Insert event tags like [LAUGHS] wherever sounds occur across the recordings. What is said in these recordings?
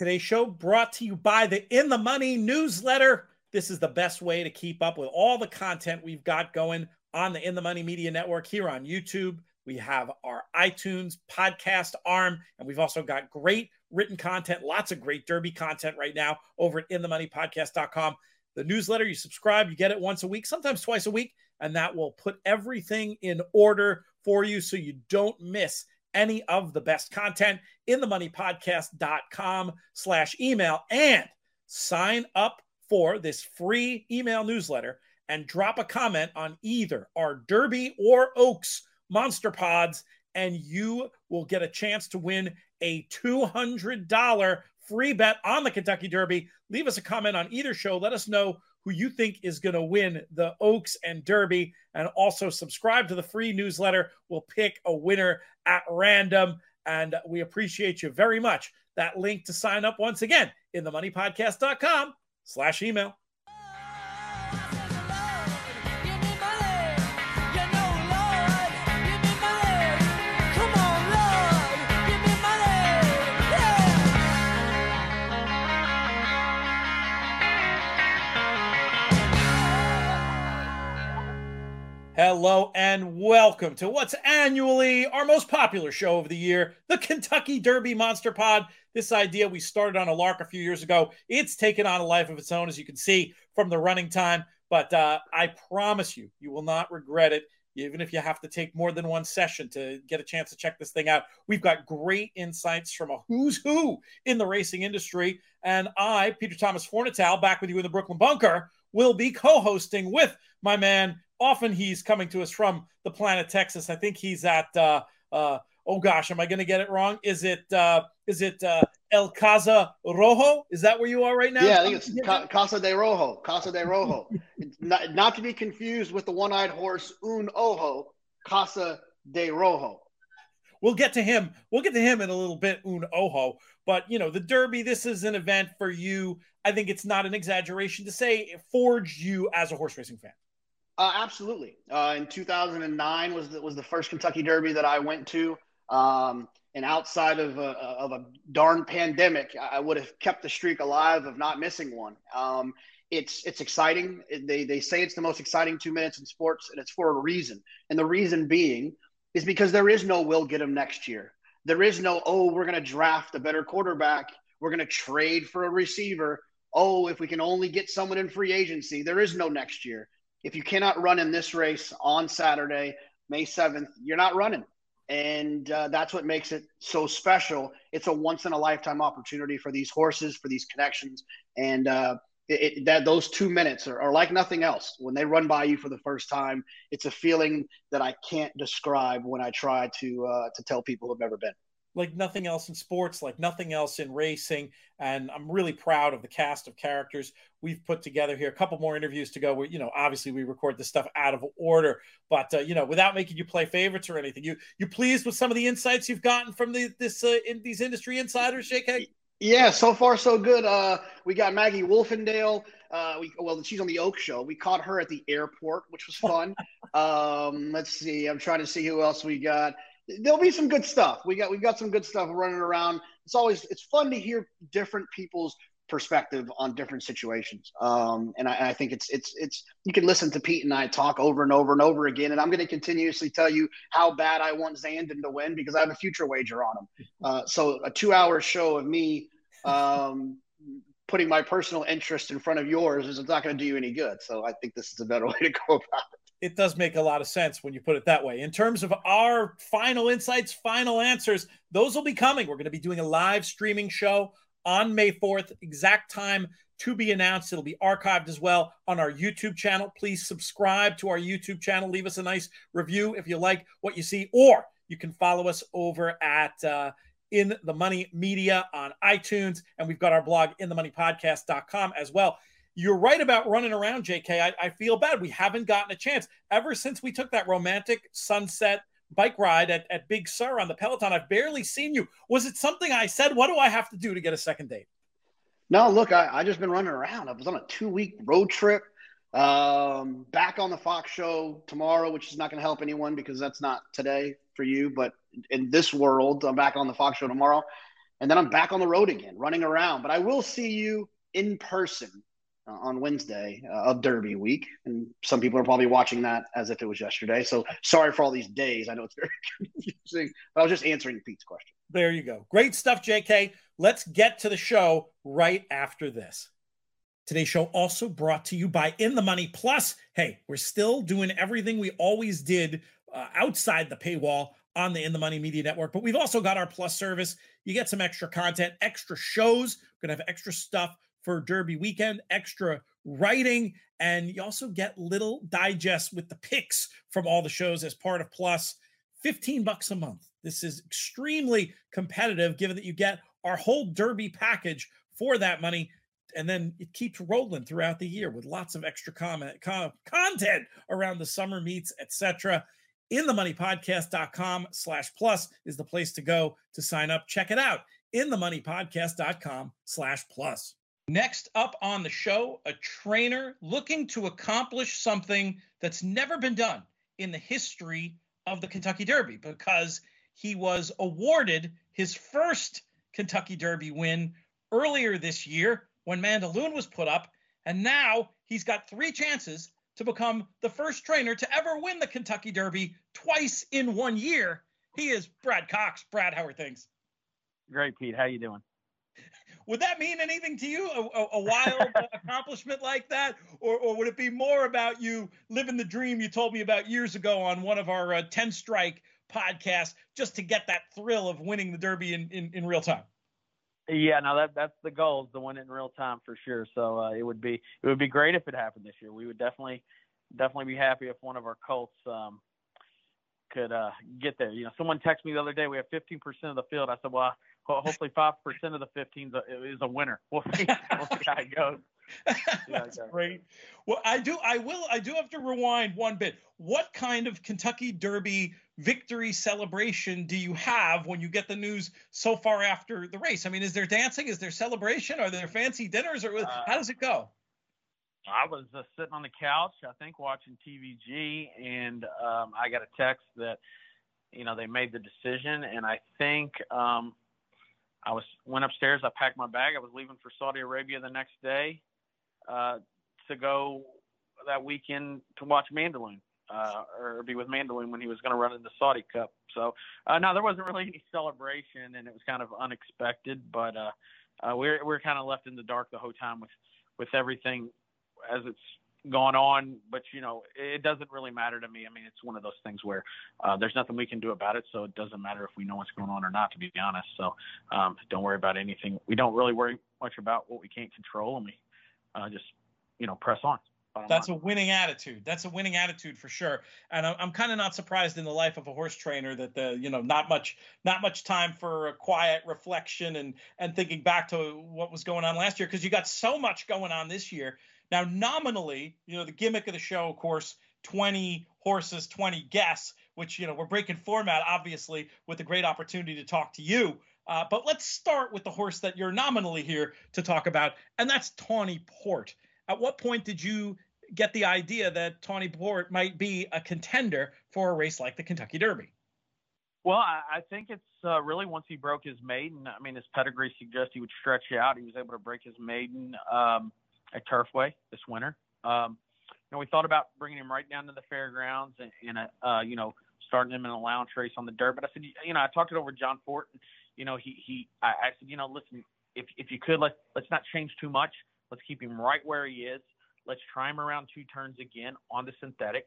Today's show brought to you by the In the Money newsletter. This is the best way to keep up with all the content we've got going on the In the Money Media Network here on YouTube. We have our iTunes podcast arm, and we've also got great written content, lots of great Derby content right now over at inthemoneypodcast.com. The newsletter, you subscribe, you get it once a week, sometimes twice a week, and that will put everything in order for you so you don't miss any of the best content in the moneypodcast.com slash email and sign up for this free email newsletter and drop a comment on either our Derby or Oaks Monster Pods, and you will get a chance to win a $200 free bet on the Kentucky Derby. Leave us a comment on either show. Let us know who you think is going to win the Oaks and Derby. And also subscribe to the free newsletter. We'll pick a winner at random. And we appreciate you very much. That link to sign up once again in the moneypodcast.com slash email. Hello and welcome to what's annually our most popular show of the year, the Kentucky Derby Monster Pod. This idea we started on a lark a few years ago. It's taken on a life of its own, as you can see from the running time. But uh, I promise you, you will not regret it, even if you have to take more than one session to get a chance to check this thing out. We've got great insights from a who's who in the racing industry. And I, Peter Thomas Fornatale, back with you in the Brooklyn Bunker, will be co hosting with my man often he's coming to us from the planet Texas. I think he's at uh, uh, oh gosh, am I going to get it wrong? Is it uh, is it uh, El Casa Rojo? Is that where you are right now? Yeah, I think it's Ca- Casa de Rojo. Casa de Rojo. not, not to be confused with the one-eyed horse Un Ojo. Casa de Rojo. We'll get to him. We'll get to him in a little bit, Un Ojo. But you know, the Derby. This is an event for you. I think it's not an exaggeration to say it forged you as a horse racing fan. Uh, absolutely. Uh, in 2009 was the, was the first Kentucky Derby that I went to. Um, and outside of a, of a darn pandemic, I would have kept the streak alive of not missing one. Um, it's it's exciting. They they say it's the most exciting two minutes in sports, and it's for a reason. And the reason being is because there is no will get him next year. There is no oh we're going to draft a better quarterback. We're going to trade for a receiver. Oh, if we can only get someone in free agency, there is no next year if you cannot run in this race on Saturday, May 7th, you're not running. And uh, that's what makes it so special. It's a once in a lifetime opportunity for these horses, for these connections. And uh, it, it, that those two minutes are, are, like nothing else. When they run by you for the first time, it's a feeling that I can't describe when I try to uh, to tell people who've never been like nothing else in sports, like nothing else in racing. And I'm really proud of the cast of characters we've put together here. A couple more interviews to go. Where you know, obviously, we record this stuff out of order, but uh, you know, without making you play favorites or anything. You you pleased with some of the insights you've gotten from the this uh, in these industry insiders, JK? Yeah, so far so good. Uh, we got Maggie Wolfendale. Uh, we well, she's on the Oak Show. We caught her at the airport, which was fun. [LAUGHS] um, let's see. I'm trying to see who else we got there'll be some good stuff. We got we've got some good stuff running around. It's always it's fun to hear different people's perspective on different situations. Um, and, I, and I think it's it's it's you can listen to Pete and I talk over and over and over again. And I'm going to continuously tell you how bad I want Zandon to win because I have a future wager on him. Uh, so a two hour show of me. Um, putting my personal interest in front of yours is not going to do you any good. So I think this is a better [LAUGHS] way to go about it it does make a lot of sense when you put it that way. In terms of our final insights, final answers, those will be coming. We're going to be doing a live streaming show on May 4th, exact time to be announced. It'll be archived as well on our YouTube channel. Please subscribe to our YouTube channel. Leave us a nice review if you like what you see, or you can follow us over at uh, In the Money Media on iTunes. And we've got our blog, inthemoneypodcast.com as well you're right about running around, JK. I, I, feel bad. We haven't gotten a chance ever since we took that romantic sunset bike ride at, at Big Sur on the Peloton. I've barely seen you. Was it something I said? What do I have to do to get a second date? No, look, I, I just been running around. I was on a two week road trip. Um, back on the Fox show tomorrow, which is not going to help anyone because that's not today for you. But in this world, I'm back on the Fox show tomorrow and then I'm back on the road again, running around. But I will see you in person uh, on Wednesday uh, of Derby week, and some people are probably watching that as if it was yesterday. So sorry for all these days. I know it's [LAUGHS] very confusing, but I was just answering Pete's question. There you go. Great stuff, JK. Let's get to the show right after this. Today's show also brought to you by In the Money Plus. Hey, we're still doing everything we always did uh, outside the paywall on the In the Money Media Network, but we've also got our Plus service. You get some extra content, extra shows. We're going to have extra stuff for Derby weekend, extra writing, and you also get little digests with the picks from all the shows as part of Plus. 15 bucks a month. This is extremely competitive given that you get our whole Derby package for that money and then it keeps rolling throughout the year with lots of extra comment com- content around the summer meets etc in the moneypodcast.com slash plus is the place to go to sign up check it out in the moneypodcast.com slash plus next up on the show a trainer looking to accomplish something that's never been done in the history of the kentucky derby because he was awarded his first kentucky derby win earlier this year when Mandaloun was put up, and now he's got three chances to become the first trainer to ever win the Kentucky Derby twice in one year. He is Brad Cox. Brad, how are things? Great, Pete. How you doing? Would that mean anything to you? A, a, a wild [LAUGHS] accomplishment like that, or, or would it be more about you living the dream you told me about years ago on one of our uh, Ten Strike podcasts, just to get that thrill of winning the Derby in, in, in real time? Yeah, no, that that's the goal is to win it in real time for sure. So uh, it would be it would be great if it happened this year. We would definitely definitely be happy if one of our Colts um, could uh, get there. You know, someone texted me the other day. We have 15% of the field. I said, well, hopefully 5% of the 15 is a winner. [LAUGHS] We'll see, we'll see how it goes. That's great. Well, I do. I will. I do have to rewind one bit. What kind of Kentucky Derby victory celebration do you have when you get the news so far after the race? I mean, is there dancing? Is there celebration? Are there fancy dinners? Or uh, how does it go? I was uh, sitting on the couch, I think, watching TVG, and um, I got a text that you know they made the decision, and I think um, I was went upstairs. I packed my bag. I was leaving for Saudi Arabia the next day uh, to go that weekend to watch Mandaloun uh, or be with Mandaloun when he was going to run in the Saudi Cup. So uh, no, there wasn't [LAUGHS] really any celebration, and it was kind of unexpected. But uh, uh, we're we're kind of left in the dark the whole time with with everything as it's gone on. But you know, it doesn't really matter to me. I mean, it's one of those things where uh, there's nothing we can do about it, so it doesn't matter if we know what's going on or not. To be honest, so um, don't worry about anything. We don't really worry much about what we can't control, and we uh, just you know press on. That's a winning attitude. That's a winning attitude for sure. And I'm, I'm kind of not surprised in the life of a horse trainer that the you know not much not much time for a quiet reflection and and thinking back to what was going on last year because you got so much going on this year. Now nominally, you know the gimmick of the show, of course, 20 horses, 20 guests, which you know we're breaking format obviously with a great opportunity to talk to you. Uh, but let's start with the horse that you're nominally here to talk about, and that's Tawny Port at what point did you get the idea that Tawny Port might be a contender for a race like the Kentucky Derby? Well, I think it's uh, really once he broke his maiden. I mean, his pedigree suggests he would stretch out. He was able to break his maiden um, at Turfway this winter. Um, you know, we thought about bringing him right down to the fairgrounds and, and uh, uh, you know, starting him in allowance race on the dirt. But I said, you know, I talked it over with John Fort. You know, he he, I, I said, you know, listen, if if you could, let let's not change too much. Let's keep him right where he is. Let's try him around two turns again on the synthetic.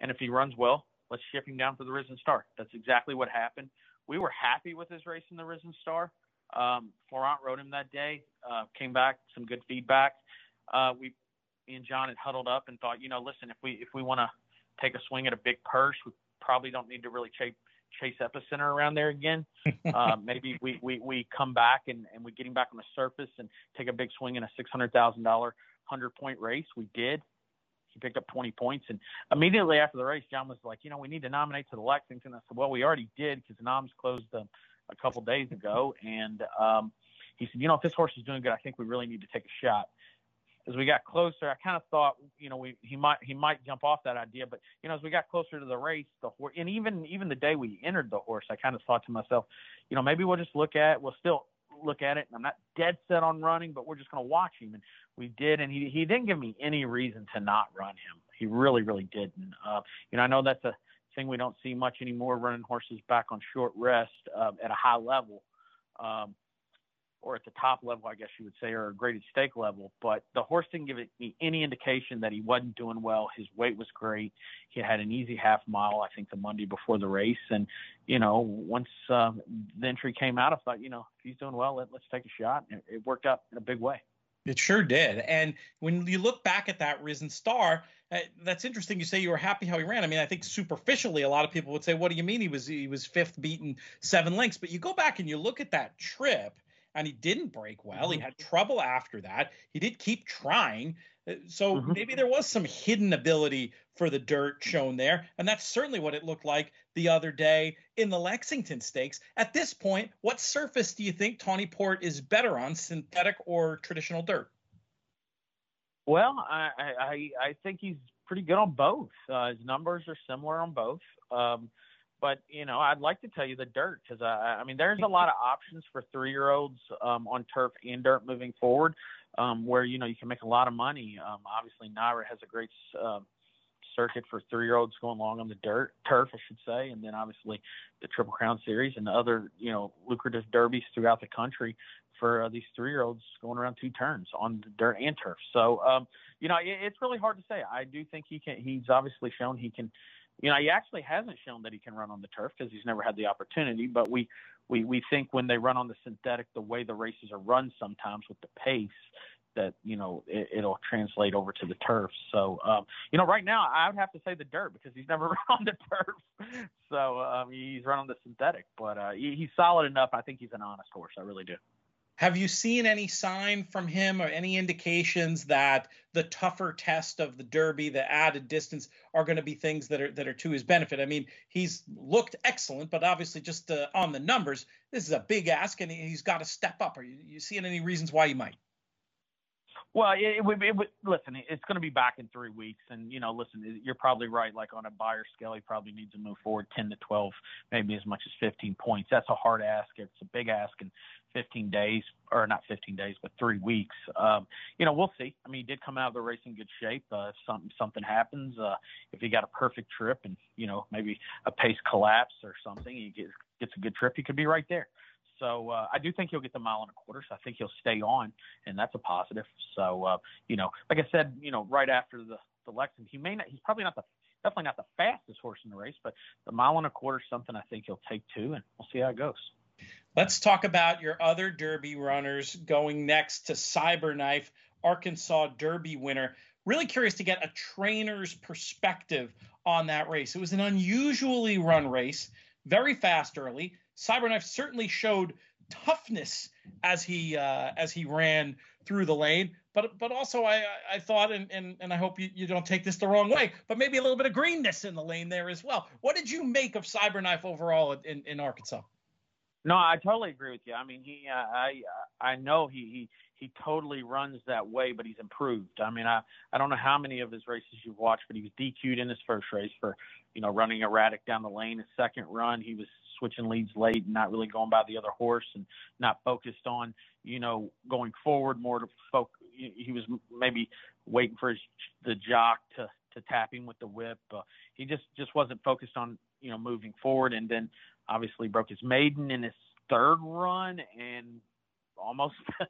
And if he runs well, let's ship him down for the Risen Star. That's exactly what happened. We were happy with his race in the Risen Star. Um, Florent rode him that day, uh, came back, some good feedback. Uh, we, me and John had huddled up and thought, you know, listen, if we if we want to take a swing at a big purse, we probably don't need to really chase chase epicenter around there again. [LAUGHS] uh, maybe we, we, we come back and, and we get him back on the surface and take a big swing in a $600,000 100 point race. We did. He picked up 20 points. And immediately after the race, John was like, you know, we need to nominate to the Lexington. I said, well, we already did because the noms closed um, a couple days ago. And um, he said, you know, if this horse is doing good, I think we really need to take a shot as we got closer, I kind of thought, you know, we he might he might jump off that idea, but you know, as we got closer to the race, the horse, and even even the day we entered the horse, I kind of thought to myself, you know, maybe we'll just look at, we'll still look at it, and I'm not dead set on running, but we're just going to watch him. And we did, and he he didn't give me any reason to not run him. He really, really didn't. Uh, you know, I know that's a thing we don't see much anymore, running horses back on short rest uh, at a high level. Um, or at the top level, I guess you would say, or a graded stake level. But the horse didn't give me any indication that he wasn't doing well. His weight was great. He had an easy half mile, I think, the Monday before the race. And, you know, once uh, the entry came out, I thought, you know, if he's doing well, let, let's take a shot. And it worked out in a big way. It sure did. And when you look back at that Risen Star, uh, that's interesting. You say you were happy how he ran. I mean, I think superficially, a lot of people would say, "What do you mean he was he was fifth, beaten seven lengths?" But you go back and you look at that trip, and he didn't break well. He mm-hmm. had trouble after that. He did keep trying. Uh, so mm-hmm. maybe there was some hidden ability for the dirt shown there. And that's certainly what it looked like the other day in the Lexington Stakes. At this point, what surface do you think Tawny Port is better on, synthetic or traditional dirt? Well, I, I, I think he's pretty good on both. Uh, his numbers are similar on both. Um, but you know, I'd like to tell you the dirt because I, I mean, there's a [LAUGHS] lot of options for three-year-olds um, on turf and dirt moving forward, um, where you know you can make a lot of money. Um, obviously, NYRA has a great uh, circuit for three-year-olds going along on the dirt turf, I should say, and then obviously the Triple Crown Series and other you know lucrative derbies throughout the country for uh, these three-year-olds going around two turns on the dirt and turf. So um, you know, it, it's really hard to say. I do think he can. He's obviously shown he can you know, he actually hasn't shown that he can run on the turf because he's never had the opportunity. But we, we, we think when they run on the synthetic, the way the races are run sometimes with the pace, that you know it, will translate over to the turf. So um, you know, right now I would have to say the dirt because he's never [LAUGHS] run on the turf. So um, he's run on the synthetic, but uh, he, he's solid enough. I think he's an honest horse. I really do. Have you seen any sign from him or any indications that the tougher test of the Derby, the added distance, are going to be things that are that are to his benefit? I mean, he's looked excellent, but obviously just uh, on the numbers, this is a big ask, and he's got to step up. Are you, you seeing any reasons why he might? Well, it, would, it would listen. It's going to be back in three weeks, and you know, listen, you're probably right. Like on a Beyer scale, he probably needs to move forward ten to twelve, maybe as much as fifteen points. That's a hard ask. It's a big ask in 15 days, or not 15 days, but three weeks. Um, you know, we'll see. I mean, he did come out of the race in good shape. Uh, if something something happens, uh, if he got a perfect trip, and you know, maybe a pace collapse or something, he gets gets a good trip, he could be right there. So uh, I do think he'll get the mile and a quarter. So I think he'll stay on, and that's a positive. So uh, you know, like I said, you know, right after the the Lexington, he may not. He's probably not the definitely not the fastest horse in the race, but the mile and a quarter is something I think he'll take too, and we'll see how it goes. Let's talk about your other Derby runners going next to Cyberknife, Arkansas Derby winner. Really curious to get a trainer's perspective on that race. It was an unusually run race, very fast early. Cyberknife certainly showed toughness as he uh, as he ran through the lane. But but also I I thought and and, and I hope you, you don't take this the wrong way, but maybe a little bit of greenness in the lane there as well. What did you make of Cyberknife overall in, in Arkansas? No, I totally agree with you. I mean, he, uh, I, I know he, he, he totally runs that way, but he's improved. I mean, I, I don't know how many of his races you've watched, but he was DQ'd in his first race for, you know, running erratic down the lane. His second run, he was switching leads late and not really going by the other horse and not focused on, you know, going forward more to focus. He was maybe waiting for his, the jock to, to tap him with the whip. Uh, he just, just wasn't focused on, you know, moving forward. And then obviously broke his maiden in his third run and almost [LAUGHS]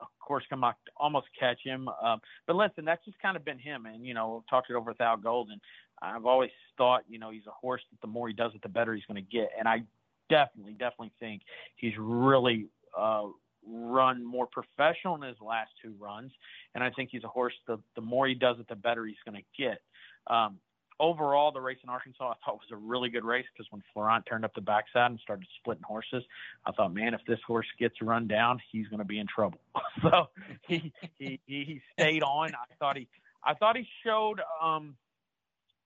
of course come out almost catch him. Um, but listen that's just kind of been him. And you know talked it over with al golden. I've always thought you know he's a horse that the more he does it the better he's going to get. And i definitely definitely think he's really uh, run more professional in his last two runs. And i think he's a horse the, the more he does it the better he's going to get. Um, overall, the race in Arkansas I thought was a really good race because when Florent turned up the backside and started splitting horses, I thought, man, if this horse gets run down, he's going to be in trouble. [LAUGHS] so he, he he stayed on. I thought he I thought he showed. Um,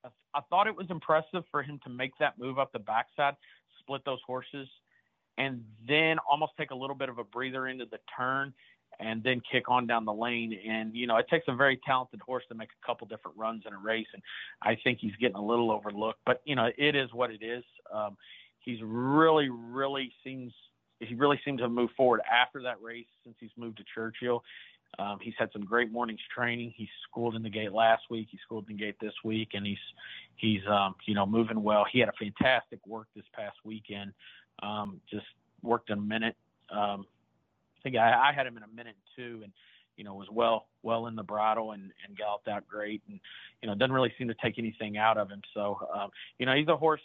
I, I thought it was impressive for him to make that move up the backside, split those horses, and then almost take a little bit of a breather into the turn and then kick on down the lane. And, you know, it takes a very talented horse to make a couple different runs in a race. And I think he's getting a little overlooked, but, you know, it is what it is. Um, he's really, really seems he really seemed to move forward after that race since he's moved to Churchill. Um, he's had some great mornings training. He schooled in the gate last week. He schooled in the gate this week, and he's he's um, you know moving well. He had a fantastic work this past weekend. Um, just worked in a minute. Um, think I, I had him in a minute two, and you know was well well in the bridle and and galloped out great, and you know doesn't really seem to take anything out of him. So um, you know he's a horse.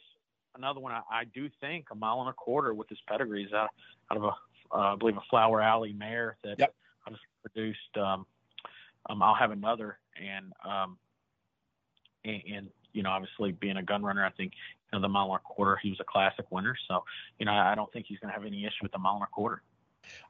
Another one I, I do think a mile and a quarter with his pedigree is out, out of a uh, I believe a Flower Alley mare that. Yep I just produced. Um, um, I'll have another, and um, and, and you know, obviously being a gun runner, I think you know the mile and a quarter, he was a classic winner. So you know, I don't think he's going to have any issue with the mile and a quarter.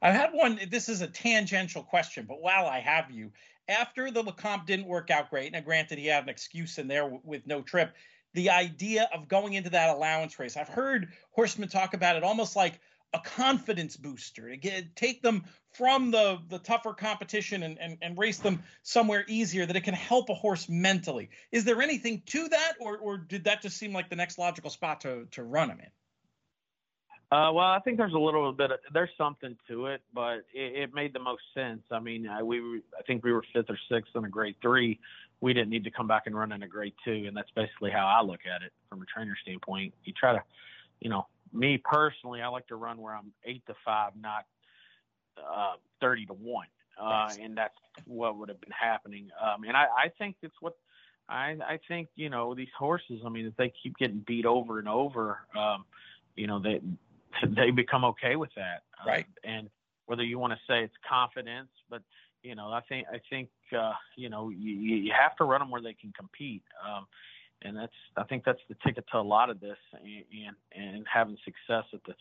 I had one. This is a tangential question, but while I have you, after the Lecomte didn't work out great, now granted he had an excuse in there with no trip, the idea of going into that allowance race, I've heard horsemen talk about it almost like a confidence booster to get take them from the the tougher competition and, and and race them somewhere easier that it can help a horse mentally is there anything to that or or did that just seem like the next logical spot to to run him in uh, well, I think there's a little bit of, there's something to it, but it, it made the most sense. I mean, I, we I think we were fifth or sixth in a grade three. We didn't need to come back and run in a grade two, and that's basically how I look at it from a trainer standpoint. You try to, you know, me personally, I like to run where I'm eight to five, not uh, thirty to one, uh, and that's what would have been happening. Um, and I, I think it's what I, I think you know these horses. I mean, if they keep getting beat over and over, um, you know they [LAUGHS] they become okay with that, uh, right? and whether you want to say it's confidence, but you know, I think I think uh, you know you, you have to run them where they can compete. Um, and that's I think that's the ticket to a lot of this, and and, having success at the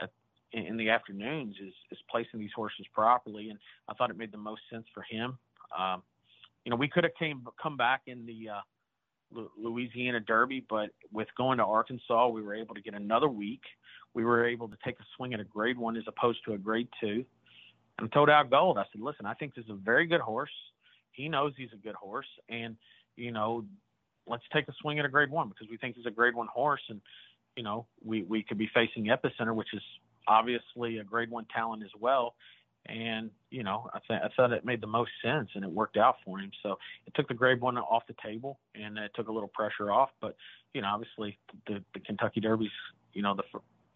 at, in the afternoons is is placing these horses properly, and I thought it made the most sense for him. Um, you know, we could have came come back in the uh, Louisiana Derby, but with going to Arkansas, we were able to get another week. We were able to take a swing at a grade one as opposed to a grade two. And I told Al Gold, I said, listen, I think this is a very good horse. He knows he's a good horse, and you know let's take a swing at a grade one because we think he's a grade one horse and you know we we could be facing epicenter which is obviously a grade one talent as well and you know i th- i thought it made the most sense and it worked out for him. So it took the grade one off the table and it took a little pressure off. But you know obviously the the kentucky derby's you know the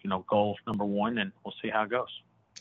you know goal number one and we'll see how it goes.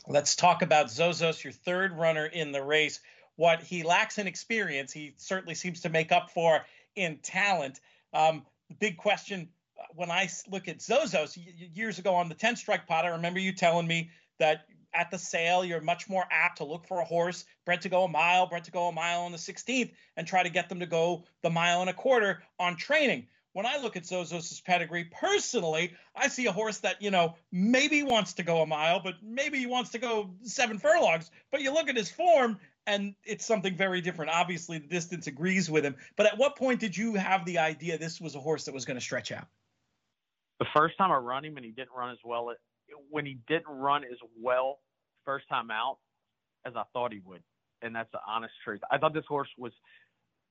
Let's talk about zozos your third runner in the race. What he lacks in experience he certainly seems to make up for in talent. Um, the big question when I look at Zozos years ago on the 10 strike pot, I remember you telling me that at the sale, you're much more apt to look for a horse bred to go a mile, bred to go a mile on the 16th, and try to get them to go the mile and a quarter on training. When I look at Zozos' pedigree, personally, I see a horse that, you know, maybe wants to go a mile, but maybe he wants to go seven furlongs. But you look at his form, and it's something very different. Obviously, the distance agrees with him. But at what point did you have the idea this was a horse that was going to stretch out? The first time I run him, and he didn't run as well. When he didn't run as well first time out as I thought he would, and that's the honest truth. I thought this horse was.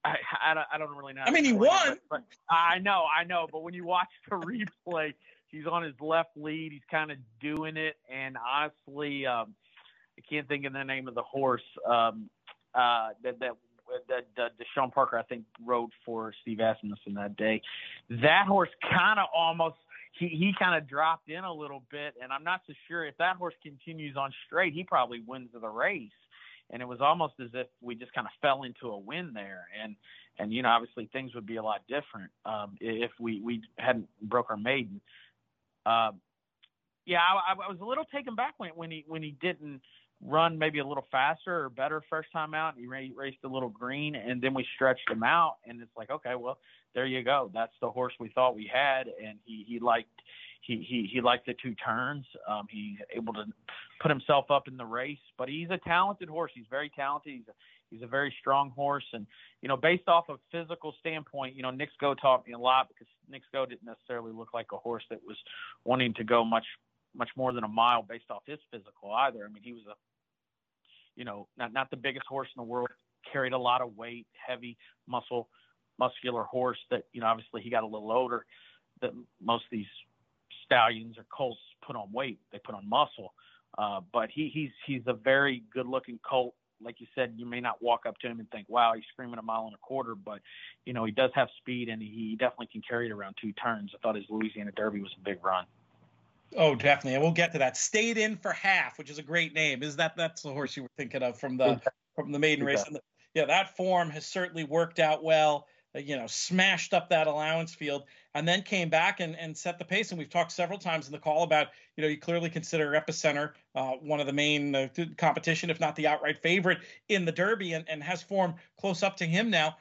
I, I, I don't really know. I mean, he won. It, but, but I know, I know. But when you watch the [LAUGHS] replay, he's on his left lead. He's kind of doing it, and honestly. Um, I can't think of the name of the horse um, uh, that that that, that DeShawn Parker I think rode for Steve Asmussen that day. That horse kind of almost he he kind of dropped in a little bit, and I'm not so sure if that horse continues on straight, he probably wins the race. And it was almost as if we just kind of fell into a win there, and and you know obviously things would be a lot different um, if we we hadn't broke our maiden. Uh, yeah, I, I was a little taken back when when he when he didn't run maybe a little faster or better first time out. He raced a little green, and then we stretched him out, and it's like, okay, well, there you go. That's the horse we thought we had, and he he liked he he he liked the two turns. Um, he's able to put himself up in the race, but he's a talented horse. He's very talented. He's a, he's a very strong horse, and you know, based off of physical standpoint, you know, Knicks Go taught me a lot because Knicks Go didn't necessarily look like a horse that was wanting to go much much more than a mile based off his physical either. I mean, he was a you know, not not the biggest horse in the world, carried a lot of weight, heavy muscle, muscular horse that, you know, obviously he got a little older. That most of these stallions or colts put on weight, they put on muscle. Uh, but he, he's he's a very good looking colt. Like you said, you may not walk up to him and think, "Wow, he's screaming a mile and a quarter," but you know he does have speed and he definitely can carry it around two turns. I thought his Louisiana Derby was a big run. Oh, definitely, and we'll get to that. Stayed in for half, which is a great name. Is that that's the horse you were thinking of from the from the maiden race? The, yeah, that form has certainly worked out well. Uh, you know, smashed up that allowance field and then came back and, and set the pace. And we've talked several times in the call about, you know, you clearly consider Epicenter uh, one of the main uh, competition, if not the outright favorite in the Derby, and, and has form close up to him now.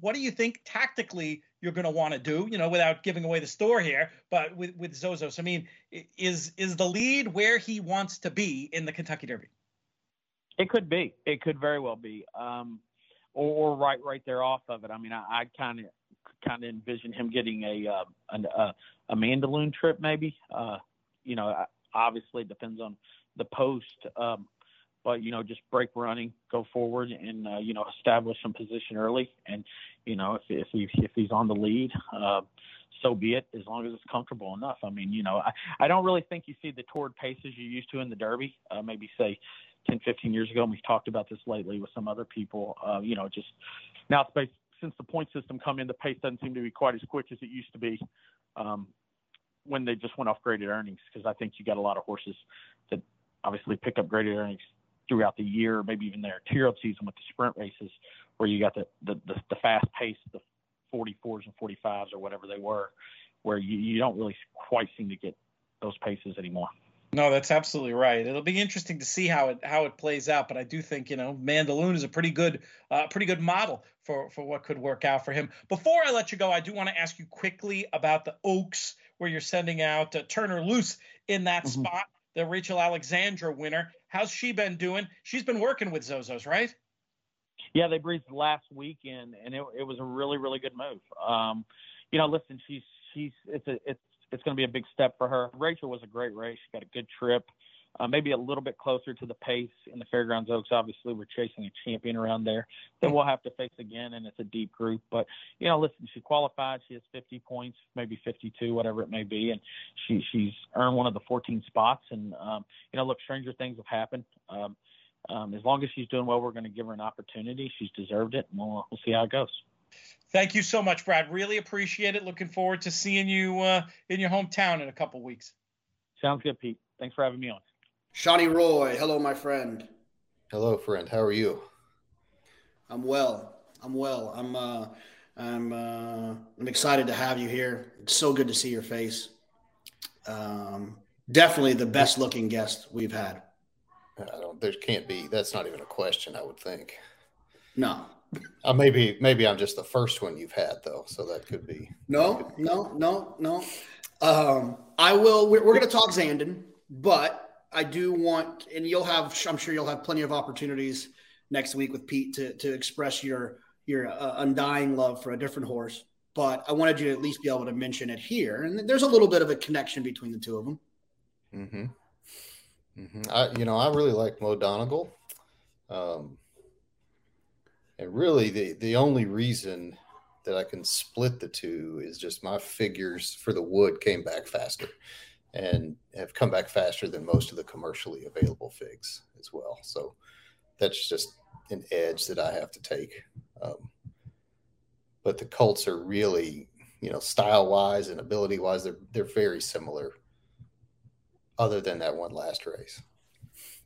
What do you think tactically you're going to want to do? You know, without giving away the store here, but with with Zozos, I mean, is is the lead where he wants to be in the Kentucky Derby? It could be. It could very well be. Um, or, or right right there off of it. I mean, I, kind of kind of envision him getting a uh, a, uh, a Mandaloun trip maybe. Uh, you know, obviously it depends on the post, um, but you know, just break running, go forward, and uh, you know, establish some position early. And you know, if if he if he's on the lead. Uh, so be it, as long as it's comfortable enough. I mean, you know, I, I don't really think you see the toward paces you used to in the Derby. Uh, maybe say 10, 15 years ago, and we've talked about this lately with some other people. Uh, you know, just now since the point system come in, the pace doesn't seem to be quite as quick as it used to be um, when they just went off graded earnings. Because I think you got a lot of horses that obviously pick up graded earnings throughout the year, maybe even their tier up season with the sprint races, where you got the the, the, the fast pace, the 44s and 45s or whatever they were, where you, you don't really quite seem to get those paces anymore. No, that's absolutely right. It'll be interesting to see how it how it plays out, but I do think you know Mandaloun is a pretty good uh, pretty good model for for what could work out for him. Before I let you go, I do want to ask you quickly about the Oaks, where you're sending out uh, Turn Me Loose in that mm-hmm. spot, the Rachel Alexandra winner. How's she been doing? She's been working with Zozos, right? Yeah, they breathed last weekend, and it, it was a really really good move. Um, you know, listen, she's she's it's a it's it's going to be a big step for her. Rachel was a great race. She got a good trip. Uh, maybe a little bit closer to the pace in the Fairgrounds Oaks. Obviously, we're chasing a champion around there that we'll have to face again, and it's a deep group. But you know, listen, she qualified. She has 50 points, maybe 52, whatever it may be, and she she's earned one of the 14 spots. And um, you know, look, stranger things have happened. Um, um, as long as she's doing well, we're going to give her an opportunity. She's deserved it, and we'll we'll see how it goes. Thank you so much, Brad. Really appreciate it. Looking forward to seeing you uh, in your hometown in a couple weeks. Sounds good, Pete. Thanks for having me on. Shawnee Roy, hello, my friend. Hello, friend. How are you? I'm well. I'm well. I'm uh, I'm uh, I'm excited to have you here. It's so good to see your face. Um, definitely the best looking guest we've had. I don't. There can't be. That's not even a question. I would think. No, uh, maybe maybe I'm just the first one you've had though, so that could be. No, no, no, no. Um, I will. We're, we're going to talk Zandon, but I do want, and you'll have. I'm sure you'll have plenty of opportunities next week with Pete to to express your your uh, undying love for a different horse. But I wanted you to at least be able to mention it here, and there's a little bit of a connection between the two of them. Mm-hmm. mm-hmm. I, you know, I really like Mo Donegal. Um, and really, the the only reason that I can split the two is just my figures for the wood came back faster and have come back faster than most of the commercially available figs as well. So that's just an edge that I have to take. Um, but the Colts are really, you know, style wise and ability wise, they're they're very similar. Other than that one last race.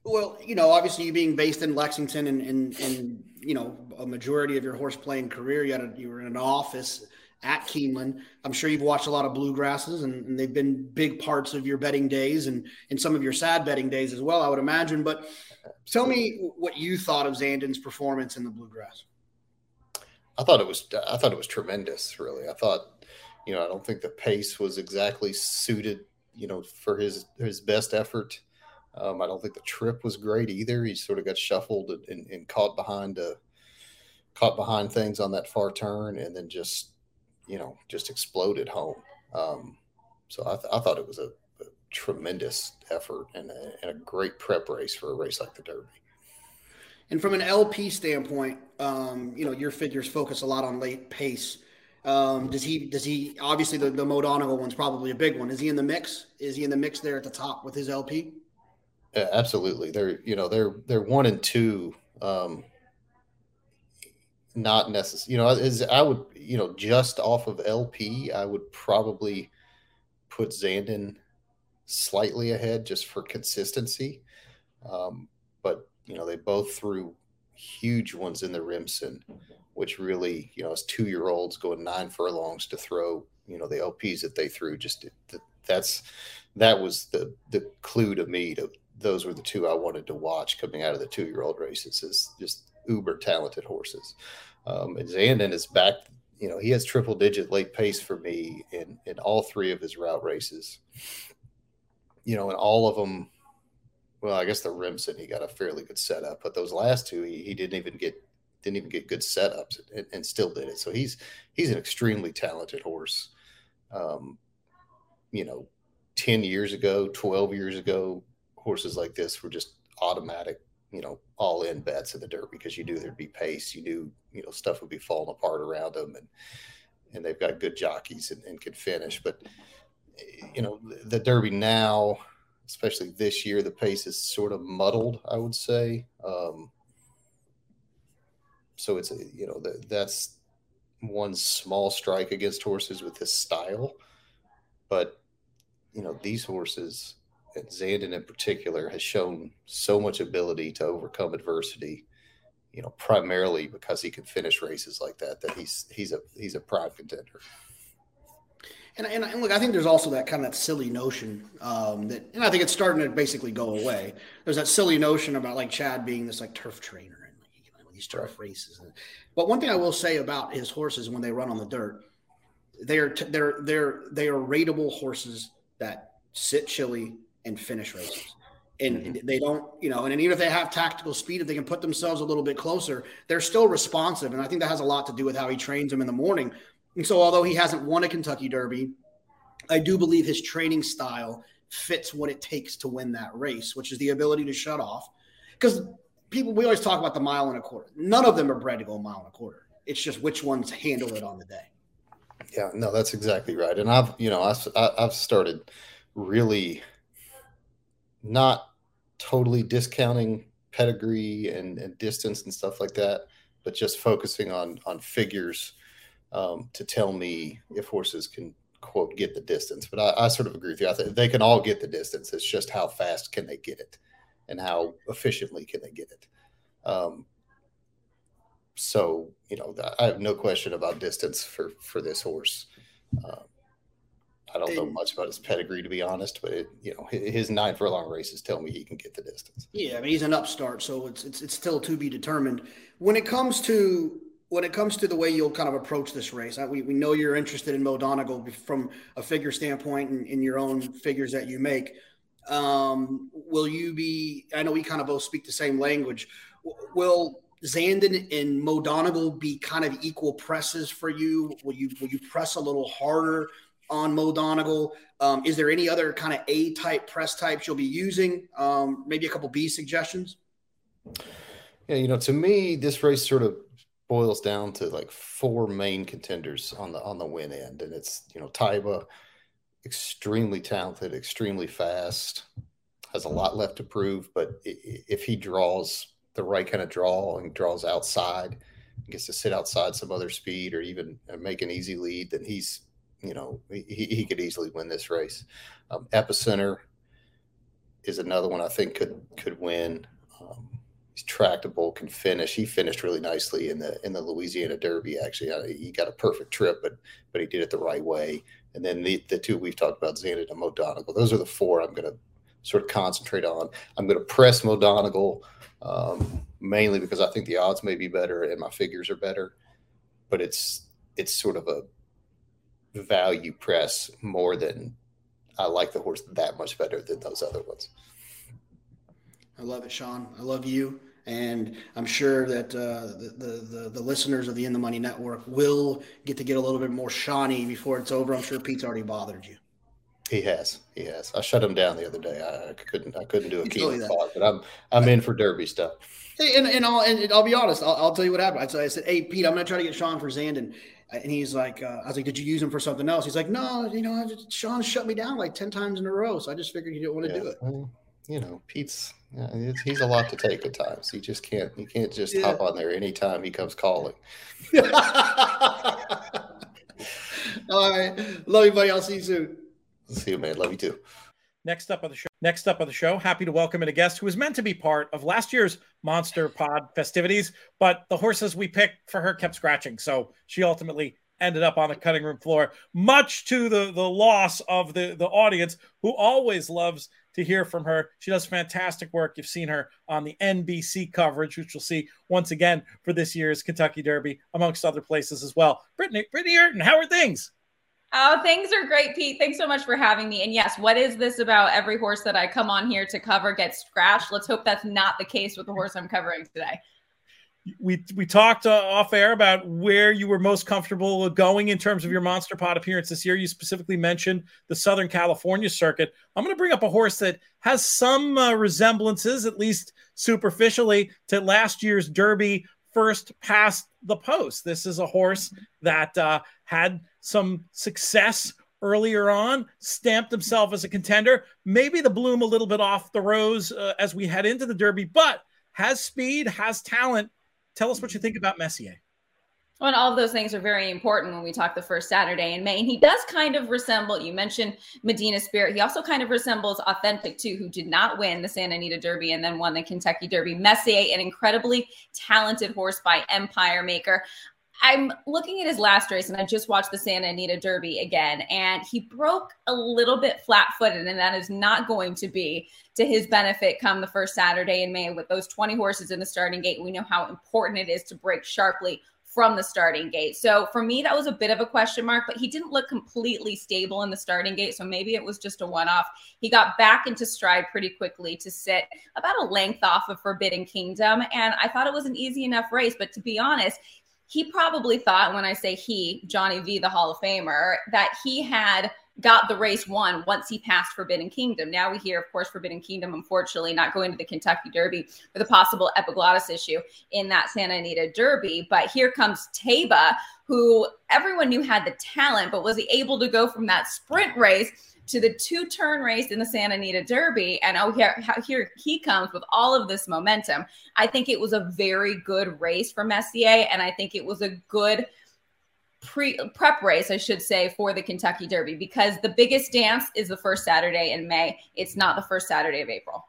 Well, you know, obviously you being based in Lexington and, and, and you know, a majority of your horse playing career, you had a, you were in an office at Keeneland. I'm sure you've watched a lot of bluegrasses and, and, they've been big parts of your betting days and, and some of your sad betting days as well, I would imagine. But tell me what you thought of Zandon's performance in the bluegrass. I thought it was, I thought it was tremendous, really. I thought, you know, I don't think the pace was exactly suited, you know, for his, his best effort. Um, I don't think the trip was great either. He sort of got shuffled and, and caught behind uh, caught behind things on that far turn, and then just you know just exploded home. Um, so I, th- I, thought it was a, a tremendous effort and a, and a, great prep race for a race like the Derby. And from an LP standpoint, um, you know your figures focus a lot on late pace. Um, does he? Does he? Obviously, the the one's probably a big one. Is he in the mix? Is he in the mix there at the top with his LP? Yeah, absolutely. They're you know they're they're one and two. Um, not necessary. You know, is I would you know just off of LP, I would probably put Zandon slightly ahead just for consistency. Um, but you know, they both threw huge ones in the Remsen, which really you know, as two year olds going nine furlongs to throw you know the LPs that they threw. Just that's that was the the clue to me to those were the two I wanted to watch coming out of the two year old races is just uber talented horses. Um, and Zandon is back. You know, he has triple digit late pace for me in in all three of his route races. You know, and all of them. Well, I guess the Remsen he got a fairly good setup, but those last two he, he didn't even get didn't even get good setups and, and, still did it. So he's he's an extremely talented horse. Um, you know, ten years ago, twelve years ago, horses like this were just automatic, you know, all in bets in the dirt because you knew there'd be pace. You knew, you know, stuff would be falling apart around them and, and they've got good jockeys and, and can finish. But, you know, the Derby now, especially this year, the pace is sort of muddled, I would say. Um, so it's a, you know, the, that's one small strike against horses with this style. But, you know, these horses, and Zandon in particular has shown so much ability to overcome adversity. You know, primarily because he can finish races like that. That he's he's a he's a prime contender. And, and, and, look, I think there's also that kind of that silly notion um, that, and I think it's starting to basically go away. There's that silly notion about like Chad being this like turf trainer and like, these turf races. But one thing I will say about his horses when they run on the dirt, they're they're they're they are rateable horses that sit chilly, and finish races. And mm-hmm. they don't, you know, and even if they have tactical speed, if they can put themselves a little bit closer, they're still responsive. And I think that has a lot to do with how he trains them in the morning. And so, although he hasn't won a Kentucky Derby, I do believe his training style fits what it takes to win that race, which is the ability to shut off. Because people, we always talk about the mile and a quarter. None of them are bred to go a mile and a quarter. It's just which ones handle it on the day. Yeah, no, that's exactly right. And I've, you know, I've, I've started really not totally discounting pedigree and, and, distance and stuff like that, but just focusing on on figures um, to tell me if horses can quote get the distance. But I, I sort of agree with you. I think they can all get the distance. It's just how fast can they get it, and how efficiently can they get it. Um, so you know, I have no question about distance for for this horse. Um, I don't know much about his pedigree to be honest, but it, you know his nine furlong races tell me he can get the distance. Yeah, I mean he's an upstart, so it's it's it's still to be determined. When it comes to when it comes to the way you'll kind of approach this race, we, we know you're interested in Mo Donegal from a figure standpoint and in your own figures that you make. Um, will you be? I know we kind of both speak the same language. Will Zandon and Mo Donegal be kind of equal presses for you? Will you will you press a little harder? On Mo Donegal. Um, is there any other kind of A type press types you'll be using? Um, maybe a couple B suggestions? Yeah, you know, to me, this race sort of boils down to like four main contenders on the on the win end, and it's you know Taiba, extremely talented, extremely fast, has a lot left to prove, but if he draws the right kind of draw and draws outside, gets to sit outside some other speed or even make an easy lead, then he's you know, he, he could easily win this race. Um, Epicenter is another one I think could could win. Um, he's tractable, can finish. He finished really nicely in the in the Louisiana Derby. Actually, uh, he got a perfect trip, but but he did it the right way. And then the the two we've talked about, Zandon and Mo Donegal. Those are the four I'm going to sort of concentrate on. I'm going to press Mo Donegal um, mainly because I think the odds may be better and my figures are better. But it's it's sort of a value press more than I like the horse that much better than those other ones. I love it, Sean. I love you. And I'm sure that uh, the, the, the, listeners of the In the Money Network will get to get a little bit more Shawnee before it's over. I'm sure Pete's already bothered you. He has. He has. I shut him down the other day. I, couldn't. I couldn't do a key thought, but I'm I'm in for Derby stuff. Hey, and, and I'll and I'll be honest. I'll, I'll tell you what happened. I said, "Hey, Pete, I'm going to try to get Sean for Zandon." And he's like, uh, I was like, did you use him for something else? He's like, no, you know, just, Sean shut me down like 10 times in a row. So I just figured you didn't want to yeah. do it. you know, Pete's yeah, he's a lot to take at times. He just can't. He can't just yeah. hop on there anytime he comes calling. [LAUGHS] All right, love you, buddy. I'll see you soon. See you, man. Love you too. Next up on the show. Next up on the show, happy to welcome in a guest who was meant to be part of last year's Monster Pod festivities, but the horses we picked for her kept scratching, so she ultimately ended up on the cutting room floor, much to the the loss of the the audience who always loves to hear from her. She does fantastic work. You've seen her on the NBC coverage, which you'll see once again for this year's Kentucky Derby, amongst other places as well. Brittany, Britney Eurton, how are things? Oh, things are great, Pete. Thanks so much for having me. And yes, what is this about every horse that I come on here to cover gets scratched? Let's hope that's not the case with the horse I'm covering today. We we talked uh, off air about where you were most comfortable going in terms of your Monster Pod appearance this year. You specifically mentioned the Southern California circuit. I'm going to bring up a horse that has some uh, resemblances, at least superficially, to last year's Derby first past the post. This is a horse that uh, had some success earlier on, stamped himself as a contender. Maybe the bloom a little bit off the rose uh, as we head into the Derby, but has speed, has talent. Tell us what you think about Messier. Well, and all of those things are very important when we talk the first Saturday in May. And he does kind of resemble, you mentioned Medina Spirit. He also kind of resembles Authentic, too, who did not win the Santa Anita Derby and then won the Kentucky Derby. Messier, an incredibly talented horse by Empire Maker. I'm looking at his last race and I just watched the Santa Anita Derby again, and he broke a little bit flat footed, and that is not going to be to his benefit come the first Saturday in May with those 20 horses in the starting gate. We know how important it is to break sharply from the starting gate. So for me, that was a bit of a question mark, but he didn't look completely stable in the starting gate. So maybe it was just a one off. He got back into stride pretty quickly to sit about a length off of Forbidden Kingdom. And I thought it was an easy enough race. But to be honest, he probably thought when I say he, Johnny V, the Hall of Famer, that he had got the race won once he passed Forbidden Kingdom. Now we hear, of course, Forbidden Kingdom, unfortunately, not going to the Kentucky Derby with a possible epiglottis issue in that Santa Anita Derby. But here comes Taiba, who everyone knew had the talent, but was he able to go from that sprint race to the two turn race in the Santa Anita Derby. And oh, here, here he comes with all of this momentum. I think it was a very good race for Messier. And I think it was a good pre prep race, I should say, for the Kentucky Derby because the biggest dance is the first Saturday in May. It's not the first Saturday of April.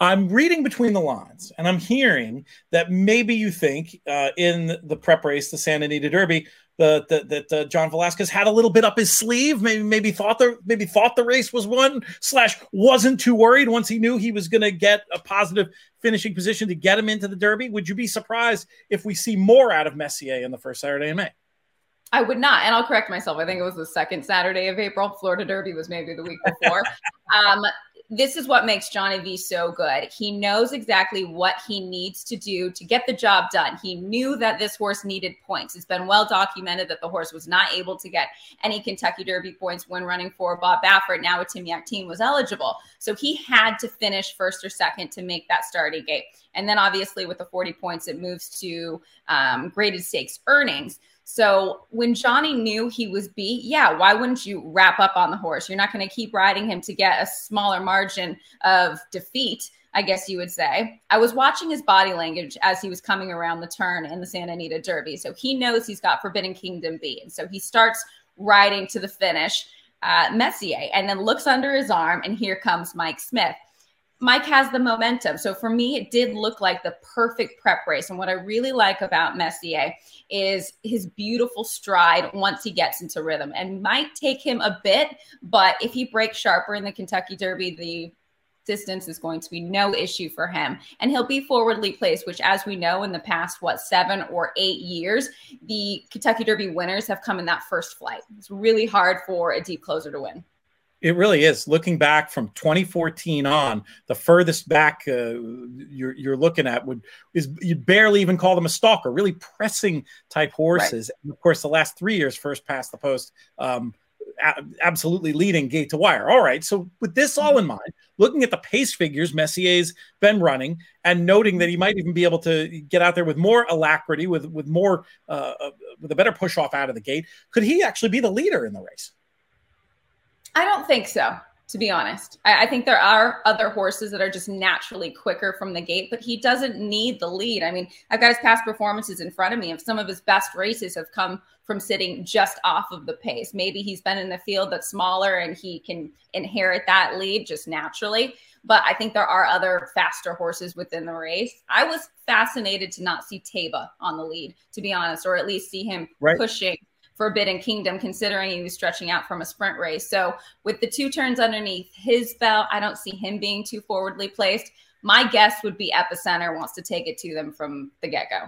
I'm reading between the lines and I'm hearing that maybe you think uh, in the prep race, the Santa Anita Derby, the, the, that uh, John Velazquez had a little bit up his sleeve. Maybe maybe thought the maybe thought the race was won slash wasn't too worried once he knew he was going to get a positive finishing position to get him into the Derby. Would you be surprised if we see more out of Messier in the first Saturday in May? I would not, and I'll correct myself. I think it was the second Saturday of April. Florida Derby was maybe the week before. [LAUGHS] um, this is what makes Johnny V so good. He knows exactly what he needs to do to get the job done. He knew that this horse needed points. It's been well documented that the horse was not able to get any Kentucky Derby points when running for Bob Baffert. Now a Tim Yakteen was eligible. So he had to finish first or second to make that starting gate. And then obviously with the 40 points, it moves to um, graded stakes earnings. So when Johnny knew he was beat, yeah, why wouldn't you wrap up on the horse? You're not going to keep riding him to get a smaller margin of defeat, I guess you would say. I was watching his body language as he was coming around the turn in the Santa Anita Derby. So he knows he's got Forbidden Kingdom beat. And so he starts riding to the finish, uh, Messier, and then looks under his arm, and here comes Mike Smith. Mike has the momentum. So for me, it did look like the perfect prep race. And what I really like about Messier is his beautiful stride once he gets into rhythm. And might take him a bit, but if he breaks sharper in the Kentucky Derby, the distance is going to be no issue for him. And he'll be forwardly placed, which, as we know, in the past, what, seven or eight years, the Kentucky Derby winners have come in that first flight. It's really hard for a deep closer to win. It really is. Looking back from 2014 on, the furthest back uh, you're, you're looking at would is you barely even call them a stalker. Really pressing type horses. Right. And of course, the last three years, first past the post, um, a- absolutely leading gate to wire. All right. So with this all in mind, looking at the pace figures Messier's been running, and noting that he might even be able to get out there with more alacrity, with with more uh, uh with a better push off out of the gate, could he actually be the leader in the race? I don't think so. to be honest. I, I, think there are other horses that are just naturally quicker from the gate, but he doesn't need the lead. I mean, I've got his past performances in front of me, and some of his best races have come from sitting just off of the pace. Maybe he's been in a field that's smaller and he can inherit that lead just naturally. But I think there are other faster horses within the race. I was fascinated to not see Taiba on the lead, to be honest, or at least see him right. pushing Forbidden Kingdom, considering he was stretching out from a sprint race. So with the two turns underneath his belt, I don't see him being too forwardly placed. My guess would be Epicenter wants to take it to them from the get go.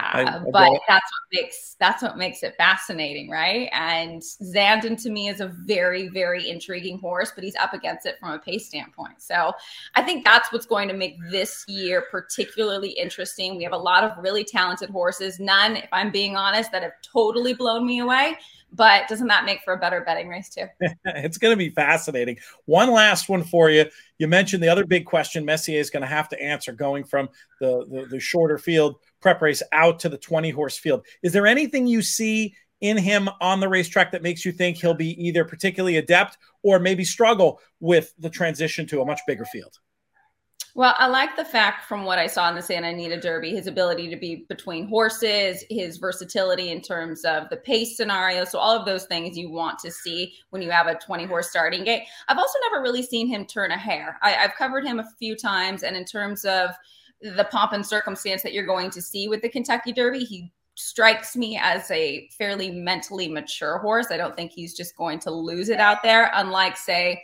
I, uh, but that's what makes that's what makes it fascinating, right? And Zandon to me is a very very intriguing horse, but he's up against it from a pace standpoint. So I think that's what's going to make this year particularly interesting. We have a lot of really talented horses, none, if I'm being honest, that have totally blown me away. But doesn't that make for a better betting race too? [LAUGHS] it's going to be fascinating. One last one for you. You mentioned the other big question Messier is going to have to answer going from the, the, the shorter field prep race out to the 20 horse field. Is there anything you see in him on the racetrack that makes you think he'll be either particularly adept or maybe struggle with the transition to a much bigger field? Well, I like the fact from what I saw in the Santa Anita Derby, his ability to be between horses, his versatility in terms of the pace scenario. So, all of those things you want to see when you have a 20 horse starting gate. I've also never really seen him turn a hair. I, have covered him a few times. And in terms of the pomp and circumstance that you're going to see with the Kentucky Derby. He strikes me as a fairly mentally mature horse. I don't think he's just going to lose it out there, unlike, say,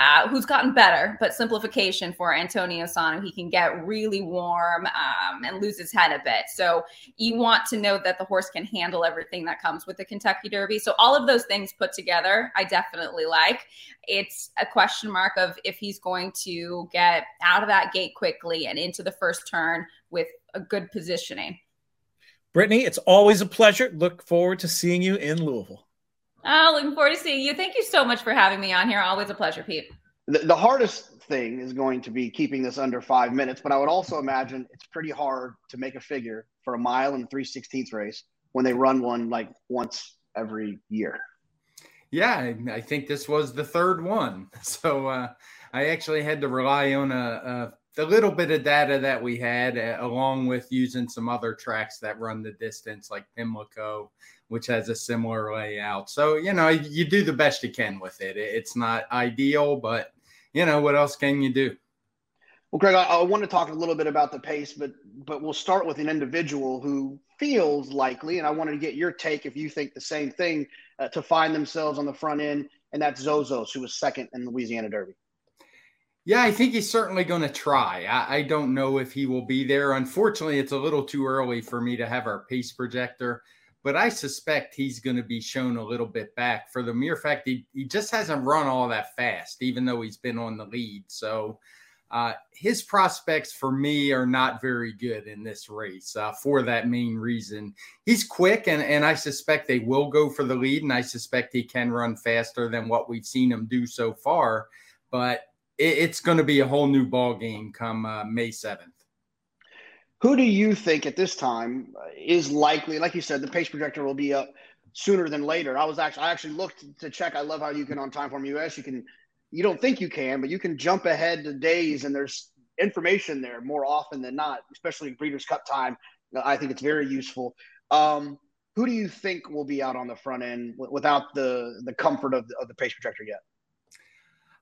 uh, who's gotten better, but simplification for Antonio Sano. He can get really warm um, and lose his head a bit. So you want to know that the horse can handle everything that comes with the Kentucky Derby. So all of those things put together, I definitely like. It's a question mark of if he's going to get out of that gate quickly and into the first turn with a good positioning. Britney, it's always a pleasure. Look forward to seeing you in Louisville. Oh, looking forward to seeing you. Thank you so much for having me on here. Always a pleasure, Pete. The, the hardest thing is going to be keeping this under five minutes, but I would also imagine it's pretty hard to make a figure for a mile and three sixteenths race when they run one like once every year. Yeah, I think this was the third one. [LAUGHS] So uh, I actually had to rely on a, a, a, little bit of data that we had, uh, along with using some other tracks that run the distance, like Pimlico which has a similar layout. So, you know, you do the best you can with it. It's not ideal, but, you know, what else can you do? Well, Craig, I, I want to talk a little bit about the pace, but but we'll start with an individual who feels likely, and I wanted to get your take if you think the same thing, uh, to find themselves on the front end, and that's Zozos, who was second in the Louisiana Derby. Yeah, I think he's certainly going to try. I, I, don't know if he will be there. Unfortunately, it's a little too early for me to have our pace projector but I suspect he's going to be shown a little bit back for the mere fact he, he just hasn't run all that fast, even though he's been on the lead. So uh, his prospects for me are not very good in this race uh, for that main reason. He's quick, and, and I suspect they will go for the lead, and I suspect he can run faster than what we've seen him do so far. But it, it's going to be a whole new ball game come uh, May 7th. Who do you think at this time is likely? Like you said, the pace projector will be up sooner than later. I was actually I actually looked to check. I love how you can on Timeform US. You can you don't think you can, but you can jump ahead to days, and there's information there more often than not, especially Breeders' Cup time. I think it's very useful. Um, who do you think will be out on the front end without the the comfort of the, of the pace projector yet?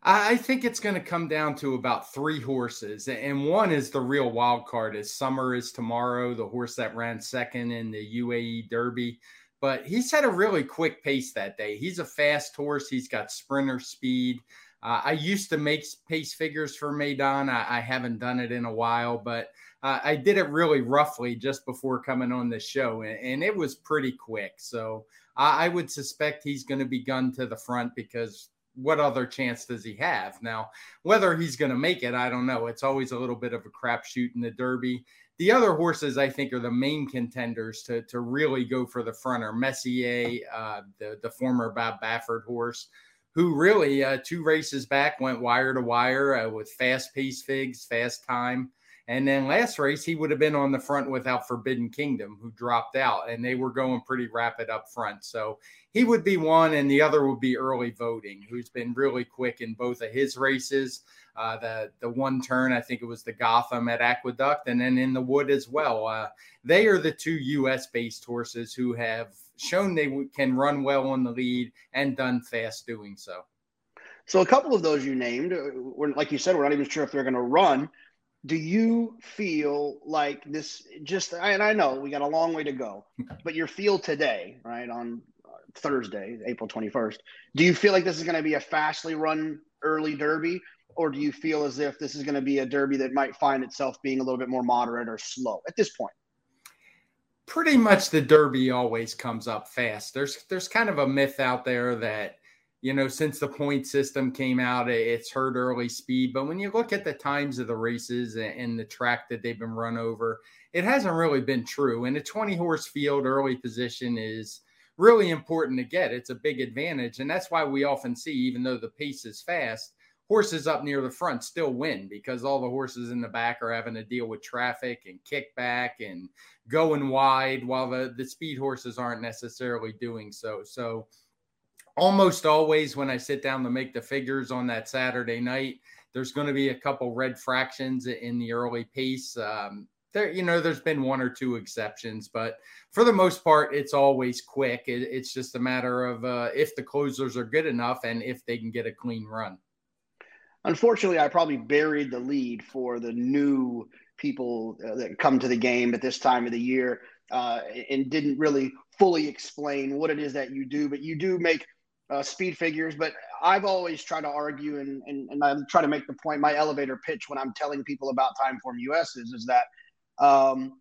I think it's going to come down to about three horses, and one is the real wild card. Is Summer is tomorrow, the horse that ran second in the UAE Derby, but he's had a really quick pace that day. He's a fast horse. He's got sprinter speed. Uh, I used to make pace figures for Meydan. I, I haven't done it in a while, but uh, I did it really roughly just before coming on the show, and, and it was pretty quick. So I, I would suspect he's going to be gunned to the front because what other chance does he have? Now, whether he's going to make it, I don't know. It's always a little bit of a crapshoot in the Derby. The other horses I think are the main contenders to, to really go for the front are Messier, uh, the, the former Bob Baffert horse, who really uh, two races back went wire to wire uh, with fast pace figs, fast time. And then last race, he would have been on the front without Forbidden Kingdom, who dropped out, and they were going pretty rapid up front. So he would be one, and the other would be early voting, who's been really quick in both of his races. Uh, the the one turn, I think it was the Gotham at Aqueduct, and then in the Wood as well. Uh, they are the two U.S. based horses who have shown they can run well on the lead and done fast doing so. So a couple of those you named, uh, we're, like you said, we're not even sure if they're going to run do you feel like this just and i know we got a long way to go [LAUGHS] but your feel today right on thursday april 21st do you feel like this is going to be a fastly run early derby or do you feel as if this is going to be a derby that might find itself being a little bit more moderate or slow at this point pretty much the derby always comes up fast there's there's kind of a myth out there that you know, since the point system came out, it's hurt early speed. But when you look at the times of the races and the track that they've been run over, it hasn't really been true. And a 20 horse field early position is really important to get. It's a big advantage. And that's why we often see, even though the pace is fast, horses up near the front still win because all the horses in the back are having to deal with traffic and kickback and going wide while the, the speed horses aren't necessarily doing so. So, almost always when I sit down to make the figures on that Saturday night, there's going to be a couple red fractions in the early pace. Um, there, you know, there's been one or two exceptions, but for the most part, it's always quick. It, it's just a matter of uh, if the closers are good enough and if they can get a clean run. Unfortunately, I probably buried the lead for the new people uh, that come to the game at this time of the year uh, and didn't really fully explain what it is that you do. But you do make uh, speed figures, but I've always tried to argue and, and, and I try to make the point, my elevator pitch when I'm telling people about Timeform US is, is that um,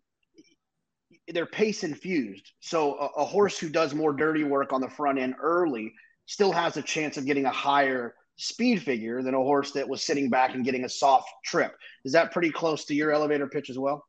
they're pace infused. So a, a, horse who does more dirty work on the front end early still has a chance of getting a higher speed figure than a horse that was sitting back and getting a soft trip. Is that pretty close to your elevator pitch as well?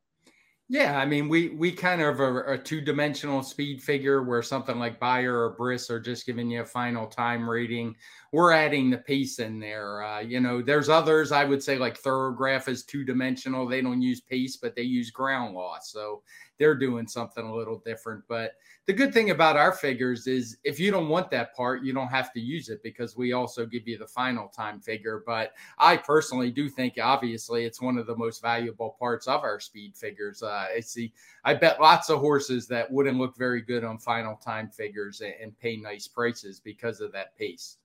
Yeah, I mean, we we kind of are a two dimensional speed figure where something like Beyer or BRIS are just giving you a final time rating. We're adding the pace in there. Uh, you know, there's others I would say like Thoro-Graph is two dimensional. They don't use pace, but they use ground loss. So they're doing something a little different. But the good thing about our figures is if you don't want that part, you don't have to use it because we also give you the final time figure. But I personally do think, obviously, it's one of the most valuable parts of our speed figures. Uh, I see, I bet lots of horses that wouldn't look very good on final time figures and, and pay nice prices because of that pace.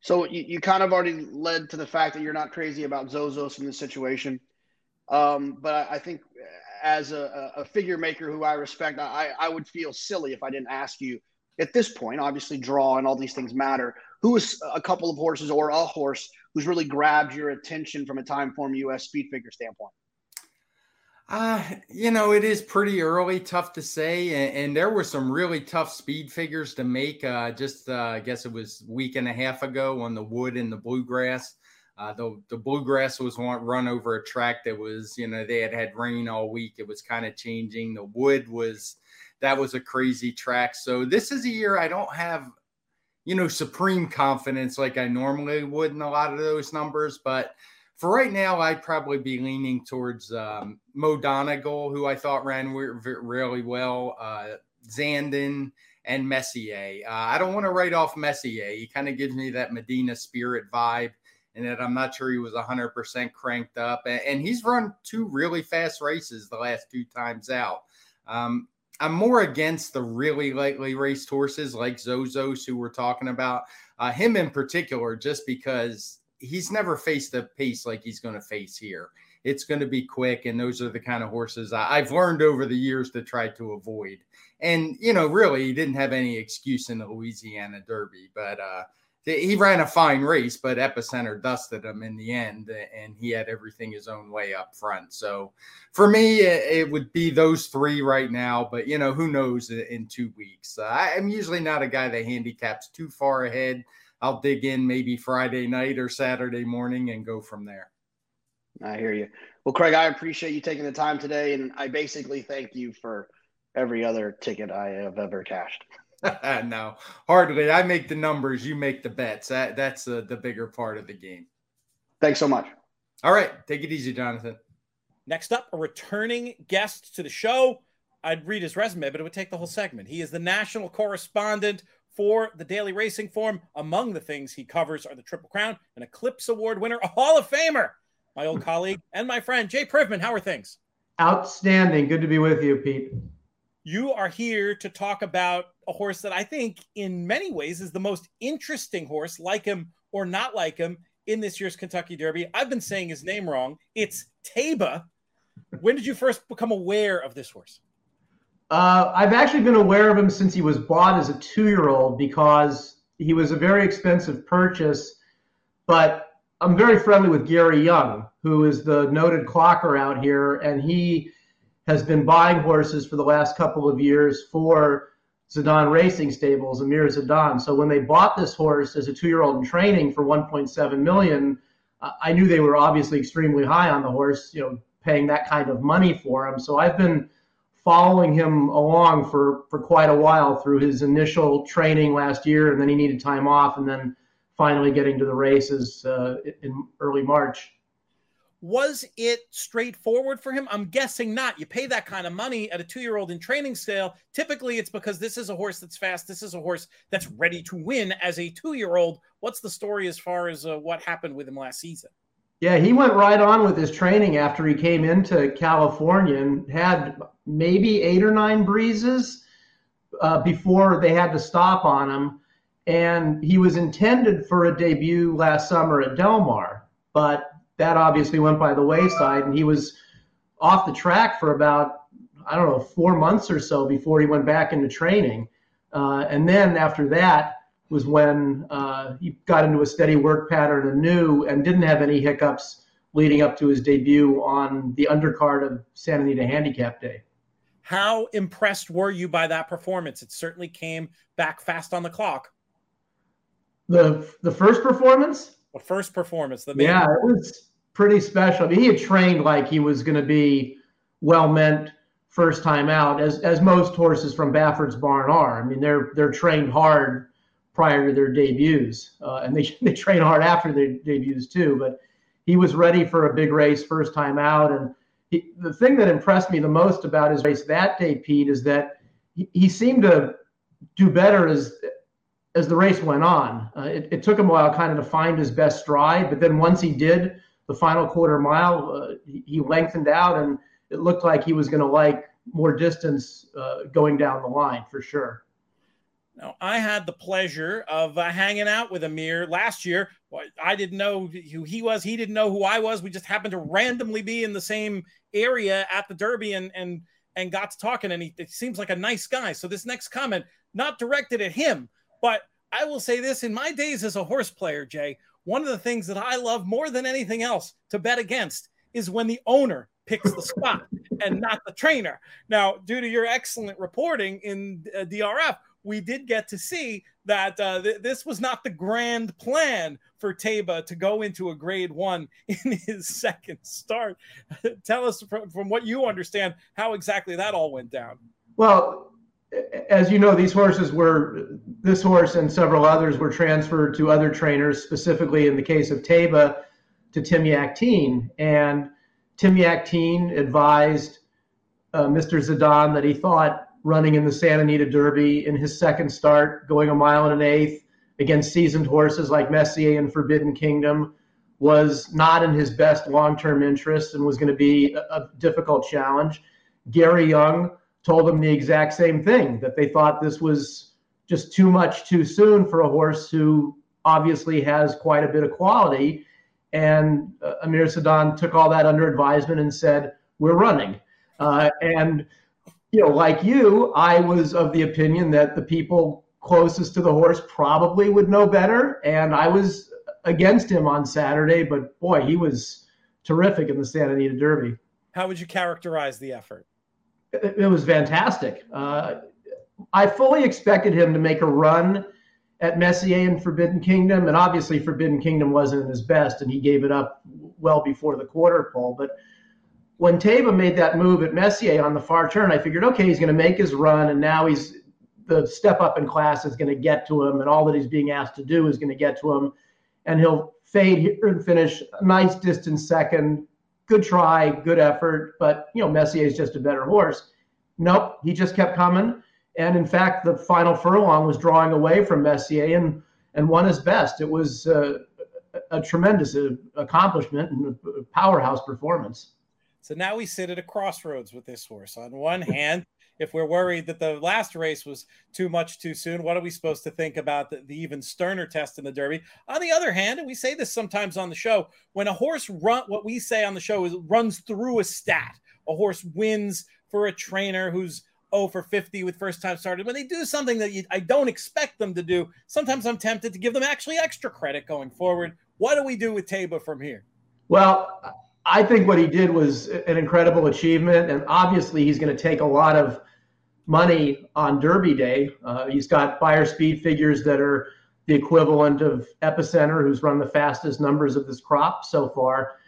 So you, you kind of already led to the fact that you're not crazy about Zozos in this situation. Um, but I think as a, a, figure maker who I respect, I, I would feel silly if I didn't ask you at this point. Obviously, draw and all these things matter. Who is a couple of horses or a horse who's really grabbed your attention from a Timeform US speed figure standpoint? Uh, you know, it is pretty early, tough to say. And, and there were some really tough speed figures to make. Uh, just, uh, I guess it was week and a half ago on the wood and the bluegrass. Uh, the the bluegrass was run over a track that was, you know, they had had rain all week. It was kind of changing. The wood was that was a crazy track. So this is a year I don't have, you know, supreme confidence like I normally would in a lot of those numbers. But for right now, I'd probably be leaning towards um, Mo Donegal, who I thought ran really well, uh, Zandon and Messier. Uh, I don't want to write off Messier. He kind of gives me that Medina Spirit vibe and that I'm not sure he was 100% cranked up. And, he's run two really fast races the last two times out. Um, I'm more against the really lightly raced horses like Zozos, who we're talking about. Uh, him in particular, just because he's never faced a pace like he's going to face here. It's going to be quick, and those are the kind of horses I, I've learned over the years to try to avoid. And you know, really, he didn't have any excuse in the Louisiana Derby, but uh, he ran a fine race, but Epicenter dusted him in the end, and he had everything his own way up front. So for me, it would be those three right now, but you know, who knows in two weeks. Uh, I'm usually not a guy that handicaps too far ahead. I'll dig in maybe Friday night or Saturday morning and go from there. I hear you. Well, Craig, I appreciate you taking the time today, and I basically thank you for every other ticket I have ever cashed. [LAUGHS] no, hardly. I make the numbers, you make the bets. That that's the, the bigger part of the game. Thanks so much. All right, take it easy, Jonathan. Next up, a returning guest to the show. I'd read his resume, but it would take the whole segment. He is the national correspondent for the Daily Racing Form. Among the things he covers are the Triple Crown, an Eclipse Award winner, a Hall of Famer, my old [LAUGHS] colleague and my friend Jay Privman. How are things? Outstanding. Good to be with you, Pete. You are here to talk about a horse that I think, in many ways, is the most interesting horse, like him or not like him, in this year's Kentucky Derby. I've been saying his name wrong. It's Taiba. When did you first become aware of this horse? Uh, I've actually been aware of him since he was bought as a two-year-old because he was a very expensive purchase. But I'm very friendly with Gary Young, who is the noted clocker out here, and he has been buying horses for the last couple of years for Zedan Racing Stables, Amir Zedan. So when they bought this horse as a two-year-old in training for 1.7 million, I knew they were obviously extremely high on the horse, you know, paying that kind of money for him. So I've been following him along for for quite a while through his initial training last year, and then he needed time off, and then finally getting to the races uh, in early March. Was it straightforward for him? I'm guessing not. You pay that kind of money at a two year old in training sale. Typically, it's because this is a horse that's fast. This is a horse that's ready to win as a two year old. What's the story as far as uh, what happened with him last season? Yeah, he went right on with his training after he came into California and had maybe eight or nine breezes uh, before they had to stop on him. And he was intended for a debut last summer at Del Mar, but that obviously went by the wayside, and he was off the track for about I don't know four months or so before he went back into training, uh, and then after that was when uh, he got into a steady work pattern anew and didn't have any hiccups leading up to his debut on the undercard of Santa Anita Handicap Day. How impressed were you by that performance? It certainly came back fast on the clock. The the first performance? First performance. The yeah, it was pretty special. I mean, he had trained like he was going to be well meant first time out, as as most horses from Baffert's barn are. I mean, they're they're trained hard prior to their debuts, uh, and they [LAUGHS] they train hard after their debuts too. But he was ready for a big race first time out, and he, the thing that impressed me the most about his race that day, Pete, is that he, he seemed to do better as as the race went on. Uh, it, it, took him a while kind of to find his best stride, but then once he did the final quarter mile, uh, he, he, lengthened out and it looked like he was going to like more distance uh, going down the line for sure. Now, I had the pleasure of uh, hanging out with Amir last year. I didn't know who he was. He didn't know who I was. We just happened to randomly be in the same area at the Derby and and and got to talking. And he, he seems like a nice guy. So this next comment, not directed at him, but I will say this in my days as a horse player, Jay, one of the things that I love more than anything else to bet against is when the owner picks the spot and not the trainer. Now, due to your excellent reporting in uh, DRF, we did get to see that uh, th- this was not the grand plan for Taiba to go into a grade one [LAUGHS] in his second start. [LAUGHS] Tell us from, from what you understand how exactly that all went down. Well, as you know, these horses were, this horse and several others were transferred to other trainers, specifically in the case of Taiba, to Tim Yakteen. And Tim Yakteen advised uh, Mr. Zedan that he thought running in the Santa Anita Derby in his second start, going a mile and an eighth against seasoned horses like Messier and Forbidden Kingdom, was not in his best long term interest and was going to be a, a difficult challenge. Gary Young told them the exact same thing that they thought this was just too much too soon for a horse who obviously has quite a bit of quality. And uh, Amir Zedan took all that under advisement and said, "We're running." Uh, and you know, like you, I was of the opinion that the people closest to the horse probably would know better, and I was against him on Saturday. But boy, he was terrific in the Santa Anita Derby. How would you characterize the effort? It was fantastic. Uh, I fully expected him to make a run at Messier and Forbidden Kingdom, and obviously Forbidden Kingdom wasn't his best, and he gave it up well before the quarter pole. But when Taiba made that move at Messier on the far turn, I figured, okay, he's going to make his run, and now he's the step up in class is going to get to him, and all that he's being asked to do is going to get to him, and he'll fade here and finish a nice distance second, good try, good effort, but you know, Messier is just a better horse. Nope, he just kept coming. And in fact, the final furlong was drawing away from Messier and and won his best. It was uh, a tremendous uh, accomplishment and a powerhouse performance. So now we sit at a crossroads with this horse. On one hand, if we're worried that the last race was too much too soon, what are we supposed to think about the, the, even sterner test in the Derby? On the other hand, and we say this sometimes on the show, when a horse run, what we say on the show is runs through a stat. A horse wins for a trainer who's 0 for 50 with first time started. When they do something that you, I don't expect them to do, sometimes I'm tempted to give them actually extra credit going forward. What do we do with Taiba from here? Well, I think what he did was an incredible achievement, and obviously he's going to take a lot of money on Derby Day. Uh, he's got Beyer speed figures that are the equivalent of Epicenter, who's run the fastest numbers of this crop so far.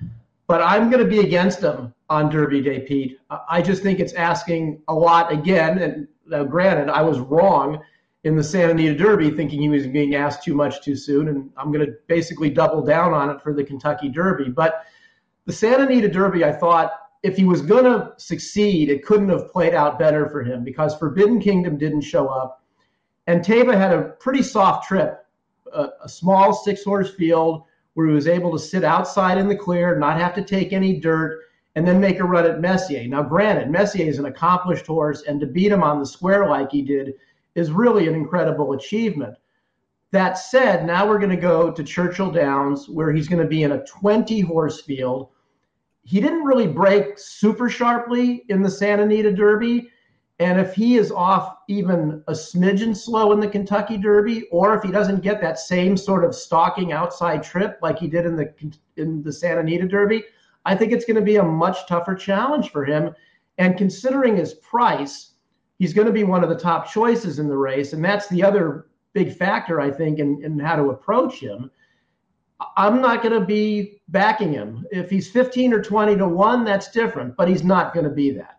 But I'm going to be against him on Derby Day, Pete. I just think it's asking a lot again. And now, granted, I was wrong in the Santa Anita Derby, thinking he was being asked too much too soon. And I'm going to basically double down on it for the Kentucky Derby. But the Santa Anita Derby, I thought if he was going to succeed, it couldn't have played out better for him because Forbidden Kingdom didn't show up. And Taiba had a pretty soft trip, a, a small six horse field where he was able to sit outside in the clear, not have to take any dirt, and then make a run at Messier. Now, granted, Messier is an accomplished horse, and to beat him on the square like he did is really an incredible achievement. That said, now we're going to go to Churchill Downs, where he's going to be in a 20 horse field he didn't really break super sharply in the Santa Anita Derby. And if he is off even a smidgen slow in the Kentucky Derby, or if he doesn't get that same sort of stalking outside trip like he did in the in the Santa Anita Derby, I think it's going to be a much tougher challenge for him. And considering his price, he's going to be one of the top choices in the race, and that's the other big factor I think in, in how to approach him. I'm not going to be backing him. If he's 15 or 20 to 1, that's different, but he's not going to be that.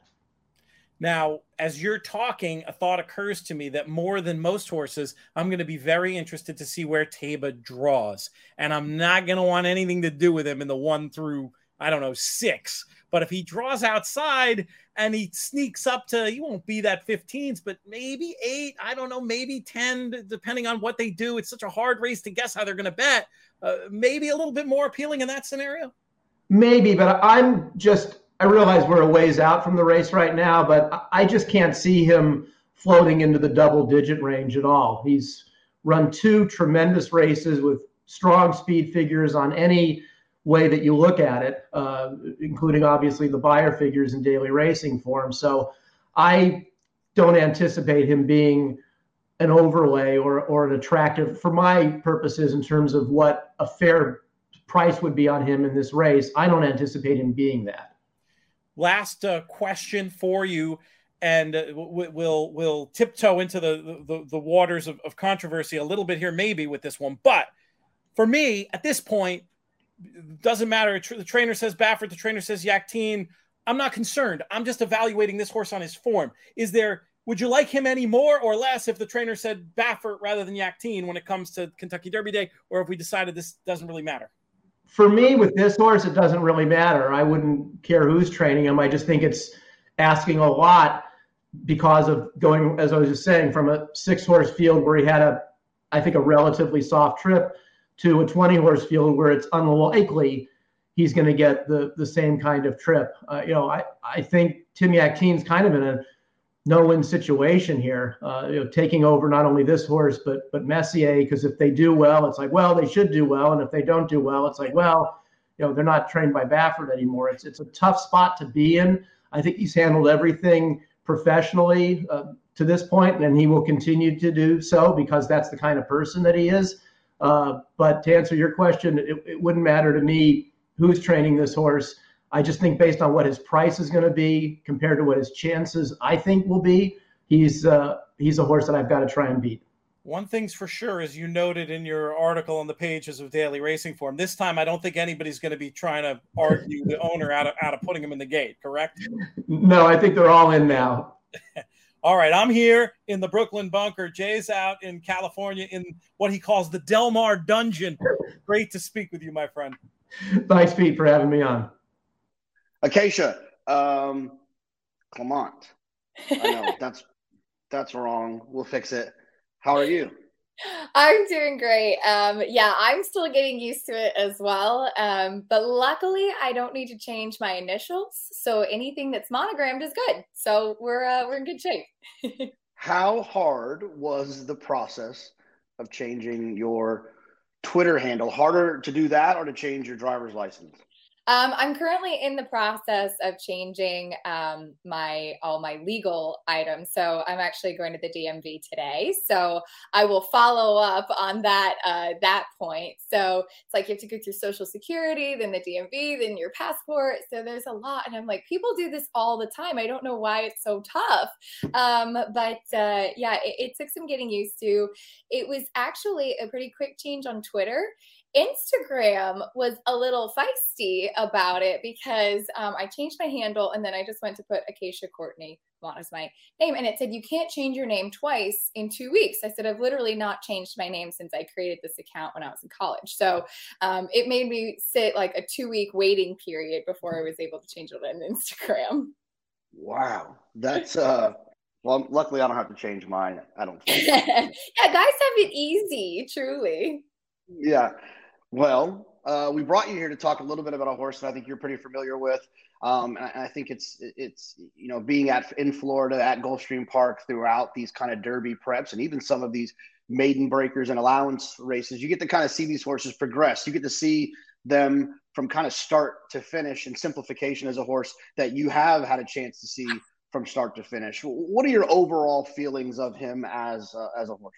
Now, as you're talking, a thought occurs to me that more than most horses, I'm going to be very interested to see where Taiba draws. And I'm not going to want anything to do with him in the one through, I don't know, six. But if he draws outside and he sneaks up to, he won't be that 15s, but maybe eight, I don't know, maybe 10, depending on what they do. It's such a hard race to guess how they're going to bet uh, maybe a little bit more appealing in that scenario? Maybe, but I'm just, I realize we're a ways out from the race right now, but I just can't see him floating into the double digit range at all. He's run two tremendous races with strong speed figures on any way that you look at it, uh, including obviously the Beyer figures in daily racing form. So I don't anticipate him being an overlay or, or an attractive for my purposes in terms of what a fair price would be on him in this race. I don't anticipate him being that. Last uh, question for you, and uh, we'll we'll tiptoe into the the, the waters of, of controversy a little bit here, maybe with this one. But for me, at this point, doesn't matter. The trainer says Baffert, the trainer says Yakteen. I'm not concerned. I'm just evaluating this horse on his form. Is there would you like him any more or less if the trainer said Baffert rather than Yakteen when it comes to Kentucky Derby Day, or if we decided this doesn't really matter? For me, with this horse, it doesn't really matter. I wouldn't care who's training him. I just think it's asking a lot because of going, as I was just saying, from a six horse field where he had a, I think, a relatively soft trip to a 20 horse field where it's unlikely he's going to get the the same kind of trip. Uh, you know, I, I think Tim Yakteen's kind of in a no-win situation here. Uh, you know, taking over not only this horse but but Messier, because if they do well, it's like well they should do well, and if they don't do well, it's like well, you know they're not trained by Baffert anymore. It's it's a tough spot to be in. I think he's handled everything professionally uh, to this point, and he will continue to do so because that's the kind of person that he is. Uh, but to answer your question, it, it wouldn't matter to me who's training this horse. I just think based on what his price is going to be compared to what his chances I think will be, he's uh, he's a horse that I've got to try and beat. One thing's for sure, as you noted in your article on the pages of Daily Racing Form, this time I don't think anybody's going to be trying to argue the owner out of out of putting him in the gate. Correct? No, I think they're all in now. [LAUGHS] all right, I'm here in the Brooklyn bunker. Jay's out in California in what he calls the Del Mar dungeon. Great to speak with you, my friend. Thanks, Pete, for having me on. Acacia, um, Clement. I know [LAUGHS] that's that's wrong. We'll fix it. How are you? I'm doing great. Um, yeah, I'm still getting used to it as well. Um, but luckily, I don't need to change my initials, so anything that's monogrammed is good. So we're uh, we're in good shape. [LAUGHS] How hard was the process of changing your Twitter handle? Harder to do that, or to change your driver's license? Um, I'm currently in the process of changing um, my all my legal items. So I'm actually going to the DMV today. So I will follow up on that uh, that point. So it's like you have to go through Social Security, then the DMV, then your passport. So there's a lot, and I'm like, people do this all the time. I don't know why it's so tough. Um, but uh, yeah, it, it took some getting used to. It was actually a pretty quick change on Twitter Instagram was a little feisty about it because um, I changed my handle and then I just went to put Acacia Courtney Vaughn as my name. And it said, You can't change your name twice in two weeks. I said, I've literally not changed my name since I created this account when I was in college. So um, it made me sit like a two week waiting period before I was able to change it on Instagram. Wow. That's, uh, well, luckily I don't have to change mine. I don't think. [LAUGHS] yeah, guys have it easy, truly. Yeah. Well, uh, we brought you here to talk a little bit about a horse that I think you're pretty familiar with. Um, and I, I, think it's it's you know being at in Florida at Gulfstream Park throughout these kind of Derby preps and even some of these maiden breakers and allowance races, you get to kind of see these horses progress. You get to see them from kind of start to finish and simplification as a horse that you have had a chance to see from start to finish. What are your overall feelings of him as uh, as a horse?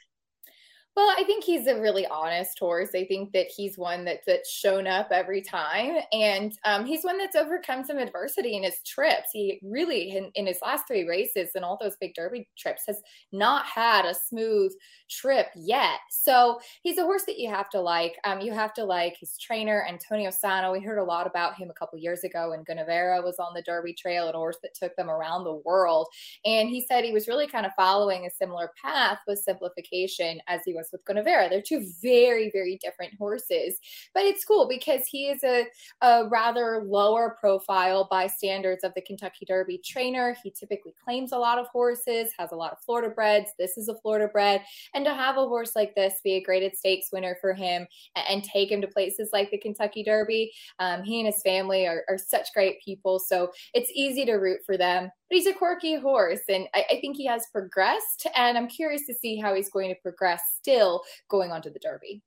Well, I think he's a really honest horse. I think that he's one that, that's shown up every time. And um, he's one that's overcome some adversity in his trips. He really, in, in, his last three races and all those big Derby trips, has not had a smooth trip yet. So he's a horse that you have to like. Um, you have to like his trainer, Antonio Sano. We heard a lot about him a couple years ago when Gunnevera was on the Derby trail, a horse that took them around the world. And he said he was really kind of following a similar path with simplification as he was with Gunnevera. They're two very, very different horses, but it's cool because he is a, a rather lower profile by standards of the Kentucky Derby trainer. He typically claims a lot of horses, has a lot of Florida breds. This is a Florida bred. And to have a horse like this be a graded stakes winner for him and, and take him to places like the Kentucky Derby, um, he and his family are, are such great people. So it's easy to root for them but he's a quirky horse and I, I, think he has progressed and i'm curious to see how he's going to progress still going on to the derby.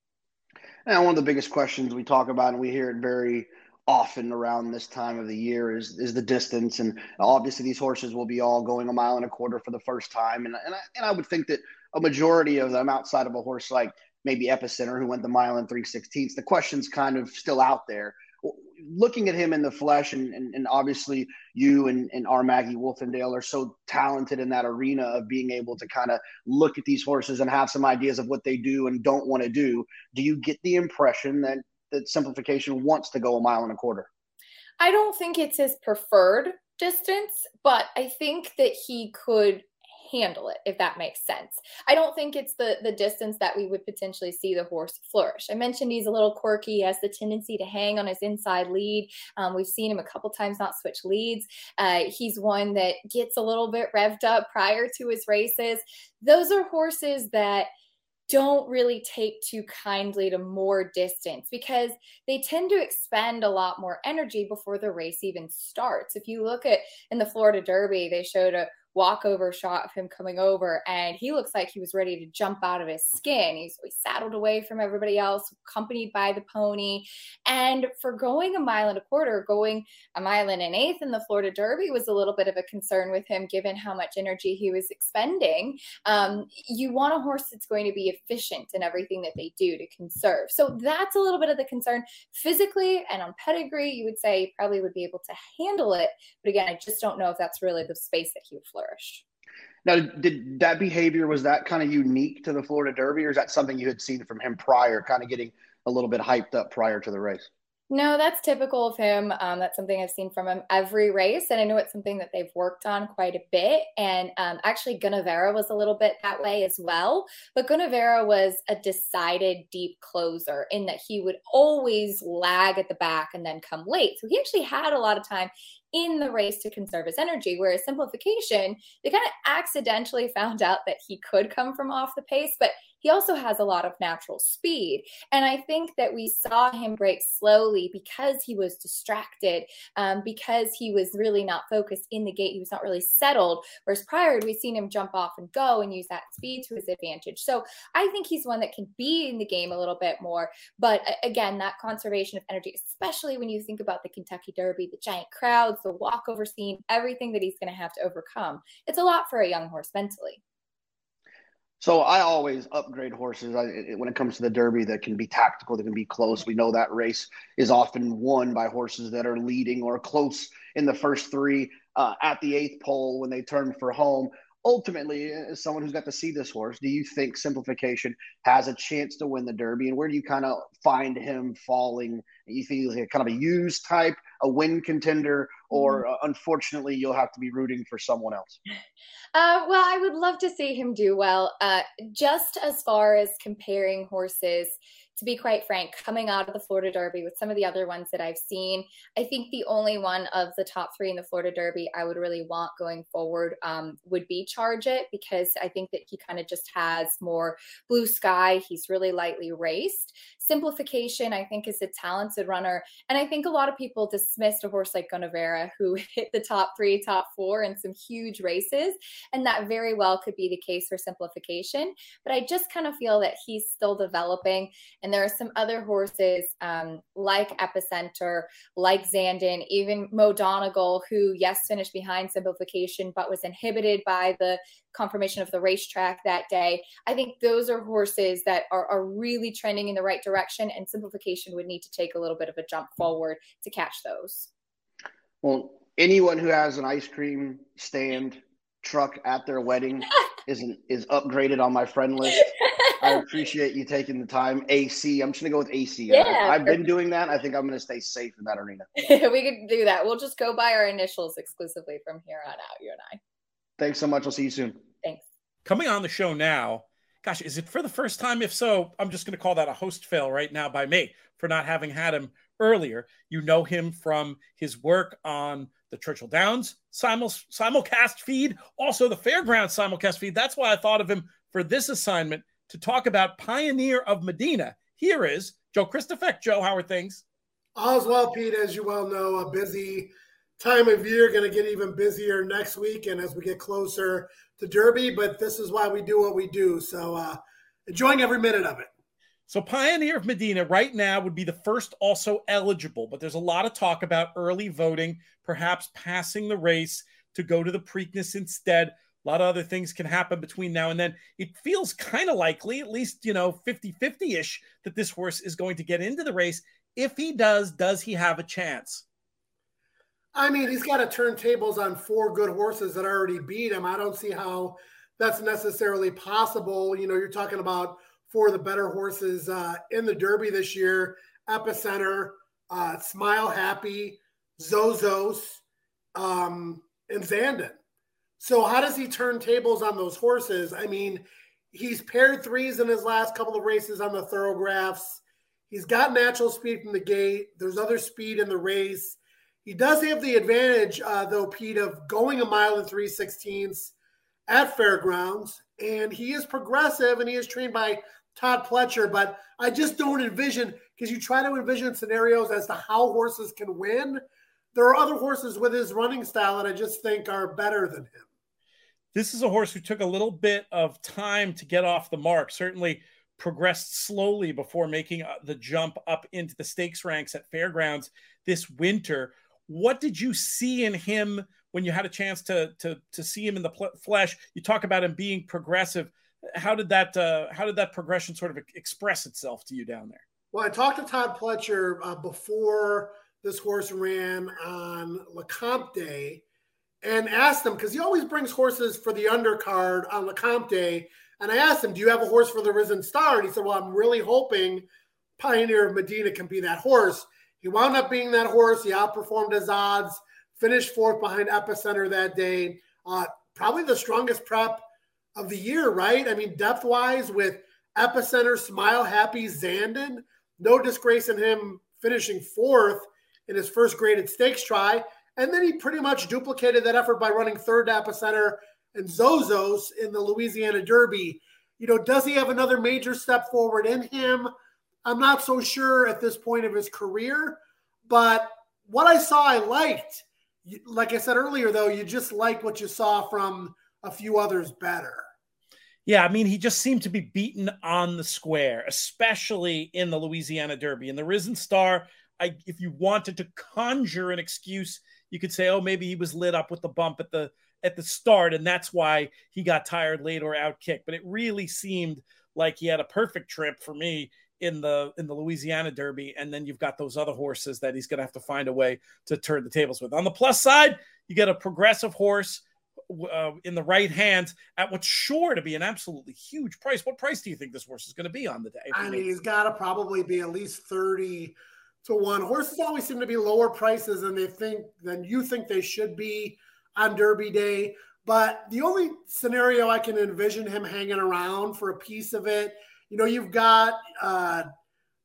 And one of the biggest questions we talk about and we hear it very often around this time of the year is is the distance. And obviously these horses will be all going a mile and a quarter for the first time. And, and, I, and I would think that a majority of them outside of a horse like maybe epicenter who went the mile and three sixteenths the question's kind of still out there looking at him in the flesh, and, and, and obviously you and, and our Maggie Wolfendale are so talented in that arena of being able to kind of look at these horses and have some ideas of what they do and don't want to do. Do you get the impression that that simplification wants to go a mile and a quarter? I don't think it's his preferred distance, but I think that he could handle it if that makes sense. I don't think it's the the distance that we would potentially see the horse flourish. I mentioned he's a little quirky he has the tendency to hang on his inside lead. Um, we've seen him a couple times not switch leads. Uh, he's one that gets a little bit revved up prior to his races. Those are horses that don't really take too kindly to more distance because they tend to expend a lot more energy before the race even starts. If you look at in the Florida Derby, they showed a walkover shot of him coming over, and he looks like he was ready to jump out of his skin. He's, he's saddled away from everybody else, accompanied by the pony. And for going a mile and a quarter, going a mile and an eighth in the Florida Derby was a little bit of a concern with him, given how much energy he was expending. Um, you want a horse that's going to be efficient in everything that they do to conserve. So that's a little bit of the concern. Physically and on pedigree, you would say he probably would be able to handle it. But again, I just don't know if that's really the space that he would flourish flourish. Now, did that behavior was that kind of unique to the Florida Derby, or is that something you had seen from him prior, kind of getting a little bit hyped up prior to the race? No, that's typical of him. Um, that's something I've seen from him every race, and I know it's something that they've worked on quite a bit. And um, actually, Gunnevera was a little bit that way as well. But Gunnevera was a decided deep closer in that he would always lag at the back and then come late. So he actually had a lot of time in the race to conserve his energy. Whereas simplification, they kind of accidentally found out that he could come from off the pace, but he also has a lot of natural speed. And I think that we saw him break slowly because he was distracted, um, because he was really not focused in the gate. He was not really settled. Whereas prior, we've seen him jump off and go and use that speed to his advantage. So I think he's one that can be in the game a little bit more. But again, that conservation of energy, especially when you think about the Kentucky Derby, the giant crowds, the walkover scene, everything that he's going to have to overcome, it's a lot for a young horse mentally. So I always upgrade horses I, when it comes to the Derby that can be tactical, that can be close. We know that race is often won by horses that are leading or close in the first three uh, at the eighth pole when they turn for home. Ultimately, as someone who's got to see this horse, do you think Simplification has a chance to win the Derby? And where do you kind of find him falling? You think he's kind of a used type, a win contender, or mm-hmm. uh, unfortunately, you'll have to be rooting for someone else? [LAUGHS] Uh, well, I would love to see him do well. Uh, just as far as comparing horses, to be quite frank, coming out of the Florida Derby with some of the other ones that I've seen, I think the only one of the top three in the Florida Derby I would really want going forward um, would be Charge It because I think that he kind of just has more blue sky. He's really lightly raced. Simplification, I think, is a talented runner. And I think a lot of people dismissed a horse like Gunnevera who [LAUGHS] hit the top three, top four in some huge races. And that very well could be the case for Simplification. But I just kind of feel that he's still developing. And there are some other horses um, like Epicenter, like Zandon, even Mo Donegal, who, yes, finished behind simplification, but was inhibited by the confirmation of the racetrack that day. I think those are horses that are, are really trending in the right direction, and simplification would need to take a little bit of a jump forward to catch those. Well, anyone who has an ice cream stand truck at their wedding [LAUGHS] is is upgraded on my friend list. I oh. appreciate you taking the time. AC. I'm just gonna go with AC. Yeah, I, have been doing that. I think I'm gonna stay safe in that arena. [LAUGHS] we could do that. We'll just go by our initials exclusively from here on out. You and I. Thanks so much. I'll see you soon. Thanks. Coming on the show now. Gosh, is it for the first time? If so, I'm just going to call that a host fail right now by me for not having had him earlier. You know him from his work on the Churchill Downs simul- simulcast feed, also the Fairgrounds simulcast feed. That's why I thought of him for this assignment to talk about Pioneer of Medina. Here is Joe Kristufek. Joe, how are things? All's well, Pete. As you well know, a busy time of year, going to get even busier next week and as we get closer to Derby. But this is why we do what we do. So uh, enjoying every minute of it. So Pioneer of Medina right now would be the first also eligible, but there's a lot of talk about early voting, perhaps passing the race to go to the Preakness instead. A lot of other things can happen between now and then. It feels kind of likely, at least, you know, 50 50 ish, that this horse is going to get into the race. If he does, does he have a chance? I mean, he's got to turn tables on four good horses that already beat him. I don't see how that's necessarily possible. You know, you're talking about four of the better horses uh, in the Derby this year Epicenter, uh, Smile Happy, Zozos, um, and Zandon. So how does he turn tables on those horses? I mean, he's paired threes in his last couple of races on the Thoro-Graphs. He's got natural speed from the gate. There's other speed in the race. He does have the advantage, uh, though, Pete, of going a mile and three sixteenths at fairgrounds. And he is progressive and he is trained by Todd Pletcher. But I just don't envision, because you try to envision scenarios as to how horses can win there are other horses with his running style that I just think are better than him. This is a horse who took a little bit of time to get off the mark. Certainly progressed slowly before making uh, the jump up into the stakes ranks at fairgrounds this winter. What did you see in him when you had a chance to to to see him in the pl- flesh? You talk about him being progressive. How did that uh, how did that progression sort of express itself to you down there? Well, I talked to Todd Pletcher uh, before this horse ran on Lecomte Day and asked him because he always brings horses for the undercard on Lecomte Day. And I asked him, Do you have a horse for the Risen Star? And he said, Well, I'm really hoping Pioneer of Medina can be that horse. He wound up being that horse. He outperformed his odds, finished fourth behind Epicenter that day. Uh, probably the strongest prep of the year, right? I mean, depth wise, with Epicenter, Smile Happy, Zandon, no disgrace in him finishing fourth in his first graded stakes try. And then he pretty much duplicated that effort by running third to Epicenter and Zozos in the Louisiana Derby. You know, does he have another major step forward in him? I'm not so sure at this point of his career, but what I saw, I liked. Like I said earlier, though, you just like what you saw from a few others better. Yeah, I mean, he just seemed to be beaten on the square, especially in the Louisiana Derby. And the Risen Star, I, if you wanted to conjure an excuse, you could say, oh, maybe he was lit up with the bump at the at the start, and that's why he got tired late or out kicked. But it really seemed like he had a perfect trip for me in the in the Louisiana Derby, and then you've got those other horses that he's going to have to find a way to turn the tables with. On the plus side, you get a progressive horse uh, in the right hands at what's sure to be an absolutely huge price. What price do you think this horse is going to be on the day? I mean, he's got to probably be at least thirty to one. Horses always seem to be lower prices than they think than you think they should be on Derby Day. But the only scenario I can envision him hanging around for a piece of it, you know, you've got uh,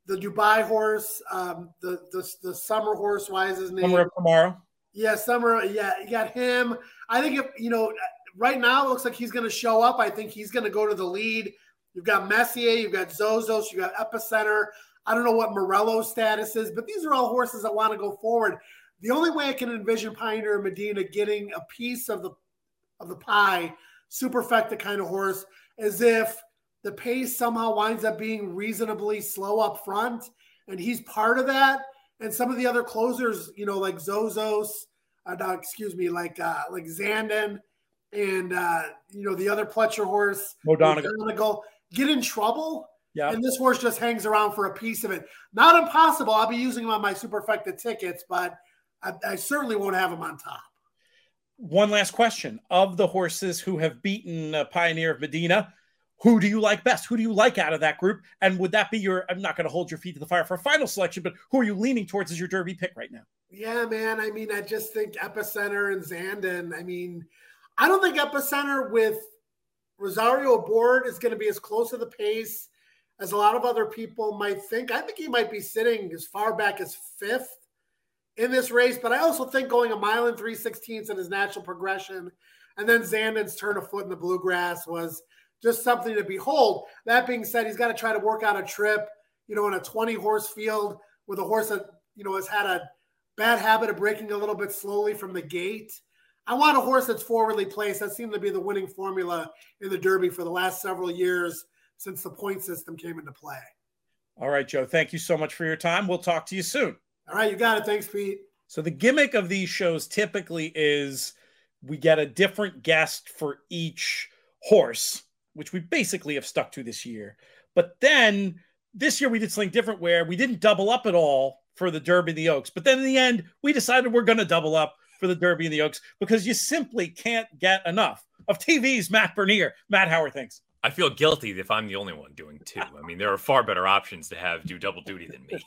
the Dubai horse, um, the, the the summer horse. Why is his name? Summer Is Tomorrow. Yeah, summer. Yeah, you got him. I think if you know, right now it looks like he's going to show up. I think he's going to go to the lead. You've got Messier, you've got Zozos, you've got Epicenter. I don't know what Morello's status is, but these are all horses that want to go forward. The only way I can envision Pioneer and Medina getting a piece of the of the pie, superfecta kind of horse, is if the pace somehow winds up being reasonably slow up front, and he's part of that. And some of the other closers, you know, like Zozos, uh, no, excuse me, like uh, like Zandon, and uh, you know the other Pletcher horse, O'Donegal, get in trouble. Yeah. And this horse just hangs around for a piece of it. Not impossible. I'll be using him on my superfecta tickets, but I, I certainly won't have him on top. One last question: Of the horses who have beaten uh, Pioneer of Medina, who do you like best? Who do you like out of that group? And would that be your? I'm not going to hold your feet to the fire for a final selection, but who are you leaning towards as your Derby pick right now? Yeah, man. I mean, I just think Epicenter and Zandon. I mean, I don't think Epicenter with Rosario aboard is going to be as close to the pace as a lot of other people might think. I think he might be sitting as far back as fifth in this race, but I also think going a mile and three sixteenths in his natural progression, and then Zandon's turn of foot in the bluegrass was just something to behold. That being said, he's got to try to work out a trip, you know, in a 20 horse field with a horse that, you know, has had a bad habit of breaking a little bit slowly from the gate. I want a horse that's forwardly placed. That seemed to be the winning formula in the Derby for the last several years since the point system came into play. All right, Joe. Thank you so much for your time. We'll talk to you soon. All right, you got it. Thanks, Pete. So the gimmick of these shows typically is we get a different guest for each horse, which we basically have stuck to this year. But then this year we did something different where we didn't double up at all for the Derby and the Oaks. But then in the end, we decided we're going to double up for the Derby and the Oaks because you simply can't get enough of TV's Matt Bernier. Matt, how are things? I feel guilty if I'm the only one doing two. I mean, there are far better options to have do double duty than me.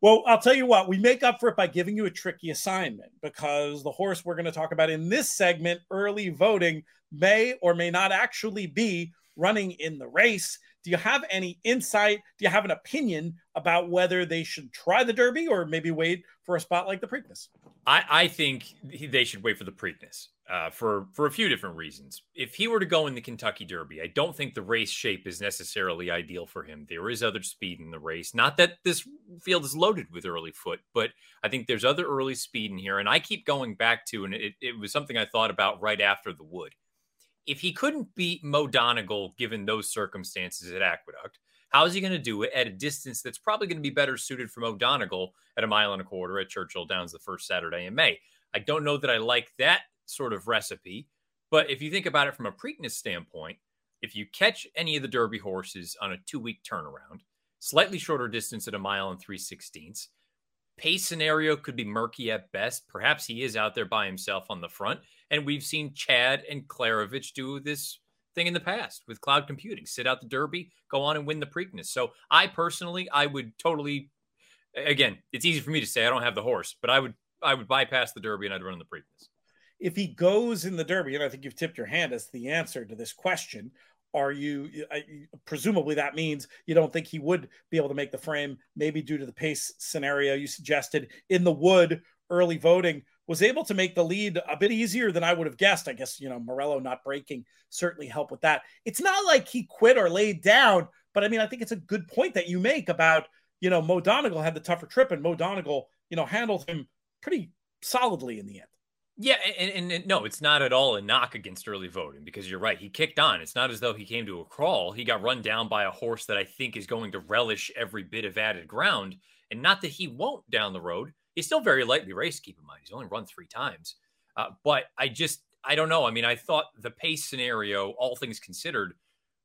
Well, I'll tell you what, we make up for it by giving you a tricky assignment because the horse we're going to talk about in this segment, early voting, may or may not actually be running in the race. Do you have any insight? Do you have an opinion about whether they should try the Derby or maybe wait for a spot like the Preakness? I, I think they should wait for the Preakness uh, for for a few different reasons. If he were to go in the Kentucky Derby, I don't think the race shape is necessarily ideal for him. There is other speed in the race. Not that this field is loaded with early foot, but I think there's other early speed in here. And I keep going back to, and it, it was something I thought about right after the Wood. If he couldn't beat Mo Donegal given those circumstances at Aqueduct, how is he going to do it at a distance that's probably going to be better suited for Mo Donegal at a mile and a quarter at Churchill Downs the first Saturday in May? I don't know that I like that sort of recipe. But if you think about it from a Preakness standpoint, if you catch any of the Derby horses on a two week turnaround, slightly shorter distance at a mile and three sixteenths, pace scenario could be murky at best. Perhaps he is out there by himself on the front. And we've seen Chad and Klaravich do this thing in the past with cloud computing sit out the Derby, go on and win the Preakness. So I personally, I would totally, again, it's easy for me to say I don't have the horse, but I would, I would bypass the Derby and I'd run in the Preakness if he goes in the Derby, and I think you've tipped your hand as the answer to this question, are you presumably that means you don't think he would be able to make the frame, maybe due to the pace scenario you suggested in the wood early voting was able to make the lead a bit easier than I would have guessed. I guess, you know, Morello not breaking certainly helped with that. It's not like he quit or laid down, but I mean, I think it's a good point that you make about, you know, Mo Donegal had the tougher trip and Mo Donegal, you know, handled him pretty solidly in the end. Yeah, and, and, no, it's not at all a knock against early voting because you're right. He kicked on. It's not as though he came to a crawl. He got run down by a horse that I think is going to relish every bit of added ground. And not that he won't down the road. He's still very lightly raced, keep in mind. He's only run three times. Uh, but I just, I don't know. I mean, I thought the pace scenario, all things considered,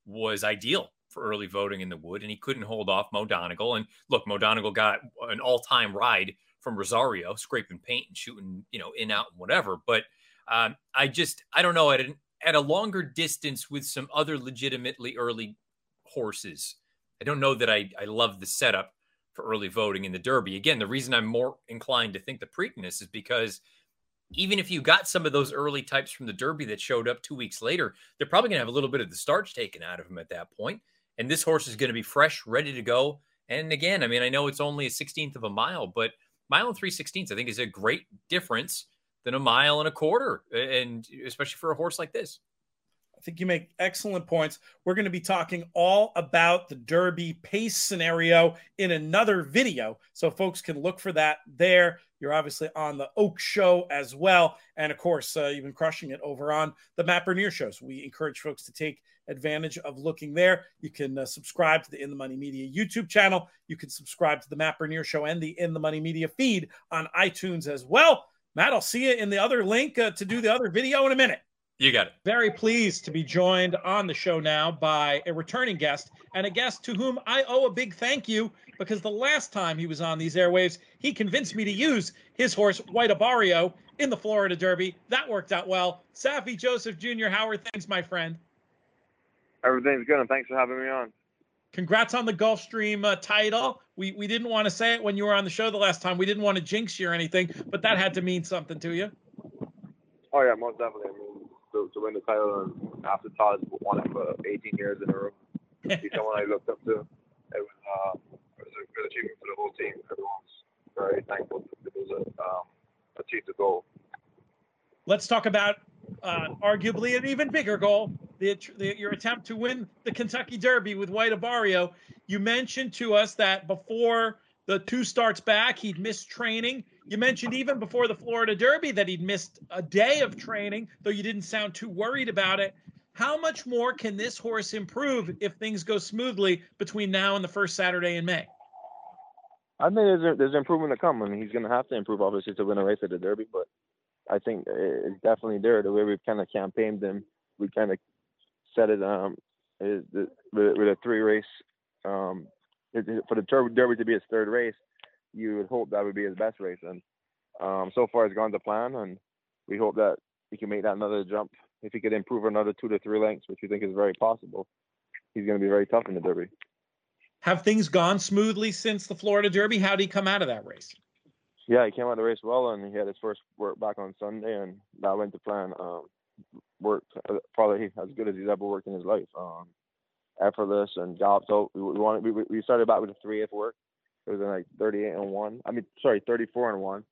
was ideal for early voting in the wood, and he couldn't hold off Mo Donegal. And look, Mo Donegal got an all time ride from Rosario, scraping paint and shooting, you know, in out and whatever. But um, I just I don't know at an, at a longer distance with some other legitimately early horses. I don't know that I I love the setup for early voting in the Derby. Again, the reason I'm more inclined to think the Preakness is because even if you got some of those early types from the Derby that showed up two weeks later, they're probably going to have a little bit of the starch taken out of them at that point. And this horse is going to be fresh, ready to go. And again, I mean, I know it's only a 16th of a mile, but mile and three sixteenths, I think, is a great difference than a mile and a quarter, and especially for a horse like this. Think you make excellent points. We're going to be talking all about the Derby pace scenario in another video. So folks can look for that there. You're obviously on the Oak Show as well. And of course, uh, you've been crushing it over on the Matt Bernier shows. We encourage folks to take advantage of looking there. You can uh, subscribe to the In the Money Media YouTube channel. You can subscribe to the Matt Bernier Show and the In the Money Media feed on iTunes as well. Matt, I'll see you in the other link uh, to do the other video in a minute. You got it. Very pleased to be joined on the show now by a returning guest and a guest to whom I owe a big thank you because the last time he was on these airwaves, he convinced me to use his horse, White Abarrio, in the Florida Derby. That worked out well. Saffie Joseph Jr., how are things, my friend? Everything's good, and thanks for having me on. Congrats on the Gulfstream uh, title. We we didn't want to say it when you were on the show the last time. We didn't want to jinx you or anything, but that had to mean something to you. Oh yeah, most definitely. To, to win the title and after Todd won it for 18 years in a row, he's someone I looked up to. It was uh, it was a good achievement for the whole team. Everyone's very thankful to be able to um, achieve the goal. Let's talk about uh, arguably an even bigger goal the, the, your attempt to win the Kentucky Derby with White Abarrio. You mentioned to us that before the two starts back, he'd missed training. You mentioned even before the Florida Derby that he'd missed a day of training, though you didn't sound too worried about it. How much more can this horse improve if things go smoothly between now and the first Saturday in May? I think there's there's improvement to come. I mean, he's going to have to improve obviously to win a race at the Derby, but I think it's definitely there. The way we've kind of campaigned him, we kind of set it um with, with a three race um for the Derby to be his third race, you would hope that would be his best race. And um, so far, it's gone to plan, and we hope that he can make that another jump. If he could improve another two to three lengths, which we think is very possible, he's going to be very tough in the Derby. Have things gone smoothly since the Florida Derby? How did he come out of that race? Yeah, he came out of the race well, and he had his first work back on Sunday, and that went to plan. Um, worked uh, probably as good as he's ever worked in his life. Um, effortless and galloped out. We, we wanted we, we started back with a three eighth work. It was in like 38 and one. I mean, sorry, 34 and one.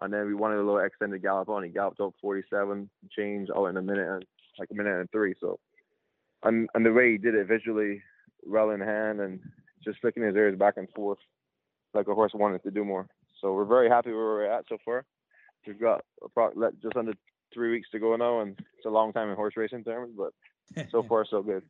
And then we wanted a little extended gallop on. He galloped up 47 change out oh, in a minute and like a minute and three. So, and and the way he did it visually, well in hand and just flicking his ears back and forth like a horse wanted to do more. So we're very happy where we're at so far. We've got just under three weeks to go now, and it's a long time in horse racing terms, but [LAUGHS] so far so good.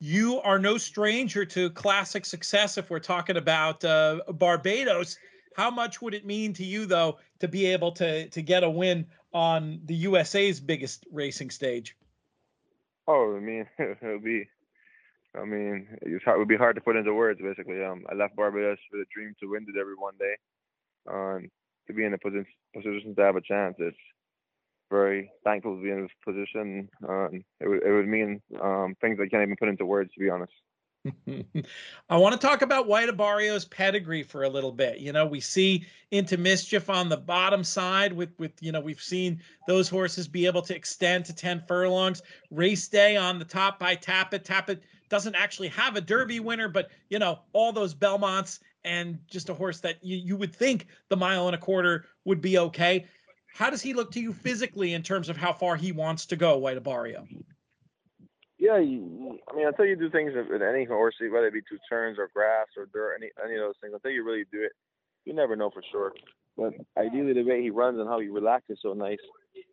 You are no stranger to classic success if we're talking about uh, Barbados. How much would it mean to you, though, to be able to to get a win on the USA's biggest racing stage? Oh, I mean, [LAUGHS] it would be. I mean, it's hard, it would be hard to put into words. Basically, um, I left Barbados with a dream to win it every one day, um, to be in a position position to have a chance. It's very thankful to be in this position. Um, it would it would mean um, things I can't even put into words, to be honest. [LAUGHS] I want to talk about White Abarrio's pedigree for a little bit. You know, we see into mischief on the bottom side with with you know we've seen those horses be able to extend to 10 furlongs. Race day on the top by Tapit. Tapit doesn't actually have a Derby winner, but you know all those Belmonts and just a horse that you, you would think the mile and a quarter would be okay How does he look to you physically in terms of how far he wants to go, White Abarrio? Yeah, I mean, until you do things with any horse, whether it be two turns or grass or dirt, any any of those things, until you really do it, you never know for sure. But ideally, the way he runs and how he relaxes so nice,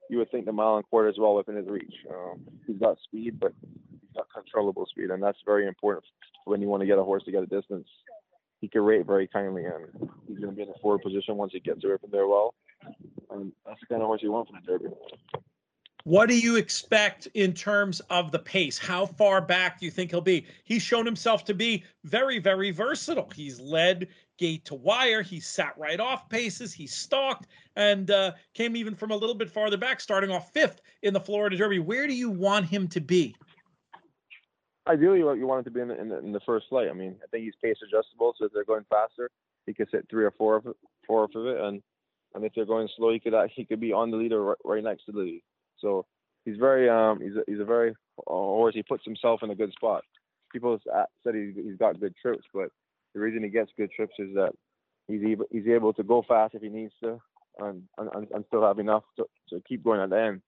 you would think the mile and quarter is well within his reach. Um, he's got speed, but he's got controllable speed, and that's very important when you want to get a horse to get a distance. He can rate very kindly, and he's going to be in a forward position once he gets away from there well. And that's the kind of horse you want from the Derby. What do you expect in terms of the pace? How far back do you think he'll be? He's shown himself to be very, very versatile. He's led gate to wire. He sat right off paces. He stalked and uh, came even from a little bit farther back, starting off fifth in the Florida Derby. Where do you want him to be? Ideally, you want him to be in the, in the, in the first flight. I mean, I think he's pace adjustable, so if they're going faster, he could sit three or four of it, four of it, and and if they're going slow, he could he could be on the leader right, right next to the lead. So he's very um he's a, he's a very uh, horse. He puts himself in a good spot. People said he's he's got good trips, but the reason he gets good trips is that he's able he's able to go fast if he needs to, and and, and still have enough to, to keep going at the end.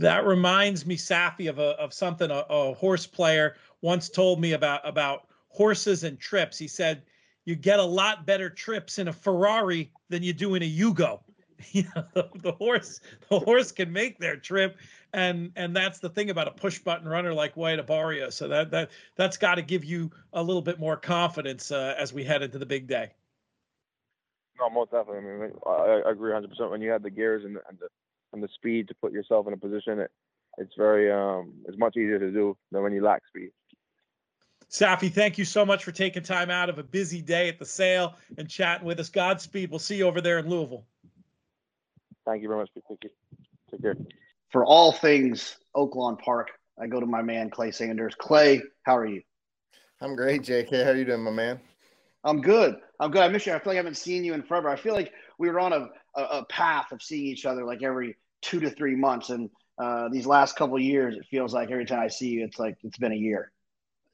That reminds me, Saffie, of a, of something a, a horse player once told me about about horses and trips. He said, "You get a lot better trips in a Ferrari than you do in a Yugo." [LAUGHS] you know, the, the, horse the horse can make their trip and and that's the thing about a push button runner like White Abarrio. So that that that's got to give you a little bit more confidence uh, as we head into the big day. No, most definitely. I mean, I, I agree 100. percent When you have the gears and the, and the and the speed to put yourself in a position, it it's very um it's much easier to do than when you lack speed. Saffie, thank you so much for taking time out of a busy day at the sale and chatting with us. Godspeed. We'll see you over there in Louisville. Thank you very much. Thank you. Take care. For all things Oaklawn Park, I go to my man Clay Sanders. Clay, how are you? I'm great, JK. How are you doing, my man? I'm good. I'm good. I miss you. I feel like I haven't seen you in forever. I feel like we were on a, a, a path of seeing each other like every two to three months, and uh, these last couple years, it feels like every time I see you, it's like it's been a year.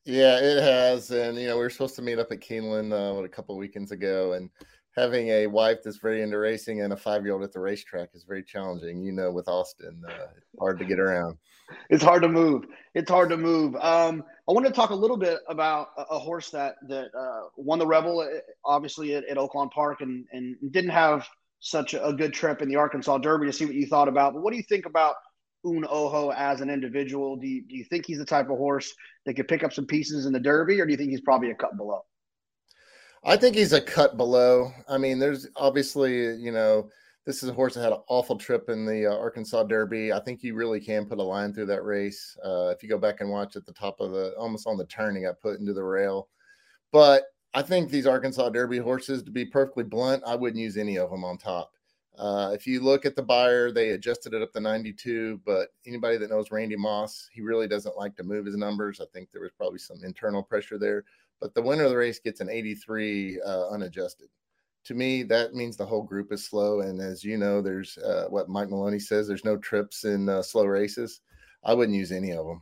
Yeah, it has, and you know we were supposed to meet up at Keeneland uh, what, a couple weekends ago, and having a wife that's very into racing and a five year old at the racetrack is very challenging. You know, with Austin, uh, it's hard to get around. It's hard to move. It's hard to move. Um, I want to talk a little bit about a, horse that that uh, won the Rebel, uh, obviously at, at Oaklawn Park, and and didn't have such a good trip in the Arkansas Derby. To see what you thought about, but what do you think about Un Ojo as an individual? Do you, do you think he's the type of horse that could pick up some pieces in the Derby, or do you think he's probably a cut below? I think he's a cut below. I mean, there's obviously, you know, this is a horse that had an awful trip in the uh, Arkansas Derby. I think you really can put a line through that race. Uh, if you go back and watch at the top of the, almost on the turn, he got put into the rail. But I think these Arkansas Derby horses, to be perfectly blunt, I wouldn't use any of them on top. Uh, if you look at the Beyer, they adjusted it up to 92. But anybody that knows Randy Moss, he really doesn't like to move his numbers. I think there was probably some internal pressure there but the winner of the race gets an 83 uh, unadjusted. To me, that means the whole group is slow. And as you know, there's uh, what Mike Maloney says there's no trips in uh, slow races. I wouldn't use any of them.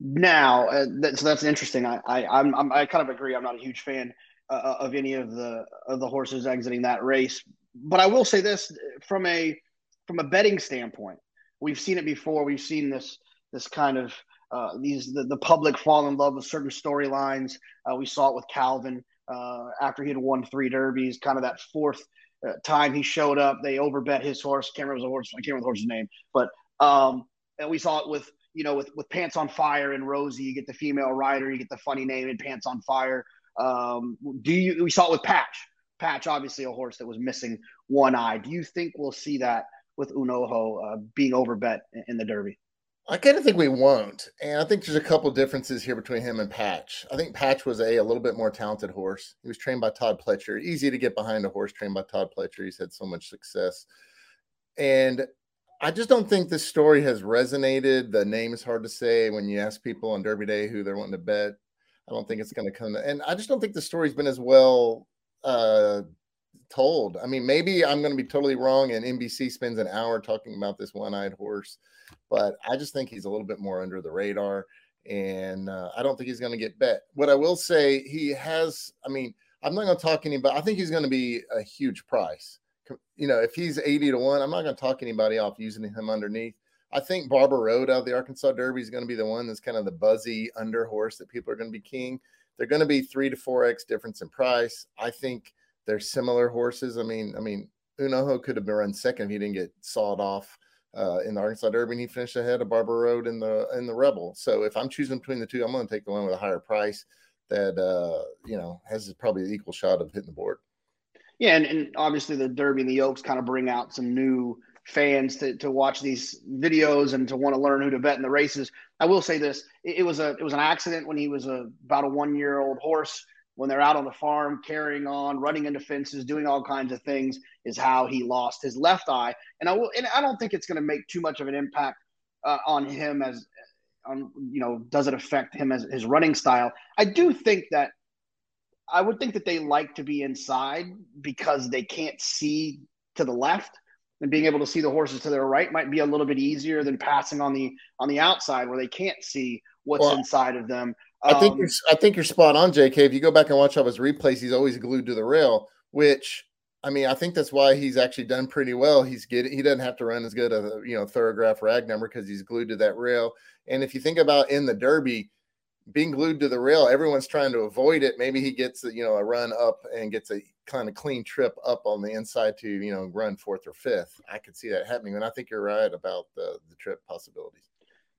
Now, uh, that's interesting. I, I, I'm, I'm, i kind of agree. I'm not a huge fan uh, of any of the of the horses exiting that race, but I will say this from a from a betting standpoint, we've seen it before. We've seen this this kind of uh, these the, the public fall in love with certain storylines. Uh, we saw it with Calvin uh, after he had won three derbies. Kind of that fourth uh, time he showed up, they overbet his horse. Can't remember the horse. I can't remember the horse's name, but um, and we saw it with you know with with Pants on Fire and Rosie. You get the female rider, you get the funny name and Pants on Fire. Um, do you? We saw it with Patch. Patch, obviously a horse that was missing one eye. Do you think we'll see that with Un Ojo uh, being overbet in, in the Derby? I kind of think we won't. And I think there's a couple differences here between him and Patch. I think Patch was a, a little bit more talented horse. He was trained by Todd Pletcher. Easy to get behind a horse trained by Todd Pletcher. He's had so much success. And I just don't think this story has resonated. The name is hard to say when you ask people on Derby Day who they're wanting to bet. I don't think it's going to come. And I just don't think the story's been as well uh, told. I mean, maybe I'm going to be totally wrong, and NBC spends an hour talking about this one-eyed horse but I just think he's a little bit more under the radar, and uh, I don't think he's going to get bet. What I will say, he has. I mean, I'm not going to talk anybody. I think he's going to be a huge price you know, if he's 80 to 1, I'm not going to talk anybody off using him underneath. I think Barber Road out of the Arkansas Derby is going to be the one that's kind of the buzzy under horse that people are going to be king. They're going to be three to four x difference in price. I think they're similar horses. I mean, I mean, Un Ojo could have been run second if he didn't get sawed off uh, in the Arkansas Derby, and he finished ahead of Barber Road in the in the Rebel. So if I'm choosing between the two, I'm going to take the one with a higher price that uh, you know has probably the equal shot of hitting the board. Yeah, and, and obviously the Derby and the Oaks kind of bring out some new fans to, to watch these videos and to want to learn who to bet in the races. I will say this: it, it was a it was an accident when he was a about a one year old horse. When they're out on the farm carrying on, running into fences, doing all kinds of things, is how he lost his left eye. And I will, and I don't think it's going to make too much of an impact uh, on him as on you know does it affect him as his running style. I do think that I would think that they like to be inside because they can't see to the left and being able to see the horses to their right might be a little bit easier than passing on the on the outside where they can't see what's well, inside of them. Um, I think um, you're I think you're spot on, JK. If you go back and watch all his replays, he's always glued to the rail, which I mean, I think that's why he's actually done pretty well. He's getting he doesn't have to run as good a you know Thoro-Graph rag number because he's glued to that rail. And if you think about in the Derby, being glued to the rail, everyone's trying to avoid it. Maybe he gets you know a run up and gets a kind of clean trip up on the inside to you know run fourth or fifth. I could see that happening, and I think you're right about the the trip possibilities.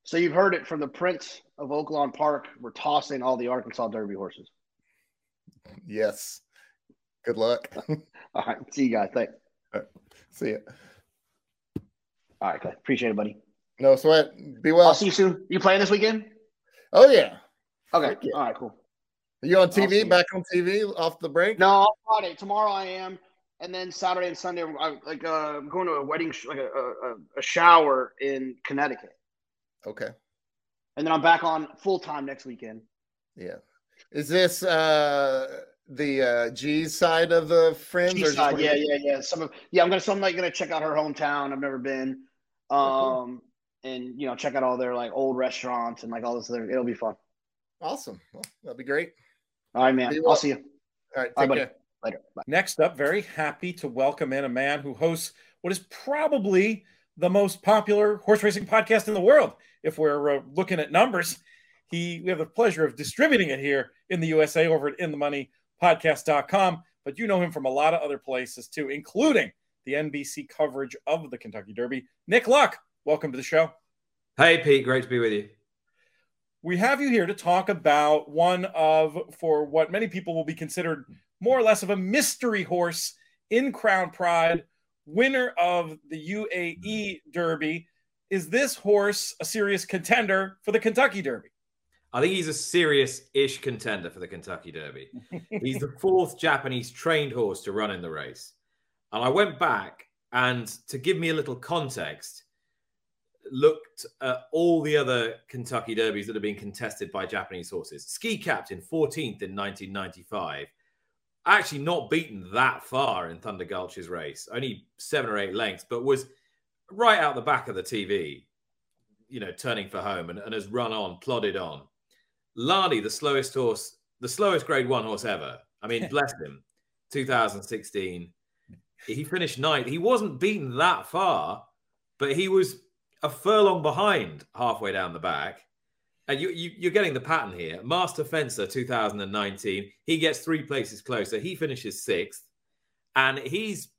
So you've heard it from the Prince of Oaklawn Park. We're tossing all the Arkansas Derby horses. Yes. Good luck. [LAUGHS] all right. See you guys. Thanks. See you. All right. Good. Appreciate it, buddy. No sweat. Be well. I'll see you soon. You playing this weekend? Oh yeah. Okay. All right. Cool. Are you on TV? Back on TV off the break? No, Friday. Tomorrow I am, and then Saturday and Sunday, I'm like uh, I'm going to a wedding, sh- like a, a, a shower in Connecticut. Okay. And then I'm back on full time next weekend. Yeah. Is this uh the uh G's side of the friends? G side, yeah, yeah, yeah. Some of yeah, I'm gonna so I'm like gonna check out her hometown. I've never been. Um oh, cool. and you know, check out all their like old restaurants and like all this other it'll be fun. Awesome. Well, that'll be great. All right, man. I'll see you. All right. Take All right, care. Later. Bye. Next up, very happy to welcome in a man who hosts what is probably the most popular horse racing podcast in the world. If we're uh, looking at numbers, he we have the pleasure of distributing it here in the USA over at inthemoneypodcast.com. But you know him from a lot of other places too, including the NBC coverage of the Kentucky Derby. Nick Luck, welcome to the show. Hey, Pete. Great to be with you we have you here to talk about one of, for what many people will be considered more or less of a mystery horse in Crown Pride, winner of the UAE Derby. Is this horse a serious contender for the Kentucky Derby? I think he's a serious ish contender for the Kentucky Derby. [LAUGHS] he's the fourth Japanese trained horse to run in the race. And I went back and to give me a little context, looked at all the other Kentucky derbies that have been contested by Japanese horses. Ski Captain, 14th in 1995. Actually, not beaten that far in Thunder Gulch's race, only seven or eight lengths, but was right out the back of the TV, you know, turning for home and, and has run on, plodded on. Lani, the slowest horse, the slowest grade one horse ever. I mean, [LAUGHS] bless him. 2016. He finished ninth. He wasn't beaten that far, but he was a furlong behind halfway down the back. And you, you, are getting the pattern here. Master Fencer 2019, he gets three places closer. He finishes sixth. And he's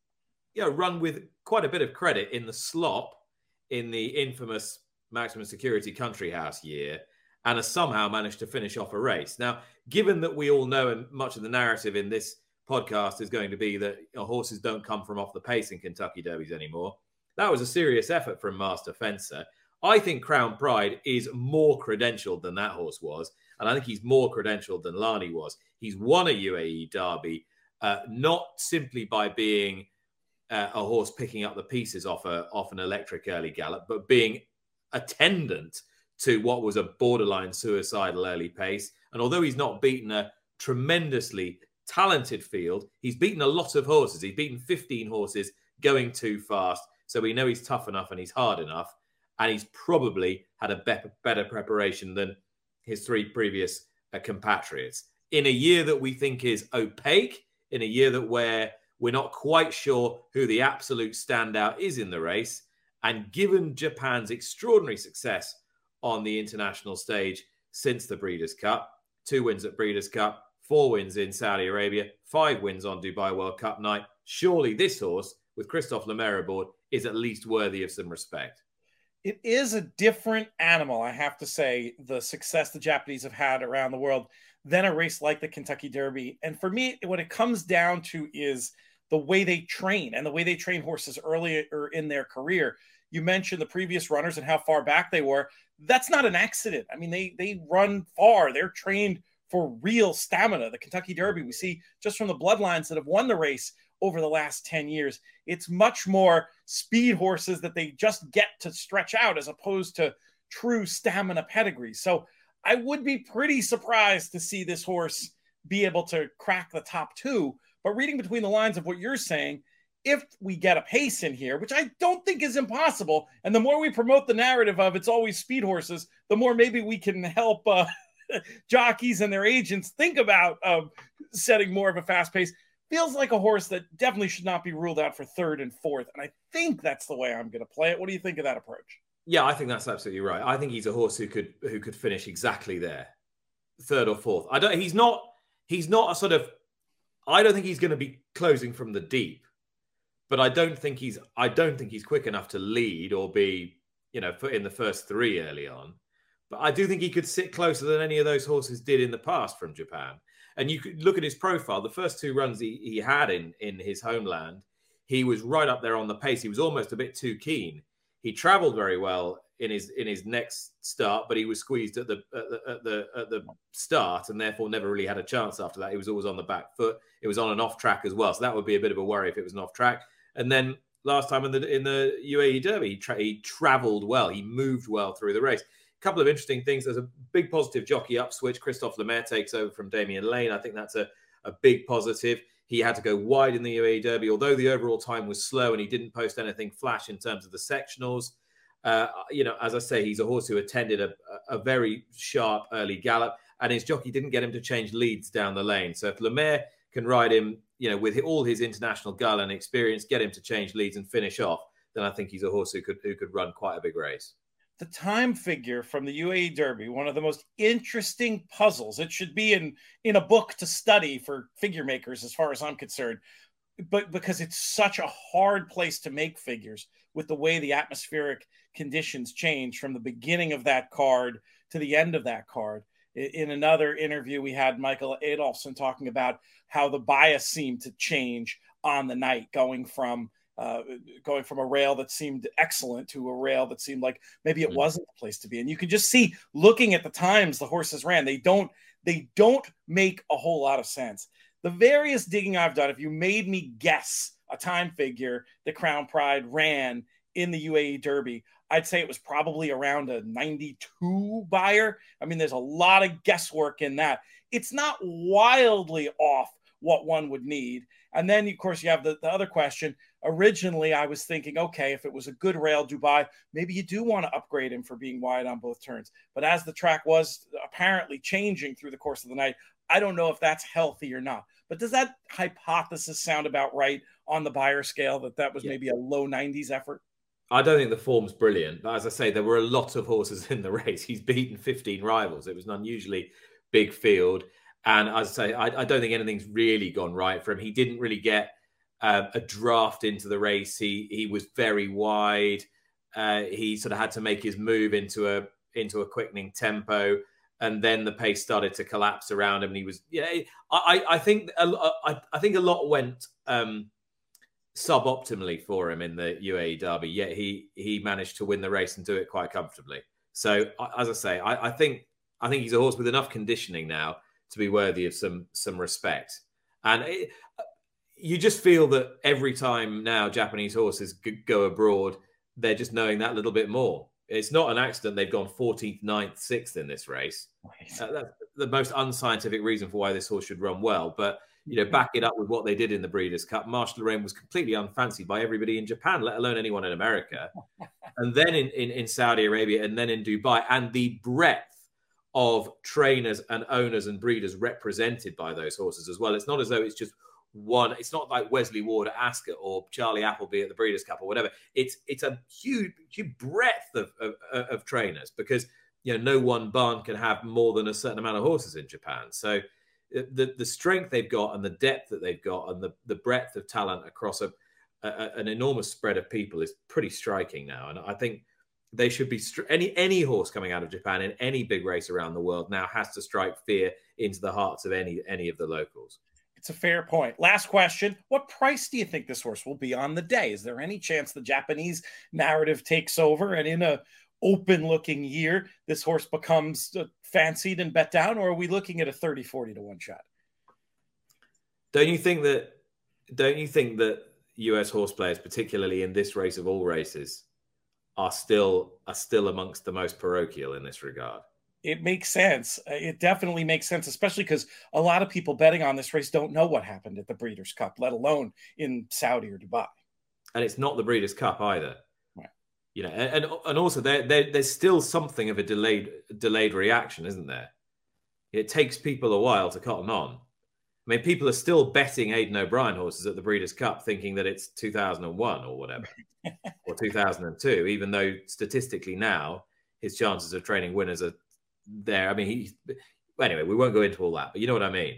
you know, run with quite a bit of credit in the slop in the infamous maximum security country house year and has somehow managed to finish off a race. Now, given that we all know, and much of the narrative in this podcast is going to be that you know, horses don't come from off the pace in Kentucky Derbies anymore, that was a serious effort from Master Fencer. I think Crown Pride is more credentialed than that horse was. And I think he's more credentialed than Lani was. He's won a UAE Derby, uh, not simply by being uh, a horse picking up the pieces off, a, off an electric early gallop, but being attendant to what was a borderline suicidal early pace. And although he's not beaten a tremendously talented field, he's beaten a lot of horses. He's beaten 15 horses going too fast. So we know he's tough enough and he's hard enough. And he's probably had a be- better preparation than his three previous uh, compatriots. In a year that we think is opaque, in a year that where We're not quite sure who the absolute standout is in the race. And given Japan's extraordinary success on the international stage since the Breeders' Cup, two wins at Breeders' Cup, four wins in Saudi Arabia, five wins on Dubai World Cup night, surely this horse with Christophe Lemaire aboard is at least worthy of some respect. It is a different animal, I have to say, the success the Japanese have had around the world than a race like the Kentucky Derby. And for me, what it comes down to is the way they train and the way they train horses earlier in their career. You mentioned the previous runners and how far back they were. That's not an accident. I mean, they they run far. They're trained for real stamina. The Kentucky Derby, we see just from the bloodlines that have won the race over the last 10 years. It's much more speed horses that they just get to stretch out as opposed to true stamina pedigree. So I would be pretty surprised to see this horse be able to crack the top two. But reading between the lines of what you're saying, if we get a pace in here, which I don't think is impossible, and the more we promote the narrative of it's always speed horses, the more maybe we can help uh, [LAUGHS] jockeys and their agents think about uh, setting more of a fast pace feels like a horse that definitely should not be ruled out for third and fourth. And I think that's the way I'm going to play it. What do you think of that approach? Yeah, I think that's absolutely right. I think he's a horse who could who could finish exactly there, third or fourth. I don't. He's not. He's not a sort of. I don't think he's going to be closing from the deep, but I don't think he's. I don't think he's quick enough to lead or be, you know, put in the first three early on. But I do think he could sit closer than any of those horses did in the past from Japan. And you could look at his profile. The first two runs he, he had in, in his homeland, he was right up there on the pace. He was almost a bit too keen. He travelled very well in his in his next start, but he was squeezed at the, at the at the at the start, and therefore never really had a chance after that. He was always on the back foot. It was on an off track as well, so that would be a bit of a worry if it was an off track. And then last time in the in the UAE Derby, he, tra- he travelled well. He moved well through the race couple of interesting things. There's a big positive jockey up switch. Christophe Lemaire takes over from Damian Lane. I think that's a, a big positive. He had to go wide in the UAE Derby, although the overall time was slow and he didn't post anything flash in terms of the sectionals. Uh, you know, as I say, he's a horse who attended a, a very sharp early gallop, and his jockey didn't get him to change leads down the lane. So if Lemaire can ride him, you know, with all his international gull and experience, get him to change leads and finish off, then I think he's a horse who could who could run quite a big race the time figure from the UAE Derby, one of the most interesting puzzles. It should be in in a book to study for figure makers, as far as I'm concerned. But because it's such a hard place to make figures with the way the atmospheric conditions change from the beginning of that card to the end of that card. In another interview, we had Michael Adolphson talking about how the bias seemed to change on the night, going from uh, going from a rail that seemed excellent to a rail that seemed like maybe it mm-hmm. wasn't the place to be. And you can just see looking at the times the horses ran, they don't they don't make a whole lot of sense. The various digging I've done, if you made me guess a time figure the Crown Pride ran in the UAE Derby, I'd say it was probably around a 92 Beyer. I mean, there's a lot of guesswork in that. It's not wildly off what one would need. And then, of course, you have the, the other question originally I was thinking, okay, if it was a good rail Dubai, maybe you do want to upgrade him for being wide on both turns. But as the track was apparently changing through the course of the night, I don't know if that's healthy or not. But does that hypothesis sound about right on the Beyer scale that that was yeah. maybe a low 90s effort? I don't think the form's brilliant, but as I say, there were a lot of horses [LAUGHS] in the race. He's beaten 15 rivals. It was an unusually big field. And as I say, I, I don't think anything's really gone right for him. He didn't really get uh, a draft into the race. He he was very wide. Uh, he sort of had to make his move into a into a quickening tempo, and then the pace started to collapse around him. And he was yeah. I I think a, I, I think a lot went um, suboptimally for him in the UAE Derby. Yet he he managed to win the race and do it quite comfortably. So as I say, I, I think I think he's a horse with enough conditioning now to be worthy of some some respect. And it, you just feel that every time now Japanese horses go abroad, they're just knowing that little bit more. It's not an accident they've gone 14th, 9th, 6th in this race. Right. Uh, that's the most unscientific reason for why this horse should run well. But, you know, back it up with what they did in the Breeders' Cup. Marche Lorraine was completely unfancied by everybody in Japan, let alone anyone in America. [LAUGHS] and then in, in, in Saudi Arabia and then in Dubai. And the breadth of trainers and owners and breeders represented by those horses as well. It's not as though it's just one. It's not like Wesley Ward at Ascot or Charlie Appleby at the Breeders' Cup or whatever. It's it's a huge, huge breadth of, of, of trainers because you know no one barn can have more than a certain amount of horses in Japan. So uh, the the strength they've got and the depth that they've got and the the breadth of talent across a, a an enormous spread of people is pretty striking now. And I think they should be any any horse coming out of Japan in any big race around the world now has to strike fear into the hearts of any any of the locals. It's a fair point. Last question. What price do you think this horse will be on the day? Is there any chance the Japanese narrative takes over and in a open looking year, this horse becomes uh, fancied and bet down, or are we looking at a 30 40 to one shot? Don't you think that? Don't you think that US horse players, particularly in this race of all races, are still are still amongst the most parochial in this regard? It makes sense. Uh, it definitely makes sense, especially because a lot of people betting on this race don't know what happened at the Breeders' Cup, let alone in Saudi or Dubai. And it's not the Breeders' Cup either Right. you know, and and also there, there there's still something of a delayed delayed reaction, isn't there? It takes people a while to cotton on. I mean, people are still betting Aidan O'Brien horses at the Breeders' Cup, thinking that it's 2001 or whatever, [LAUGHS] or 2002, even though statistically now his chances of training winners are there. I mean, he. Anyway, we won't go into all that, but you know what I mean.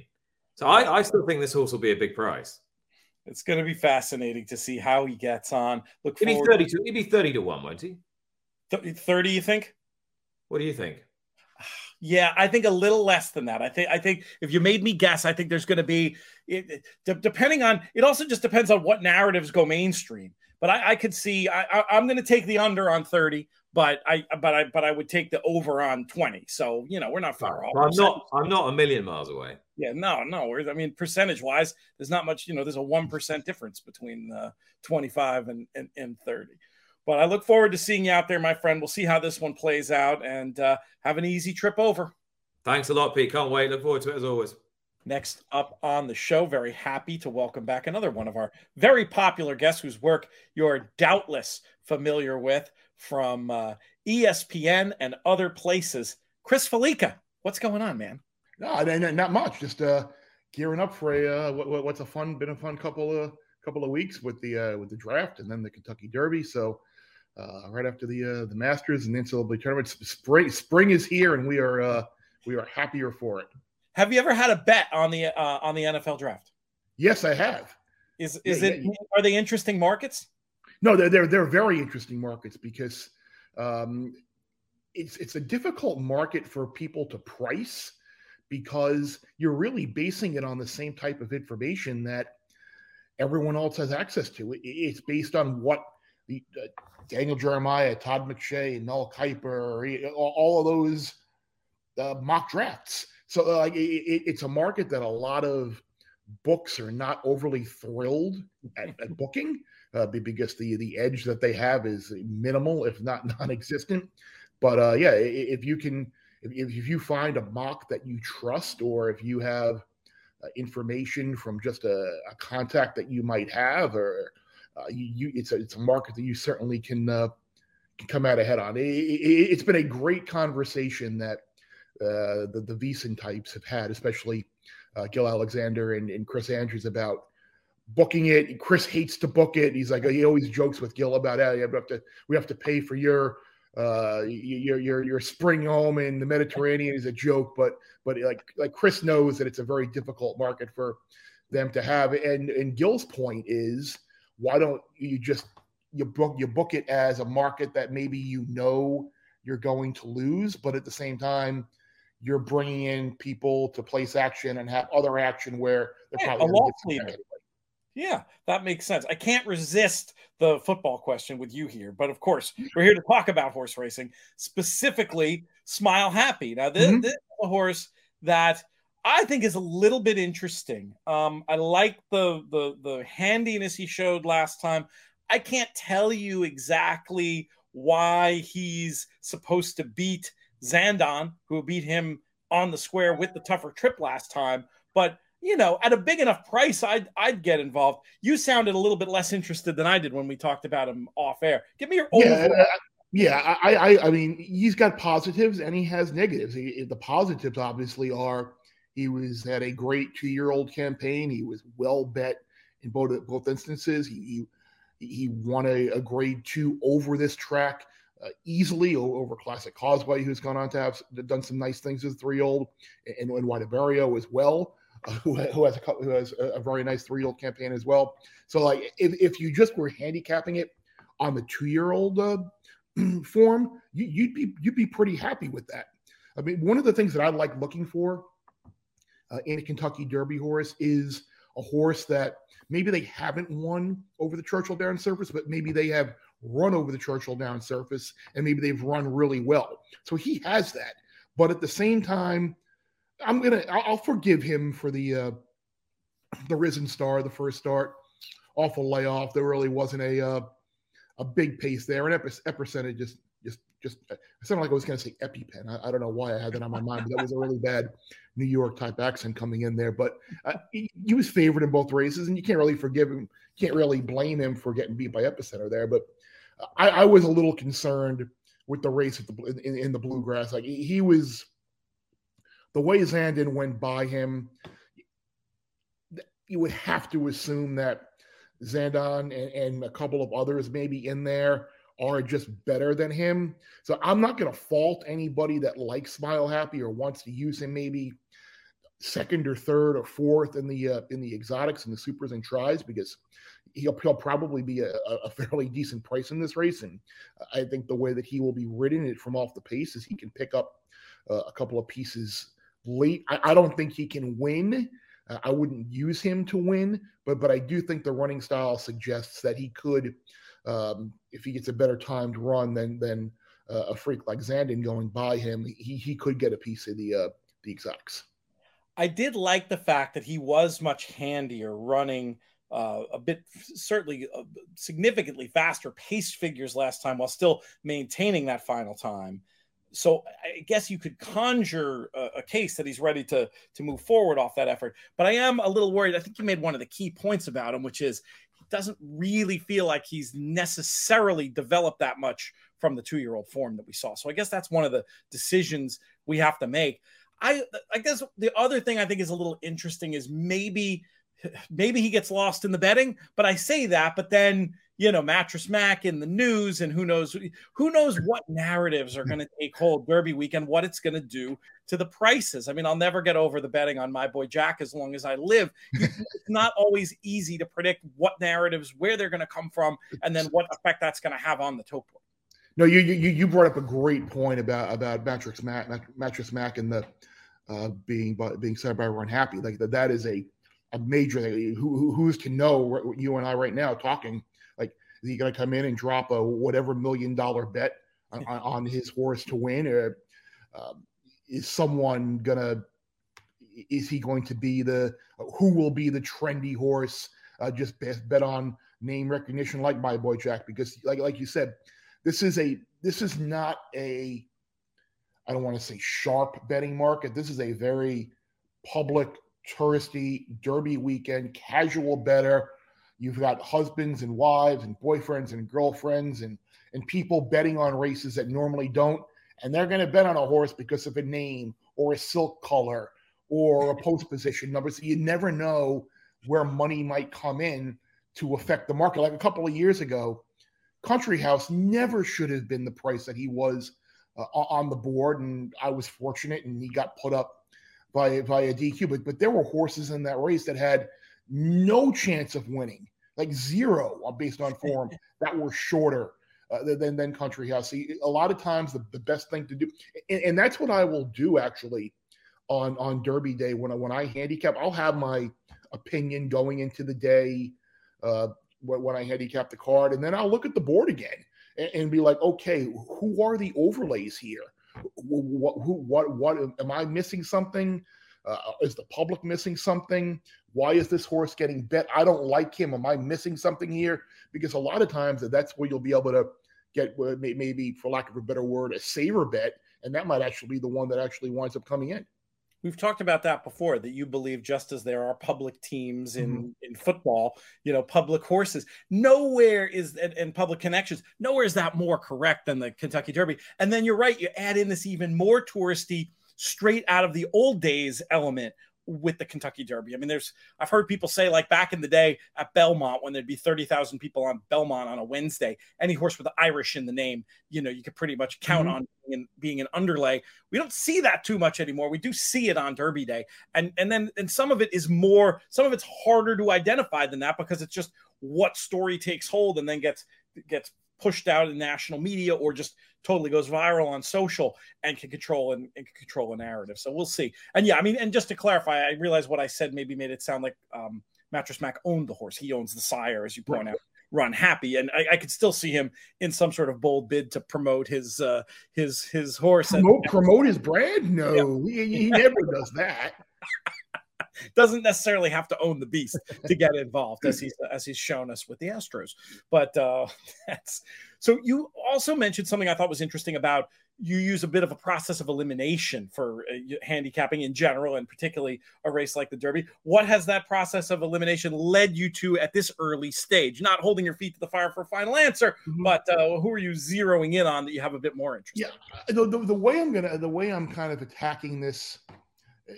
So I, I still think this horse will be a big price. It's going to be fascinating to see how he gets on. Look, he'd be thirty to he'd be thirty to one, won't he? Thirty, you think? What do you think? Yeah, I think a little less than that. I think I think if you made me guess, I think there's going to be it, depending on. It also just depends on what narratives go mainstream. But I, I could see I, I, I'm going to take the under on thirty but I but I but I would take the over on 20. So, you know, we're not far off. I'm not I'm not a million miles away. Yeah, no, no. I mean, percentage wise, there's not much, you know, there's a 1% difference between uh, 25 and, and, and 30. But I look forward to seeing you out there, my friend. We'll see how this one plays out and uh, have an easy trip over. Thanks a lot, Pete. Can't wait. Look forward to it as always. Next up on the show, very happy to welcome back another one of our very popular guests whose work you're doubtless familiar with from uh, ESPN and other places. Chris Fallica, what's going on, man? No, not much. Just uh, gearing up for a uh, what, what's a fun, been a fun couple of couple of weeks with the uh, with the draft and then the Kentucky Derby. So uh, right after the uh, the Masters and the NCAA tournament, spring spring is here, and we are uh, we are happier for it. Have you ever had a bet on the uh, on the NFL draft? Yes, I have. Is is yeah, it? Yeah, yeah. Are they interesting markets? No, they're they're, they're very interesting markets because um, it's it's a difficult market for people to price because you're really basing it on the same type of information that everyone else has access to. It's based on what Daniel Jeremiah, Todd McShay, Mel Kiper, all, of those uh, mock drafts. So uh, like it, it's a market that a lot of books are not overly thrilled at, at [LAUGHS] booking uh, because the the edge that they have is minimal, if not [LAUGHS] non-existent. But uh, yeah, if you can, if, if you find a mock that you trust, or if you have uh, information from just a, a, contact that you might have, or uh, you, you, it's a it's a market that you certainly can uh, can come out ahead on. It, has it, been a great conversation that uh, the the VSiN types have had, especially Gil Alexander and, and Chris Andrews about booking it. Chris hates to book it. He's like he always jokes with Gil about how you have to we have to pay for your uh your your your spring home in the Mediterranean is a joke, but but like like Chris knows that it's a very difficult market for them to have. And and Gil's point is why don't you just you book you book it as a market that maybe you know you're going to lose, but at the same time you're bringing in people to place action and have other action where they're yeah, probably a yeah, that makes sense. I can't resist the football question with you here, but of course, we're here to talk about horse racing, specifically Smile Happy. Now, this, mm-hmm. this is a horse that I think is a little bit interesting. Um, I like the the the handiness he showed last time. I can't tell you exactly why he's supposed to beat Zandon, who beat him on the square with the tougher trip last time, but you know, at a big enough price, I'd I'd get involved. You sounded a little bit less interested than I did when we talked about him off air. Give me your yeah, uh, yeah. I, I I mean, he's got positives and he has negatives. He, the positives obviously are He was had a great two year old campaign. He was well bet in both both instances. He he, he won a, a grade two over this track uh, easily over Classic Causeway, who's gone on to have done some nice things as three year old, and, and Waynabarrio's as well. Uh, [LAUGHS] who, who, has a who has a, very nice three year old campaign as well. So like if, if you just were handicapping it on the two year old uh, [CLEARS THROAT] form, you, you'd be you'd be pretty happy with that. I mean, one of the things that I like looking for uh, in a Kentucky Derby horse is a horse that maybe they haven't won over the Churchill Down surface, but maybe they have run over the Churchill Down surface and maybe they've run really well. So he has that. But at the same time, I'm gonna I'll forgive him for the uh, the risen star, the first start, awful layoff. There really wasn't a uh, a big pace there, and Epicenter just just just it sounded like I was going to say EpiPen. I, I, don't know why I had that on my mind, but that was a really bad New York type accent coming in there. But uh, he, he, was favored in both races, and you can't really forgive him, can't really blame him for getting beat by Epicenter there. But I, I was a little concerned with the race the in, in the bluegrass. Like he, he was the way Zandon went by him. You would have to assume that Zandon and, and a couple of others maybe in there are just better than him. So I'm not going to fault anybody that likes Smile Happy or wants to use him maybe second or third or fourth in the uh, in the exotics and the supers and tries because he'll, he'll probably be a, a, fairly decent price in this race. And I think the way that he will be ridden it from off the pace is he can pick up uh, a couple of pieces late. I, I don't think he can win. Uh, I wouldn't use him to win, but but I do think the running style suggests that he could um, if he gets a better timed run than than uh, a freak like Zandon going by him, he he could get a piece of the uh, the exotics. I did like the fact that he was much handier running uh, a bit certainly uh, significantly faster pace figures last time while still maintaining that final time. So I guess you could conjure a, a, case that he's ready to to move forward off that effort. But I am a little worried. I think you made one of the key points about him, which is doesn't really feel like he's necessarily developed that much from the two year old form that we saw. So I guess that's one of the decisions we have to make. I I guess the other thing I think is a little interesting is maybe [SIGHS] maybe he gets lost in the betting, but I say that, but then you know, Mattress Mac in the news, and who knows who knows what narratives are going to take hold Derby weekend, what it's going to do to the prices. I mean, I'll never get over the betting on my boy Jack as long as I live. [LAUGHS] it's not always easy to predict what narratives, where they're going to come from, and then what effect that's going to have on the topo. No, you you you brought up a great point about about Mattress Mac, Mattress Mac, and the uh, being being said by everyone happy. Like that, that is a a major thing. Who, who's to know you and I right now talking is he going to come in and drop a whatever million dollar bet on, on his horse to win, or uh, is someone going to? Is he going to be the? Who will be the trendy horse? Uh, just bet, bet on name recognition, like my boy Jack, because like like you said, this is a this is not a I don't want to say sharp betting market. This is a very public, touristy Derby weekend, casual better You've got husbands and wives and boyfriends and girlfriends and and people betting on races that normally don't, and they're going to bet on a horse because of a name or a silk color or a post position number. So you never know where money might come in to affect the market. Like a couple of years ago, Country House never should have been the price that he was uh, on the board, and I was fortunate, and he got put up by by a DQ. But but there were horses in that race that had no chance of winning, like zero based on form [LAUGHS] that were shorter uh, than than Country House. See, a lot of times the, the best thing to do, and, and, that's what I will do actually on on Derby Day when I when I handicap. I'll have my opinion going into the day uh, when, when I handicap the card, and then I'll look at the board again and, and be like, okay, who are the overlays here? What who what what am I missing something? Uh, is the public missing something? Why is this horse getting bet? I don't like him. Am I missing something here? Because a lot of times that's where you'll be able to get maybe, for lack of a better word, a saver bet, and that might actually be the one that actually winds up coming in. We've talked about that before. That you believe just as there are public teams in mm-hmm. in football, you know, public horses. Nowhere is and, and public connections. Nowhere is that more correct than the Kentucky Derby. And then you're right. You add in this even more touristy straight out of the old days element with the Kentucky Derby. I mean, there's I've heard people say like back in the day at Belmont when there'd be 30,000 people on Belmont on a Wednesday, any horse with Irish in the name, you know, you could pretty much count mm-hmm. on being, being an underlay. We don't see that too much anymore. We do see it on Derby Day. And and then and some of it is more some of it's harder to identify than that because it's just what story takes hold and then gets gets pushed out in national media or just totally goes viral on social and can control and, and, can control a narrative. So we'll see. And yeah, I mean, and just to clarify, I realize what I said maybe made it sound like um, Mattress Mac owned the horse. He owns the sire, as you point out. Run happy, and I, I, could still see him in some sort of bold bid to promote his uh, his his horse. Promote, and, promote his brand? No, yeah. he, he never does that. [LAUGHS] doesn't necessarily have to own the beast to get involved, as he's as he's shown us with the Astros. But uh, [LAUGHS] that's so. You also mentioned something I thought was interesting about you use a bit of a process of elimination for uh, handicapping in general, and particularly a race like the Derby. What has that process of elimination led you to at this early stage? Not holding your feet to the fire for a final answer, mm-hmm. but uh, who are you zeroing in on that you have a bit more interest? Yeah, the, the, the way I'm gonna, the way I'm kind of attacking this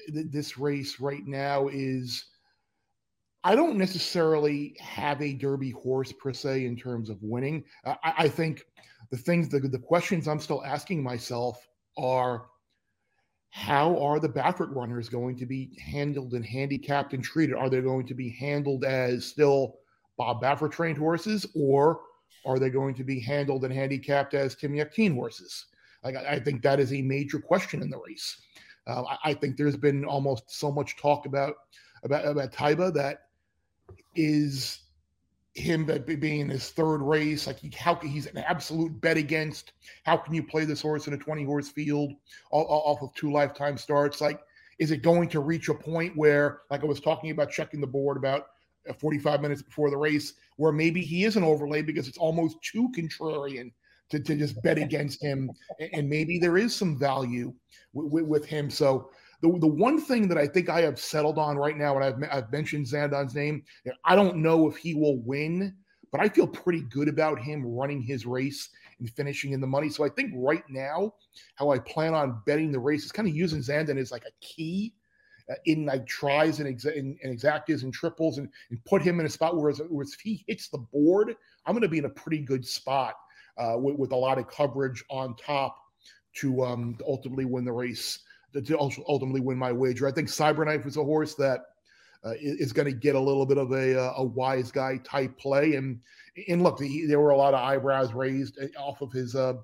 this race right now is I don't necessarily have a Derby horse per se in terms of winning. I, I think the things, the, the questions I'm still asking myself are how are the Baffert runners going to be handled and handicapped and treated? Are they going to be handled as still Bob Baffert trained horses, or are they going to be handled and handicapped as Tim Yakteen horses? Like, I think that is a major question in the race. Uh, I, I, think there's been almost so much talk about about about Taiba that is him being his third race. Like he, how he's an absolute bet against. How can you play this horse in a 20 horse field all, all, off of two lifetime starts? Like, is it going to reach a point where, like I was talking about checking the board about uh, 45 minutes before the race, where maybe he is an overlay because it's almost too contrarian to, to just bet [LAUGHS] against him. And maybe there is some value with, with him. So the, the one thing that I think I have settled on right now, and I've, I've mentioned Zandon's name, I don't know if he will win, but I feel pretty good about him running his race and finishing in the money. So I think right now, how I plan on betting the race is kind of using Zandon as like a key uh, in like tries and, exa- and, and exactas and triples and, and put him in a spot where, where if he hits the board, I'm going to be in a pretty good spot uh, with, with, a lot of coverage on top to um, ultimately win the race, to ultimately win my wager. I think Cyberknife is a horse that uh, is going to get a little bit of a, uh, a wise guy type play. And and look, he, there were a lot of eyebrows raised uh, off of his uh,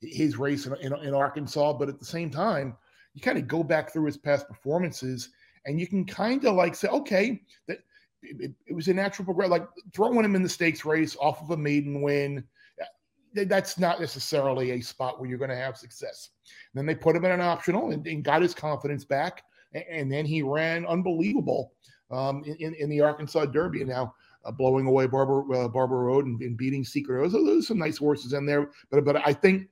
his race in, in, in Arkansas, but at the same time, you kind of go back through his past performances, and you can kind of like say, okay, that it, it, was a natural progression. Like throwing him in the stakes race off of a maiden win, that's not necessarily a spot where you're going to have success. And then they put him in an optional and, and got his confidence back. And, and then he ran unbelievable um, in, in the Arkansas Derby. And now uh, blowing away Barber, uh, Barber Road and, and beating Secret Oath. There's some nice horses in there. But, but I think,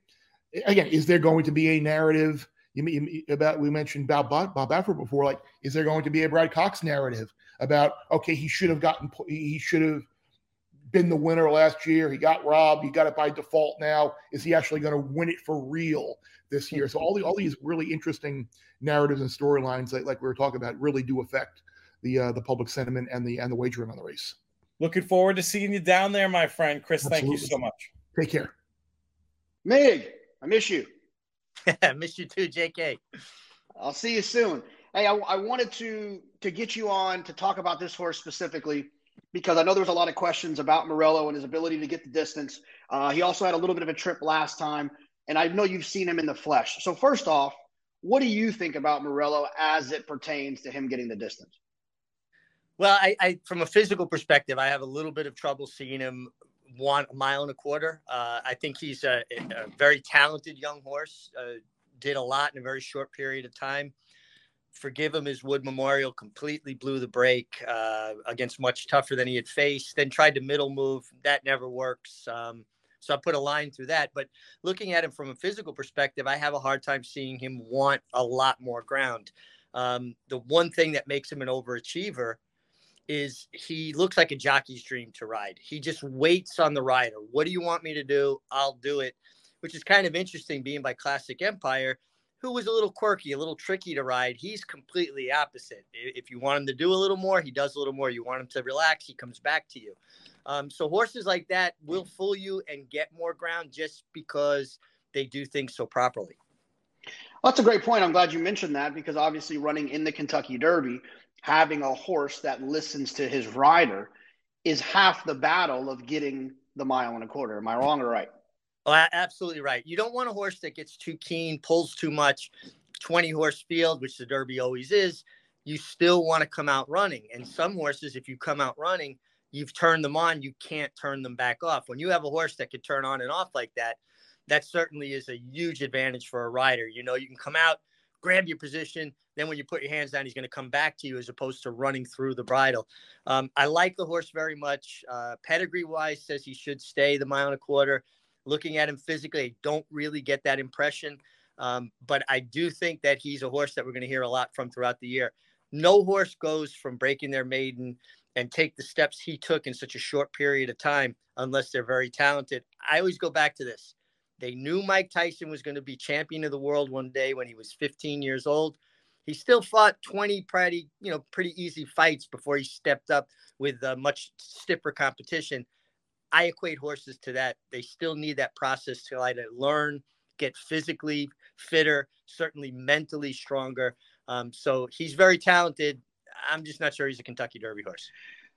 again, is there going to be a narrative? You, about we mentioned Bob Bob Baffert before. Like, is there going to be a Brad Cox narrative about okay, he should have gotten he should have been the winner last year. He got robbed. He got it by default now. Is he actually going to win it for real this year? So all the all these really interesting narratives and storylines, like, like we were talking about, really do affect the uh, the public sentiment and the and the wagering on the race. Looking forward to seeing you down there, my friend Chris. Absolutely. Thank you so much. Take care. Mig, I miss you. [LAUGHS] I miss you too, JK. I'll see you soon. Hey, I, I wanted to to get you on to talk about this horse specifically because I know there was a lot of questions about Morello and his ability to get the distance. Uh, he also had a little bit of a trip last time, and I know you've seen him in the flesh. So first off, what do you think about Morello as it pertains to him getting the distance? Well, I, I from a physical perspective, I have a little bit of trouble seeing him one mile and a quarter. Uh, I think he's a, a, very talented young horse. Uh, did a lot in a very short period of time forgive him his Wood Memorial, completely blew the break uh, against much tougher than he had faced. Then tried to middle move. That never works. Um, so I put a line through that. But looking at him from a physical perspective, I have a hard time seeing him want a lot more ground. Um, the one thing that makes him an overachiever is he looks like a jockey's dream to ride. He just waits on the rider. What do you want me to do? I'll do it, which is kind of interesting being by Classic Empire who was a little quirky, a little tricky to ride. He's completely opposite. If you want him to do a little more, he does a little more. You want him to relax, he comes back to you. Um, so horses like that will fool you and get more ground just because they do things so properly. That's a great point. I'm glad you mentioned that because obviously running in the Kentucky Derby, having a horse that listens to his rider is half the battle of getting the mile and a quarter. Am I wrong or right? Oh, absolutely right. You don't want a horse that gets too keen, pulls too much, 20 horse field, which the Derby always is. You still want to come out running. And some horses, if you come out running, you've turned them on, you can't turn them back off. When you have a horse that can turn on and off like that, that certainly is a huge advantage for a rider. You know, you can come out, grab your position, then when you put your hands down, he's going to come back to you as opposed to running through the bridle. Um, I like the horse very much. Uh, pedigree wise, says he should stay the mile and a quarter. Looking at him physically, I don't really get that impression. Um, but I do think that he's a horse that we're going to hear a lot from throughout the year. No horse goes from breaking their maiden and take the steps he took in such a short period of time unless they're very talented. I always go back to this. They knew Mike Tyson was going to be champion of the world one day when he was 15 years old. He still fought 20 pretty, you know, pretty easy fights before he stepped up with a much stiffer competition. I equate horses to that. They still need that process to either learn, get physically fitter, certainly mentally stronger. Um, so he's very talented. I'm just not sure he's a Kentucky Derby horse.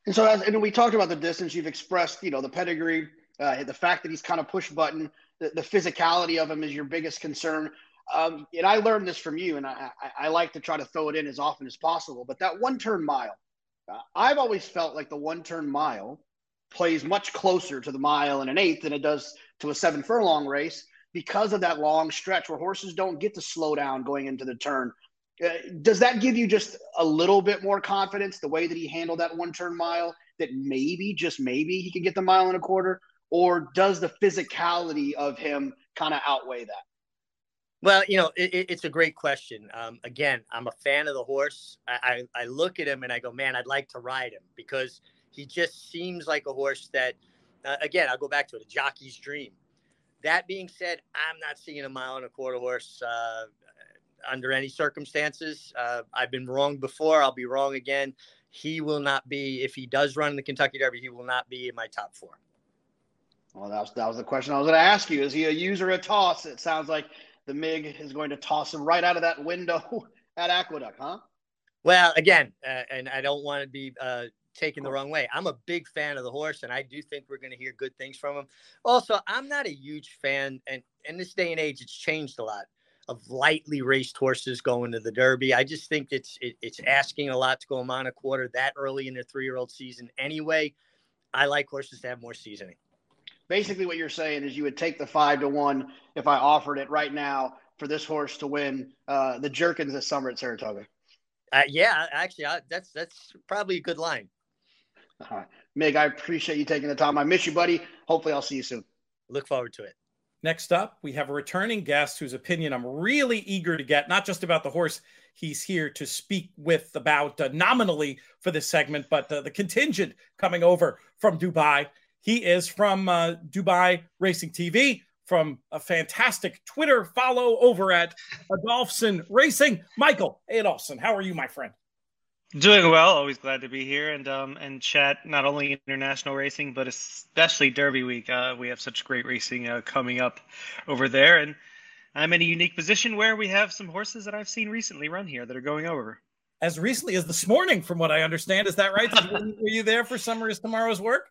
And so, as, and we talked about the distance. You've expressed, you know, the pedigree, uh, the fact that he's kind of push button, the, the physicality of him is your biggest concern. Um, and I learned this from you, and I, I, I, like to try to throw it in as often as possible. But that one turn mile, uh, I've always felt like the one turn mile plays much closer to the mile and an eighth than it does to a seven furlong race because of that long stretch where horses don't get to slow down going into the turn. Uh, does that give you just a little bit more confidence the way that he handled that one turn mile that maybe, just maybe, he could get the mile and a quarter? Or does the physicality of him kind of outweigh that? Well, you know, it, it's a great question. Um, again, I'm a fan of the horse. I, I, I, look at him and I go, man, I'd like to ride him because he just seems like a horse that, uh, again, I'll go back to it, a jockey's dream. That being said, I'm not seeing a mile and a quarter horse uh, under any circumstances. Uh, I've been wrong before. I'll be wrong again. He will not be, if he does run in the Kentucky Derby, he will not be in my top four. Well, that was, that was the question I was going to ask you. Is he a user a toss? It sounds like the MIG is going to toss him right out of that window [LAUGHS] at Aqueduct, huh? Well, again, uh, and I don't want to be uh, taken the wrong way. I'm a big fan of the horse, and I do think we're going to hear good things from him. Also, I'm not a huge fan, and in this day and age, it's changed a lot of lightly raced horses going to the Derby. I just think it's it, it's asking a lot to go on a quarter that early in their three year old season. Anyway, I like horses to have more seasoning basically what you're saying is you would take the five to one if I offered it right now for this horse to win uh, the Jerkens this summer at Saratoga. Uh, yeah, actually, I, that's that's probably a good line. All right, Mig, I appreciate you taking the time. I miss you, buddy. Hopefully, I'll see you soon. Look forward to it. Next up, we have a returning guest whose opinion I'm really eager to get, not just about the horse he's here to speak with about uh, nominally for this segment, but uh, the contingent coming over from Dubai. He is from uh, Dubai Racing TV, from a fantastic Twitter follow over at Adolphson Racing. Michael Adolphson, how are you, my friend? Doing well. Always glad to be here and um, and chat not only international racing but especially Derby Week. Uh, we have such great racing uh, coming up over there, and I'm in a unique position where we have some horses that I've seen recently run here that are going over. As recently as this morning, from what I understand, is that right? were you there for Summer is Tomorrow's work?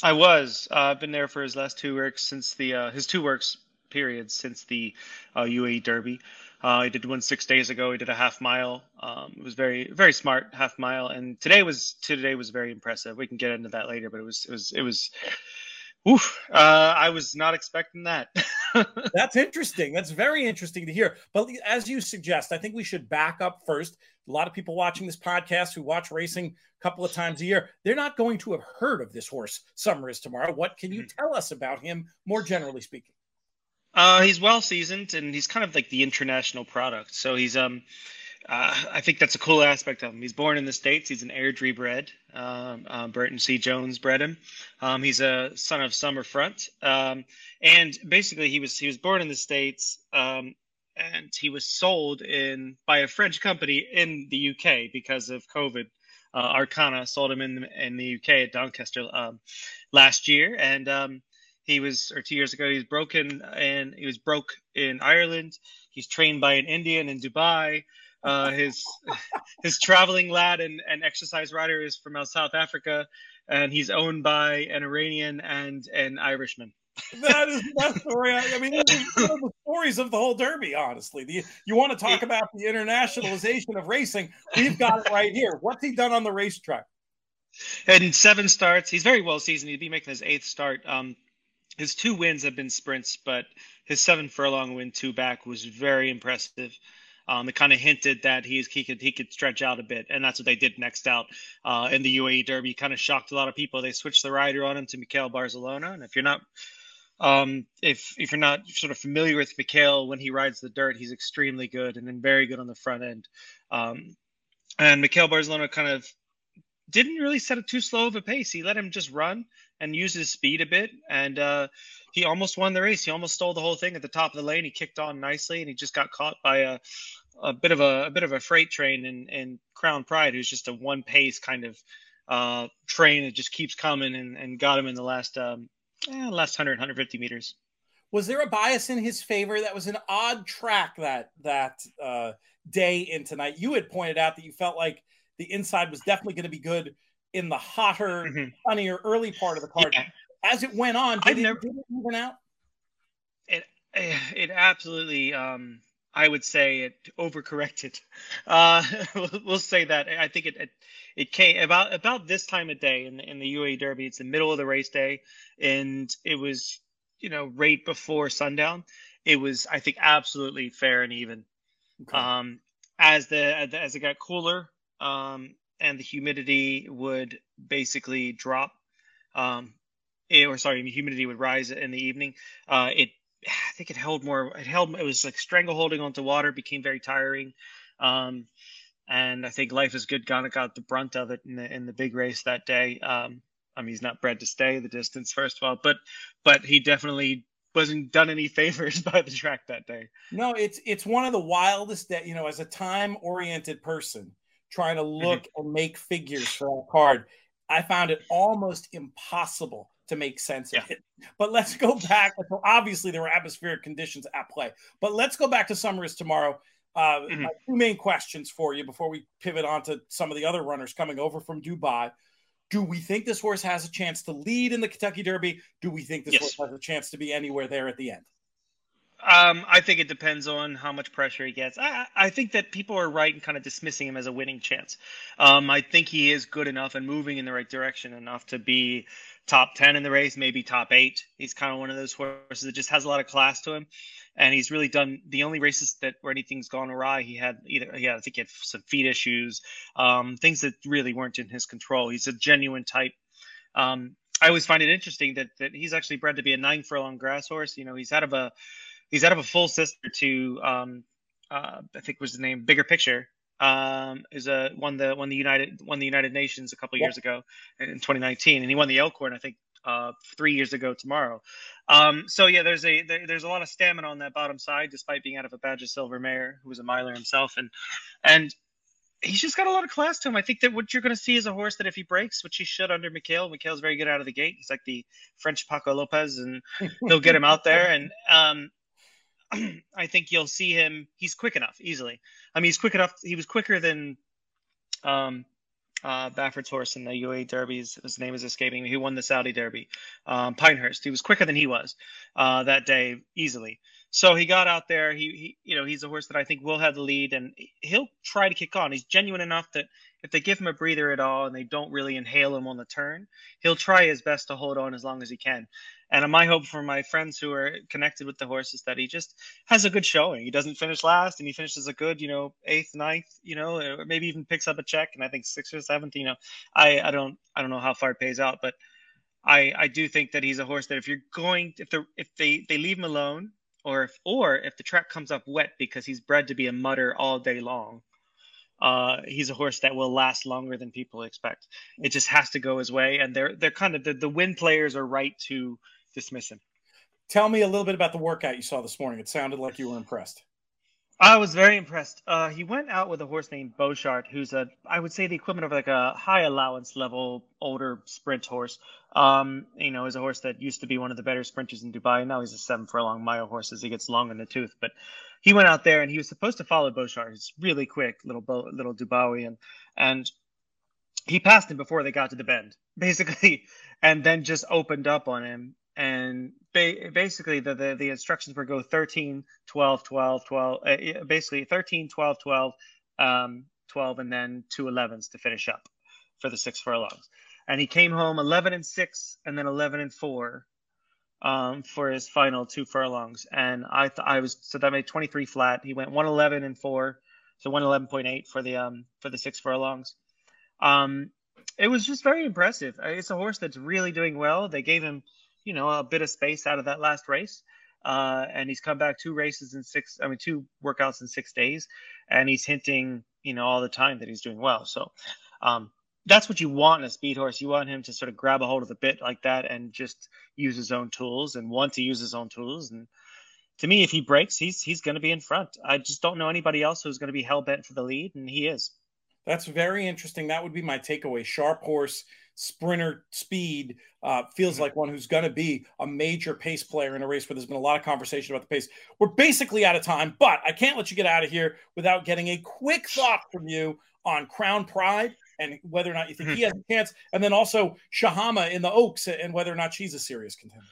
I was. Uh, I've been there for his last two works since the uh, his two works periods since the uh, UAE Derby. Uh, he did one six days ago. He did a half mile. Um, it was very very smart half mile, and today was today was very impressive. We can get into that later, but it was it was it was. Oof, uh, I was not expecting that. [LAUGHS] That's interesting. That's very interesting to hear. But as you suggest, I think we should back up first a lot of people watching this podcast who watch racing a couple of times a year, they're not going to have heard of this horse, Summer is Tomorrow. What can you hmm. tell us about him, more generally speaking? Uh, he's well seasoned and he's kind of like the international product. So he's um, uh, I think that's a cool aspect of him. He's born in the states. He's an Airdrie bred. Um, uh, Brereton C. Jones bred him. Um, he's a son of Summerfront, um, and basically he was he was born in the states. Um, and he was sold in by a French company in the UK because of COVID. Uh, Arqana sold him in in the UK at Doncaster um, last year, and um, he was or two years ago he was broken and he was broke in Ireland. He's trained by an Indian in Dubai. Uh, his [LAUGHS] his traveling lad and, and exercise rider is from South Africa, and he's owned by an Iranian and an Irishman. [LAUGHS] that is the best story. I, I mean, one of the stories of the whole Derby. Honestly, the, you want to talk about the internationalization of racing? We've got it right here. What's he done on the racetrack? And seven starts. He's very well seasoned. He'd be making his eighth start. Um, his two wins have been sprints, but his seven furlong win two back was very impressive. Um, it kind of hinted that he's he could he could stretch out a bit, and that's what they did next out uh, in the UAE Derby. Kind of shocked a lot of people. They switched the rider on him to Mickael Barzalona, and if you're not um, if if you're not sort of familiar with Mickael when he rides the dirt, he's extremely good and then very good on the front end. Um, and Mickael Barzalona kind of didn't really set it too slow of a pace. He let him just run and use his speed a bit, and uh, he almost won the race. He almost stole the whole thing at the top of the lane. He kicked on nicely, and he just got caught by a, a bit of a, a bit of a freight train and, in Crown Pride, who's just a one pace kind of uh, train that just keeps coming and, and got him in the last um, eh, last 100 150 meters. Was there a bias in his favor? That was an odd track that that uh, day in tonight. You had pointed out that you felt like the inside was definitely going to be good in the hotter, mm-hmm. sunnier early part of the card. Yeah. As it went on, did, it, never, did it even out? It it absolutely. Um, I would say it overcorrected. [LAUGHS] Uh, [LAUGHS] we'll say that. I think it, it, it came about about this time of day in the, in the UAE Derby. It's the middle of the race day, and it was you know right before sundown. It was I think absolutely fair and even. Okay. Um, as the as it got cooler, um, and the humidity would basically drop. Um, it, or sorry, humidity would rise in the evening. Uh, it, I think it held more. It held. It was like strangle holding onto water. Became very tiring. Um, and I think life is good. Ghana got the brunt of it in the in the big race that day. Um, I mean, he's not bred to stay the distance, first of all, but but he definitely wasn't done any [LAUGHS] favors by the track that day. No, it's it's one of the wildest that you know, as a time oriented person, trying to mm-hmm. look mm-hmm. and make figures for that card. I found it almost impossible to make sense yeah. of it. But let's go back. So obviously, there were atmospheric conditions at play. But let's go back to Summer is Tomorrow. Uh, mm-hmm. two main questions for you before we pivot on to some of the other runners coming over from Dubai. Do we think this horse has a chance to lead in the Kentucky Derby? Do we think this yes. horse has a chance to be anywhere there at the end? Um, I think it depends on how much pressure he gets. I, I think that people are right in kind of dismissing him as a winning chance. Um, I think he is good enough and moving in the right direction enough to be top 10 in the race, maybe top eight. He's kind of one of those horses that just has a lot of class to him. And he's really done the only races that where anything's gone awry. He had either, yeah, I think he had some feet issues, um, things that really weren't in his control. He's a genuine type. Um, I always find it interesting that, that he's actually bred to be a nine furlong grass horse. You know, he's out of a, he's out of a full sister to um, uh, I think was the name Bigger Picture. Um, is a won the won the United won the United Nations a couple years ago in 2019, and he won the Elkhorn I think uh, three years ago tomorrow. Um, so yeah, there's a there, there's a lot of stamina on that bottom side, despite being out of a badge of silver mare who was a miler himself, and and he's just got a lot of class to him. I think that what you're going to see is a horse that if he breaks, which he should under Mickael, Mickael's very good out of the gate. He's like the French Paco Lopez, and [LAUGHS] they'll get him out there. And um, [CLEARS THROAT] I think you'll see him. He's quick enough, easily. I mean, he's quick enough. He was quicker than um, uh, Baffert's horse in the UAE Derbies. His name is escaping me. He won the Saudi Derby. Um, Pinehurst. He was quicker than he was uh, that day, easily. So he got out there. He, he, you know, he's a horse that I think will have the lead, and he'll try to kick on. He's genuine enough that if they give him a breather at all and they don't really inhale him on the turn, he'll try his best to hold on as long as he can. And my hope for my friends who are connected with the horse is that he just has a good showing. He doesn't finish last, and he finishes a good, you know, eighth, ninth, you know, maybe even picks up a check, and I think sixth or seventh. You know, I I don't I don't know how far it pays out, but I I do think that he's a horse that if you're going if they if they they leave him alone or if or if the track comes up wet because he's bred to be a mutter all day long, uh, he's a horse that will last longer than people expect. It just has to go his way, and they're they're kind of the, the win players are right to dismiss him. Tell me a little bit about the workout you saw this morning. It sounded like you were impressed. I was very impressed. Uh, he went out with a horse named Beauchart, who's a, I would say, the equivalent of like a high allowance level older sprint horse. Um, you know, is a horse that used to be one of the better sprinters in Dubai. Now he's a seven furlong mile horse as he gets long in the tooth. But he went out there and he was supposed to follow Beauchart. It's really quick, little Bo, little Dubawi, and and he passed him before they got to the bend, [LAUGHS] basically, and then just opened up on him and ba- basically the, the, the instructions were go 13 12 12 12 uh, basically 13 12 12 um, 12 and then two 11s to finish up for the six furlongs. And he came home 11 and 6 and then 11 and 4 um, for his final two furlongs. And i th- i was so that made 23 flat. He went 111 and 4 so 111.8 for the um for the six furlongs. Um it was just very impressive. It's a horse that's really doing well. They gave him you know a bit of space out of that last race. Uh, and he's come back two races in six. I mean, two workouts in six days, and he's hinting, you know, all the time that he's doing well. So, um, that's what you want in a speed horse. You want him to sort of grab a hold of the bit like that and just use his own tools and want to use his own tools. And to me, if he breaks, he's he's going to be in front. I just don't know anybody else who's going to be hell bent for the lead, and he is. That's very interesting. That would be my takeaway. Sharp horse sprinter speed uh, feels mm-hmm. like one who's going to be a major pace player in a race where there's been a lot of conversation about the pace. We're basically out of time, but I can't let you get out of here without getting a quick thought from you on Crown Pride and whether or not you think he has a chance, and then also Shahama in the Oaks and whether or not she's a serious contender.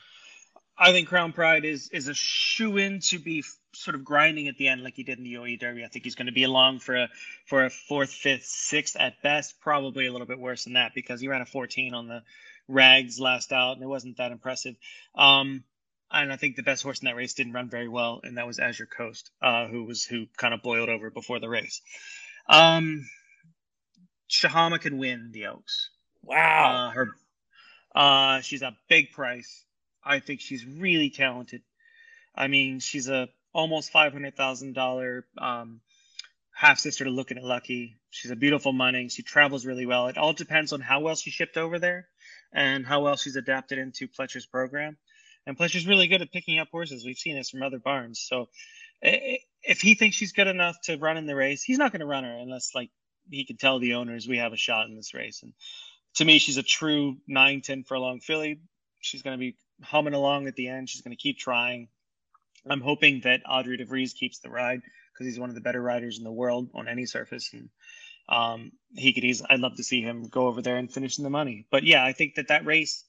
I think Crown Pride is is a shoe in to be sort of grinding at the end like he did in the UAE Derby. I think he's going to be along for a for a fourth, fifth, sixth at best, probably a little bit worse than that because he ran a 14 on the rags last out and it wasn't that impressive. Um, and I think the best horse in that race didn't run very well, and that was Azure Coast, uh, who was who kind of boiled over before the race. Um, Shahama can win the Oaks. Wow, uh, her, uh, she's a big price. I think she's really talented. I mean, she's a almost five hundred thousand dollar um, half sister to Lookin At Lucky. She's a beautiful money. She travels really well. It all depends on how well she shipped over there and how well she's adapted into Pletcher's program. And Pletcher's really good at picking up horses. We've seen this from other barns. So if he thinks she's good enough to run in the race, he's not going to run her unless like he can tell the owners we have a shot in this race. And to me, she's a true nine, 10 furlong filly. She's going to be humming along at the end. She's going to keep trying. I'm hoping that Adrie de Vries keeps the ride because he's one of the better riders in the world on any surface, and um, he could easily. I'd love to see him go over there and finish in the money. But yeah, I think that that race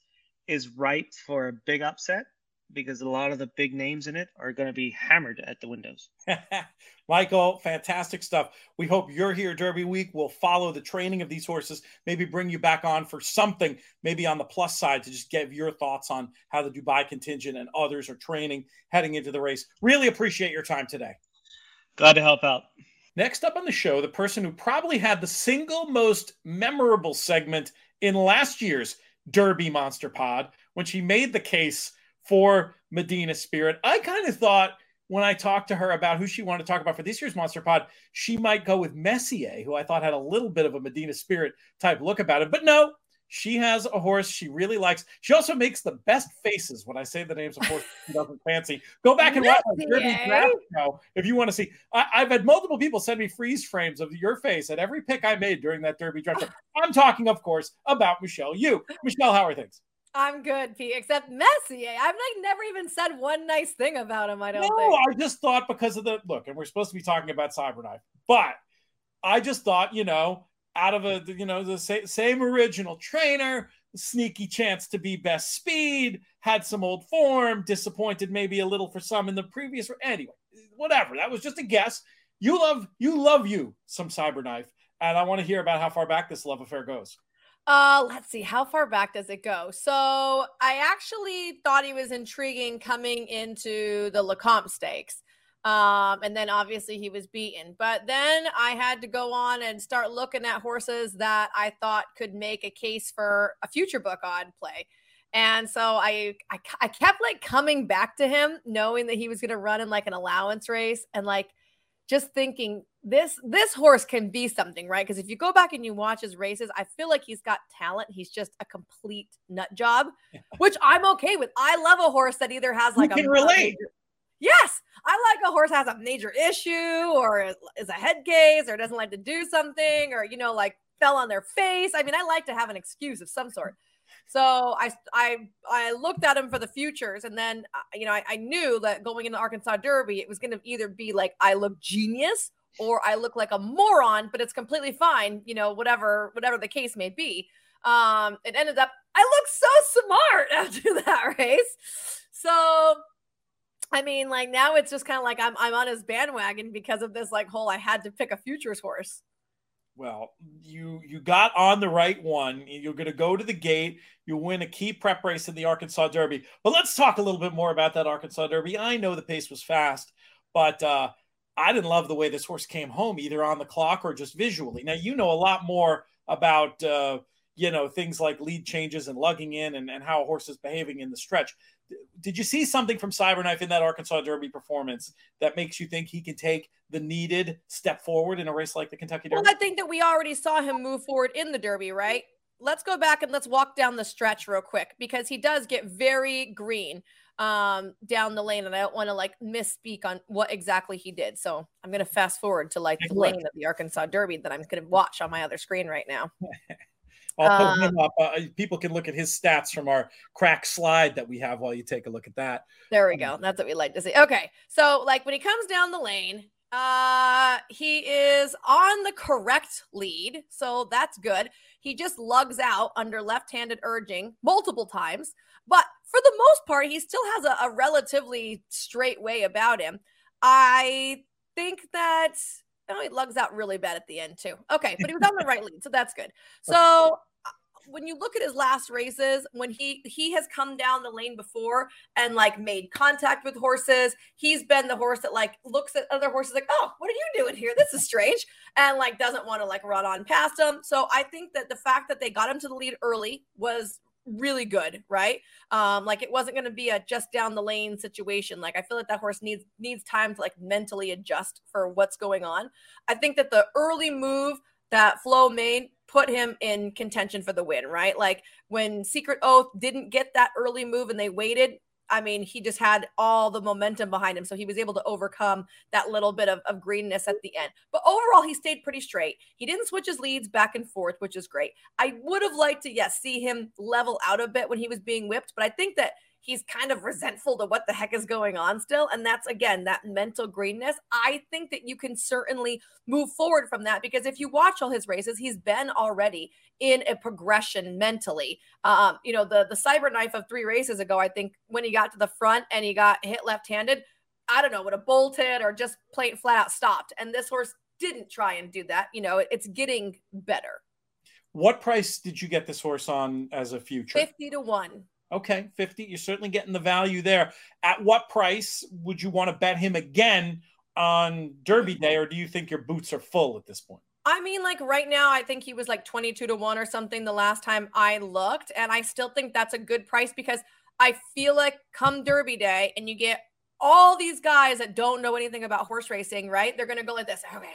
is ripe for a big upset because a lot of the big names in it are going to be hammered at the windows. [LAUGHS] Michael, fantastic stuff. We hope you're here Derby week. We'll follow the training of these horses, maybe bring you back on for something, maybe on the plus side to just give your thoughts on how the Dubai contingent and others are training heading into the race. Really appreciate your time today. Glad to help out. Next up on the show, the person who probably had the single most memorable segment in last year's Derby Monster Pod when she made the case for Medina Spirit. I kind of thought when I talked to her about who she wanted to talk about for this year's Monster Pod, she might go with Messier, who I thought had a little bit of a Medina Spirit type look about it. But no, she has a horse she really likes. She also makes the best faces when I say the names of horses [LAUGHS] she doesn't fancy. Go back and watch my Derby draft show if you want to see. I, have had multiple people send me freeze frames of your face at every pick I made during that Derby draft show. [LAUGHS] I'm talking, of course, about Michelle Yu. Michelle, how are things? I'm good, Pete. Except Messier, eh? I've like never even said one nice thing about him. I don't. No, think. I just thought because of the look, and we're supposed to be talking about Cyberknife, but I just thought, you know, out of a you know the same, same original trainer, sneaky chance to be best speed, had some old form, disappointed maybe a little for some in the previous. Anyway, whatever. That was just a guess. You love you love you some Cyberknife, and I want to hear about how far back this love affair goes. Uh, let's see. How far back does it go? So I actually thought he was intriguing coming into the Lecomte Stakes. Um, and then obviously he was beaten. But then I had to go on and start looking at horses that I thought could make a case for a future book odd play. And so I, I, I kept like coming back to him, knowing that he was going to run in like an allowance race, and like just thinking this this horse can be something, right? Because if you go back and you watch his races, I feel like he's got talent. He's just a complete nut job, [LAUGHS] which I'm okay with. I love a horse that either has like you can a, relate. A, Yes, I like a horse has a major issue or is a head case or doesn't like to do something or, you know, like fell on their face. I mean, I like to have an excuse of some sort. So I, I, I looked at him for the futures, and then uh, you know I, I knew that going into Arkansas Derby, it was going to either be like I look genius or I look like a moron, but it's completely fine. You know, whatever, whatever the case may be. Um, it ended up I looked so smart [LAUGHS] after that race. So I mean, like now it's just kind of like I'm I'm on his bandwagon because of this like whole I had to pick a futures horse. Well, you you got on the right one. You're going to go to the gate. You win a key prep race in the Arkansas Derby. But let's talk a little bit more about that Arkansas Derby. I know the pace was fast, but uh, I didn't love the way this horse came home, either on the clock or just visually. Now you know a lot more about uh, you know things like lead changes and lugging in and, and how a horse is behaving in the stretch did you see something from cyberknife in that arkansas derby performance that makes you think he can take the needed step forward in a race like the kentucky derby well i think that we already saw him move forward in the derby right let's go back and let's walk down the stretch real quick because he does get very green um, down the lane, and I don't want to like misspeak on what exactly he did. So I'm going to fast forward to like the lane of the Arkansas Derby that I'm going to watch on my other screen right now. [LAUGHS] I'll put him um, up. Uh, people can look at his stats from our crack slide that we have while you take a look at that. There we go. That's what we like to see. Okay. So, like when he comes down the lane, uh he is on the correct lead. So that's good. He just lugs out under left-handed urging multiple times, but for the most part, he still has a, a relatively straight way about him. I think that Oh, he lugs out really bad at the end too. Okay, but he was on the [LAUGHS] right lead, so that's good. So when you look at his last races when he he has come down the lane before and like made contact with horses he's been the horse that like looks at other horses like oh what are you doing here this is strange and like doesn't want to like run on past them so i think that the fact that they got him to the lead early was really good, right? Um, like it wasn't going to be a just down the lane situation. Like I feel like that horse needs needs time to like mentally adjust for what's going on. I think that the early move that Flo made put him in contention for the win, right? Like when Secret Oath didn't get that early move and they waited, I mean, he just had all the momentum behind him. So he was able to overcome that little bit of, of greenness at the end. But overall, he stayed pretty straight. He didn't switch his leads back and forth, which is great. I would have liked to, yes, see him level out a bit when he was being whipped. But I think that he's kind of resentful to what the heck is going on still. And that's again that mental greenness. I think that you can certainly move forward from that because if you watch all his races, he's been already in a progression mentally. Um, you know, the the cyber knife of three races ago, I think when he got to the front and he got hit left-handed, I don't know, would have bolted or just plain flat out stopped. And this horse didn't try and do that. You know, it's getting better. What price did you get this horse on as a future? 50 to 1. Okay, 50. You're certainly getting the value there. At what price would you want to bet him again on Derby Day, or do you think your boots are full at this point? I mean, like right now, I think he was like 22 to 1 or something the last time I looked. And I still think that's a good price because I feel like come Derby Day and you get all these guys that don't know anything about horse racing, right? They're going to go like this. Okay,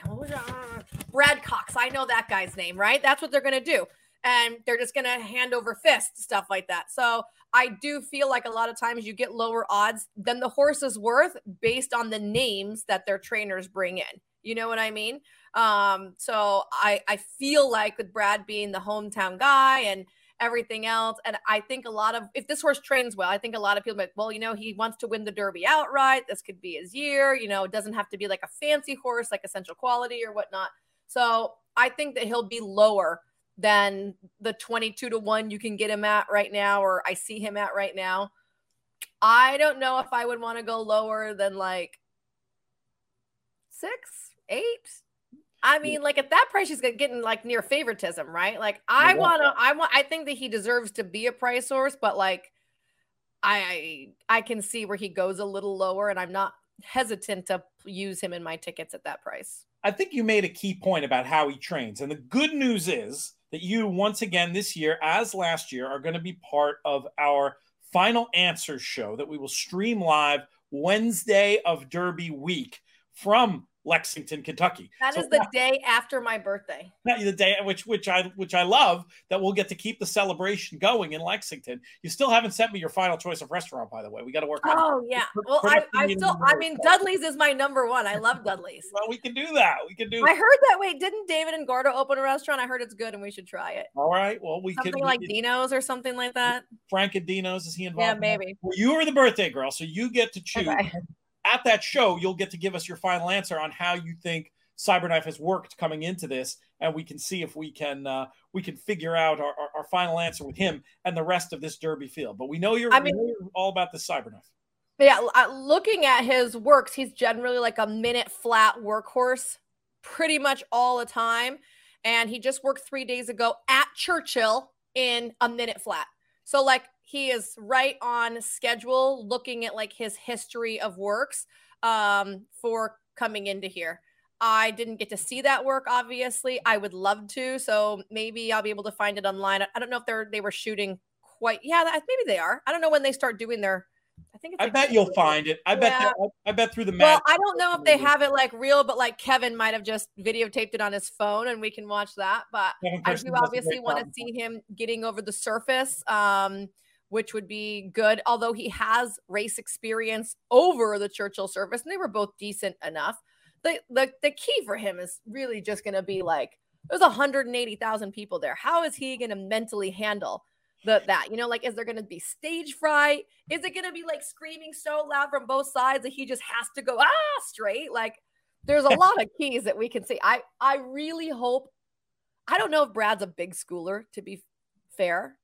Brad Cox. I know that guy's name, right? That's what they're going to do and they're just going to hand over fist stuff like that. So I do feel like a lot of times you get lower odds than the horse is worth based on the names that their trainers bring in. You know what I mean? Um, so I I feel like with Brad being the hometown guy and everything else, and I think a lot of if this horse trains well, I think a lot of people like, well, you know, he wants to win the Derby outright. This could be his year. You know, it doesn't have to be like a fancy horse like Essential Quality or whatnot. So I think that he'll be lower than the 22 to 1 you can get him at right now or I see him at right now. I don't know if I would want to go lower than like six, eight. I mean, like at that price, he's getting like near favoritism, right? Like I want to, I want, I think that he deserves to be a price source, but like I, I can see where he goes a little lower, and I'm not hesitant to use him in my tickets at that price. I think you made a key point about how he trains, and the good news is that you, once again this year, as last year, are going to be part of our final answers show that we will stream live Wednesday of Derby week from Lexington, Kentucky. That so is the day after my birthday. the day which which I which I love that we'll get to keep the celebration going in Lexington. You still haven't sent me your final choice of restaurant, by the way. We got to work on. Oh yeah. Well, I, I still. I mean, Dudley's is my number one. I love Dudley's. well, we can do that. We can do. I heard that. Wait, didn't David and Gordo open a restaurant? I heard it's good, and we should try it. All right. Well, we Something can like we, Dino's or something like that. Frank and Dino's. Is he involved? Yeah, in maybe. Well, you are the birthday girl, so you get to choose. Okay. At that show, you'll get to give us your final answer on how you think Cyberknife has worked coming into this, and we can see if we can uh, we can figure out our, our, our final answer with him and the rest of this Derby field. But we know you're, I mean- you're all about the Cyberknife. Yeah, uh, looking at his works, he's generally like a minute flat workhorse pretty much all the time. And he just worked three days ago at Churchill in a minute flat. So, like, he is right on schedule looking at like his history of works um, for coming into here. I didn't get to see that work, obviously. I would love to. So maybe I'll be able to find it online. I- don't know if they're they were shooting quite. Yeah, maybe they are. I don't know when they start doing their. I think it's I like bet you'll find it. I bet. Yeah. that- I bet through the well. I don't know if they have it like real, but like Kevin might have just videotaped it on his phone and we can watch that. But I do obviously want to see him getting over the surface, um, which would be good. Although he has race experience over the Churchill service, and they were both decent enough. The the, the key for him is really just going to be like there's 180,000 people there. How is he going to mentally handle the that? You know, like is there going to be stage fright? Is it going to be like screaming so loud from both sides that he just has to go ah straight? Like there's a lot of keys that we can see. I I really hope I don't know if Brad's a big schooler to be fair.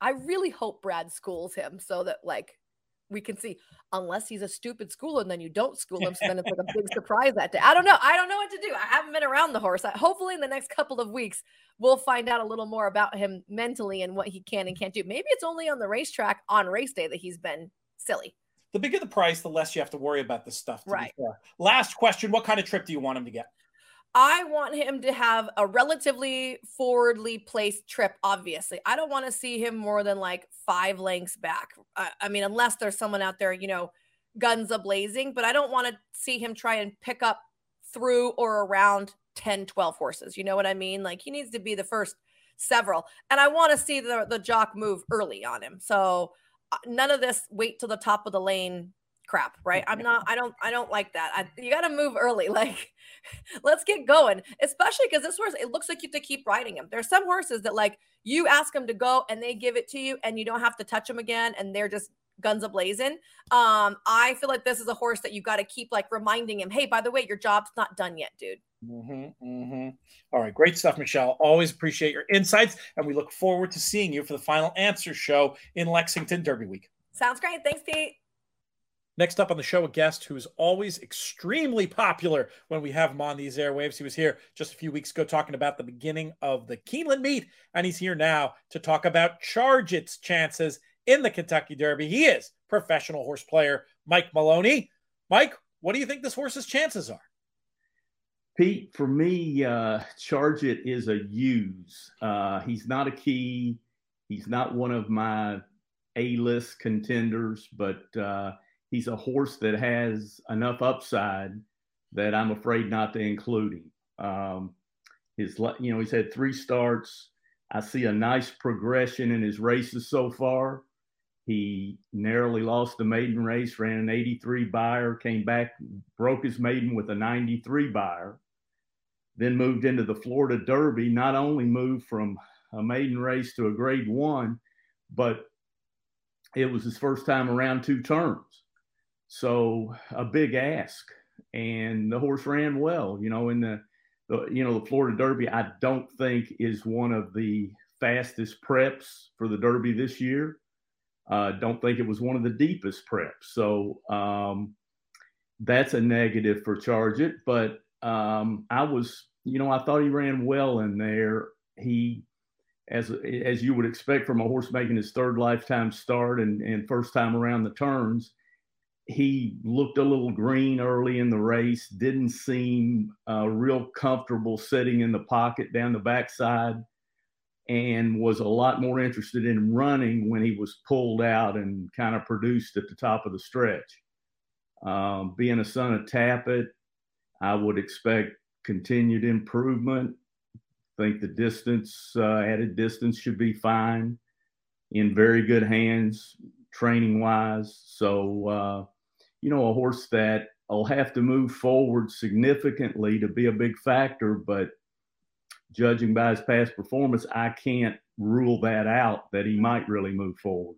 I really hope Brad schools him so that like we can see unless he's a stupid schooler and then you don't school him so then it's like a big [LAUGHS] surprise that day. I don't know. I don't know what to do. I haven't been around the horse. I, hopefully in the next couple of weeks we'll find out a little more about him mentally and what he can and can't do. Maybe it's only on the racetrack on race day that he's been silly. The bigger the price, the less you have to worry about this stuff. to be Right. Last question: What kind of trip do you want him to get? I want him to have a relatively forwardly placed trip, obviously. I don't want to see him more than like five lengths back. I, I mean, unless there's someone out there, you know, guns a blazing, but I don't want to see him try and pick up through or around 10, 12 horses. You know what I mean? Like he needs to be the first several. And I want to see the, the jock move early on him. So uh, none of this wait till the top of the lane crap, right? I'm not, I don't, I don't like that. I, you got to move early. [LAUGHS] Like, let's get going, especially because this horse, it looks like you have to keep riding him. There's some horses that like you ask them to go and they give it to you and you don't have to touch them again and they're just guns a blazing. Um, I feel like this is a horse that you got to keep like reminding him, hey, by the way, your job's not done yet, dude. Mm-hmm, mm-hmm. All right, great stuff, Michelle. Always appreciate your insights, and we look forward to seeing you for the final answer show in Lexington Derby Week. Sounds great. Thanks, Pete. Next up on the show, a guest who is always extremely popular when we have him on these airwaves. He was here just a few weeks ago talking about the beginning of the Keeneland meet, and he's here now to talk about Charge It's chances in the Kentucky Derby. He is professional horse player Mike Maloney. Mike, what do you think this horse's chances are? Pete, for me, uh, Charge It is a use. Uh, he's not a key. He's not one of my A-list contenders, but uh, he's a horse that has enough upside that I'm afraid not to include him. Um, his, you know, he's had three starts. I see a nice progression in his races so far. He narrowly lost the maiden race, ran an 83 Beyer, came back, broke his maiden with a 93 Beyer then moved into the Florida Derby, not only moved from a maiden race to a grade one, but it was his first time around two turns. So a big ask. And the horse ran well, you know, in the, the you know, the Florida Derby, I don't think is one of the fastest preps for the Derby this year. Uh, don't think it was one of the deepest preps. So um, that's a negative for Charge It. But um, I was, you know, I thought he ran well in there. He, as as you would expect from a horse making his third lifetime start and, and first time around the turns, he looked a little green early in the race. Didn't seem uh, real comfortable sitting in the pocket down the backside, and was a lot more interested in running when he was pulled out and kind of produced at the top of the stretch. Um, being a son of Tapit, I would expect continued improvement. Think the distance, uh, added distance, should be fine. In very good hands, training wise. So, uh, you know, a horse that will have to move forward significantly to be a big factor, but judging by his past performance, I can't rule that out that he might really move forward.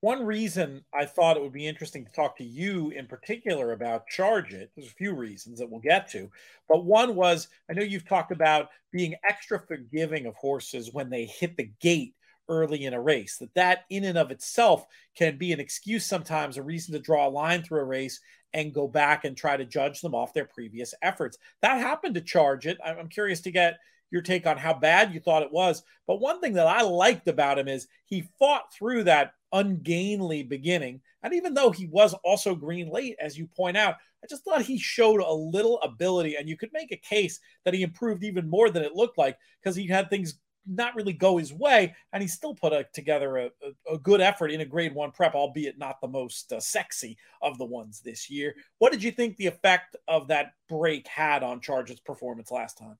One reason I thought it would be interesting to talk to you in particular about Charge It, there's a few reasons that we'll get to, but one was I know you've talked about being extra forgiving of horses when they hit the gate early in a race, that that in and of itself can be an excuse sometimes, a reason to draw a line through a race and go back and try to judge them off their previous efforts. That happened to Charge It. I'm curious to get your take on how bad you thought it was. But one thing that I liked about him is he fought through that ungainly beginning. And even though he was also green late, as you point out, I just thought he showed a little ability. And you could make a case that he improved even more than it looked like because he had things not really go his way, and he still put a, together a, a, a, good effort in a grade one prep, albeit not the most uh, sexy of the ones this year. What did you think the effect of that break had on Charge It's performance last time?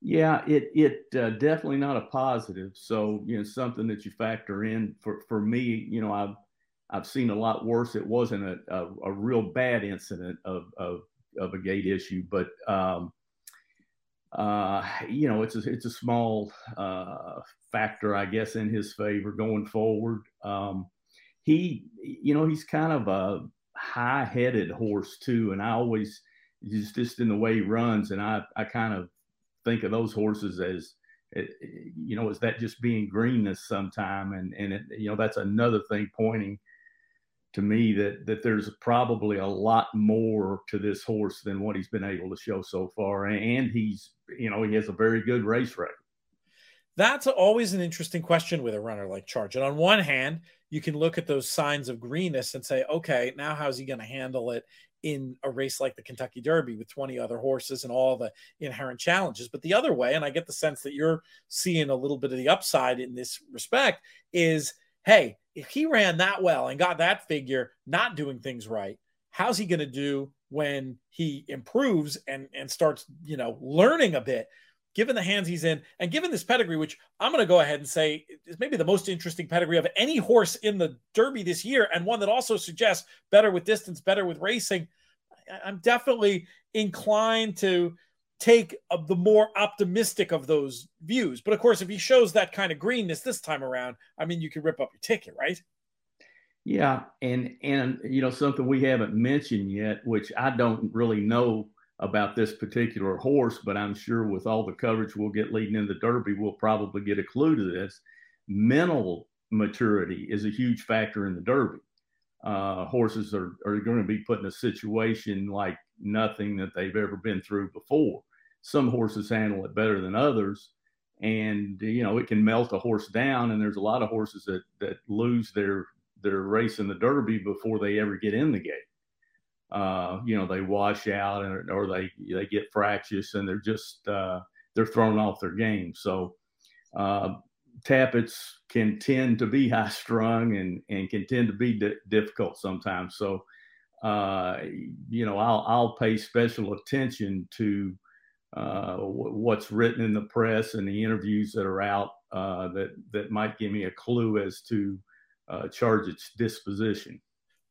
Yeah, it it uh, definitely not a positive. So you know something that you factor in for for me. You know I've I've seen a lot worse. It wasn't a a, a real bad incident of of of a gate issue, but um, uh, you know it's a it's a small uh, factor, I guess, in his favor going forward. Um, he you know he's kind of a high headed horse too, and I always just just in the way he runs, and I I kind of think of those horses as eh, you know, is that just being greenness sometime? And and it, you know, that's another thing pointing to me that that there's probably a lot more to this horse than what he's been able to show so far. And he's, you know, he has a very good race record. That's always an interesting question with a runner like Charge. And on one hand, you can look at those signs of greenness and say, okay, now how's he going to handle it in a race like the Kentucky Derby with 20 other horses and all the inherent challenges. But the other way, and I get the sense that you're seeing a little bit of the upside in this respect, is hey, if he ran that well and got that figure not doing things right, how's he going to do when he improves and and starts, you know, learning a bit? given the hands he's in and given this pedigree, which I'm going to go ahead and say is maybe the most interesting pedigree of any horse in the Derby this year, and one that also suggests better with distance, better with racing. I'm definitely inclined to take the more optimistic of those views. But of course, if he shows that kind of greenness this time around, I mean, you can rip up your ticket, right? Yeah, and and you know something we haven't mentioned yet, which I don't really know about this particular horse, but I'm sure with all the coverage we'll get leading in the Derby, we'll probably get a clue to this. Mental maturity is a huge factor in the Derby. Uh, horses are, are going to be put in a situation like nothing that they've ever been through before. Some horses handle it better than others. And, you know, it can melt a horse down. And there's a lot of horses that, that lose their, their race in the Derby before they ever get in the gate uh, you know, they wash out or, or they they get fractious and they're just uh, they're thrown off their game. So uh, Tapits can tend to be [LAUGHS] high strung and and can tend to be di- difficult sometimes. So uh, you know, I'll I'll pay special attention to uh, what's written in the press and the interviews that are out uh, that that might give me a clue as to uh, Charge It's disposition.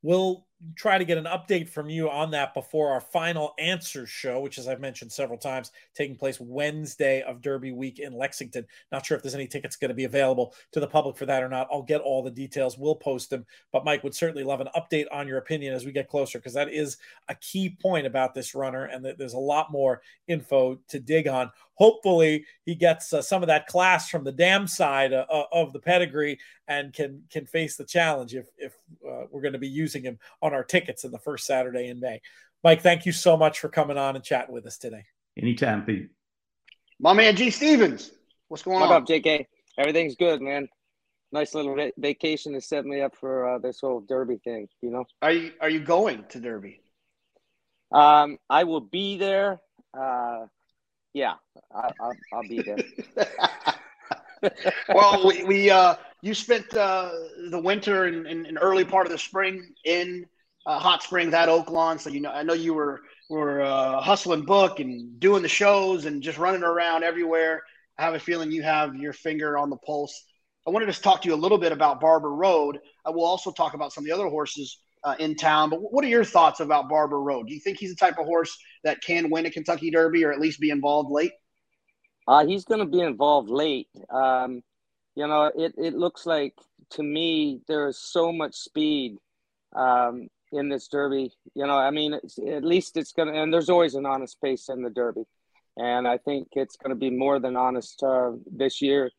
We'll try to get an update from you on that before our final answer show, which, as I've mentioned several times, taking place Wednesday of Derby week in Lexington. Not sure if there's any tickets going to be available to the public for that or not. I'll get all the details. We'll post them. But Mike would certainly love an update on your opinion as we get closer, because that is a key point about this runner, and that there's a lot more info to dig on. Hopefully, he gets uh, some of that class from the dam side uh, of the pedigree and can can face the challenge if if uh, we're going to be using him on our tickets in the first Saturday in May. Mike, thank you so much for coming on and chatting with us today. Anytime, Pete. My man G Stevens, what's going what on? up, JK? Everything's good, man. Nice little vacation to set me up for uh, this whole Derby thing. You know. Are you Are you going to Derby? Um, I will be there. Uh, yeah, I, will I'll be there. [LAUGHS] well, we, we uh, you spent uh, the winter and, and, and, early part of the spring in uh, Hot Springs at Oaklawn, so you know I know you were were uh, hustling book and doing the shows and just running around everywhere. I have a feeling you have your finger on the pulse. I wanted to just talk to you a little bit about Barber Road. I will also talk about some of the other horses uh, in town. But what are your thoughts about Barber Road? Do you think he's the type of horse that can win a Kentucky Derby or at least be involved late? Uh, he's going to be involved late. Um, you know, it, it looks like to me there is so much speed um, in this Derby. You know, I mean, at least it's going to, and there's always an honest pace in the Derby. And I think it's going to be more than honest uh, this year,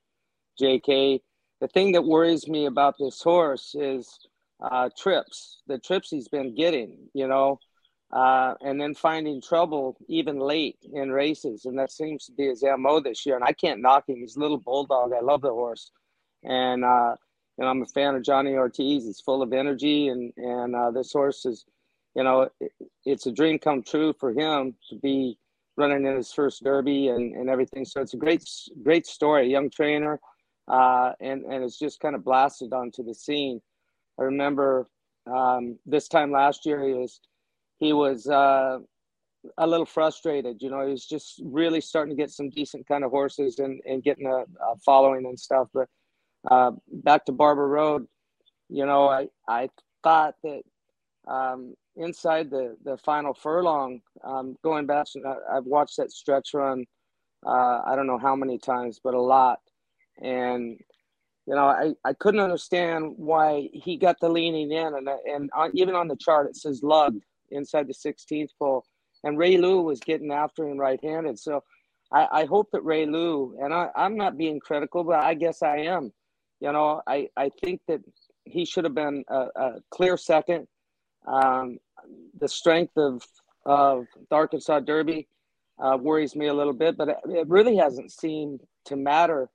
JK. The thing that worries me about this horse is uh, trips, the trips he's been getting, you know, uh, and then finding trouble even late in races. And that seems to be his MO this year. And I can't knock him. He's a little bulldog. I love the horse. And, uh, and I'm a fan of Johnny Ortiz. He's full of energy. And, and uh, this horse is, you know, it, it's a dream come true for him to be running in his first Derby and, and everything. So it's a great, great story. Young trainer. Uh, and, and it's just kind of blasted onto the scene. I remember um, this time last year he was he was uh, a little frustrated. You know, he was just really starting to get some decent kind of horses and, and getting a, a following and stuff. But uh, back to Barber Road, you know, I I thought that um, inside the the final furlong, um, going back, I've watched that stretch run. Uh, I don't know how many times, but a lot. And you know, I, I couldn't understand why he got the leaning in, and and even on the chart it says lugged inside the 16th pole, and Reylu was getting after him right-handed. So I, I hope that Reylu, and I, I'm not being critical, but I guess I am. You know, I, I think that he should have been a, a clear second. Um, the strength of of the Arkansas Derby uh, worries me a little bit, but it, it really hasn't seemed to matter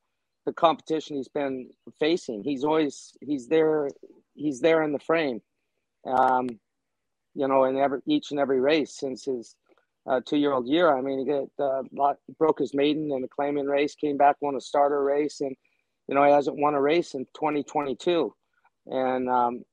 the competition he's been facing. He's always he's there he's there in the frame. Um, you know, in every each and every race since his uh, two-year-old year. I mean, he get, uh, broke his maiden in a claiming race, came back, won a starter race, and you know he hasn't won a race in 2022, and um,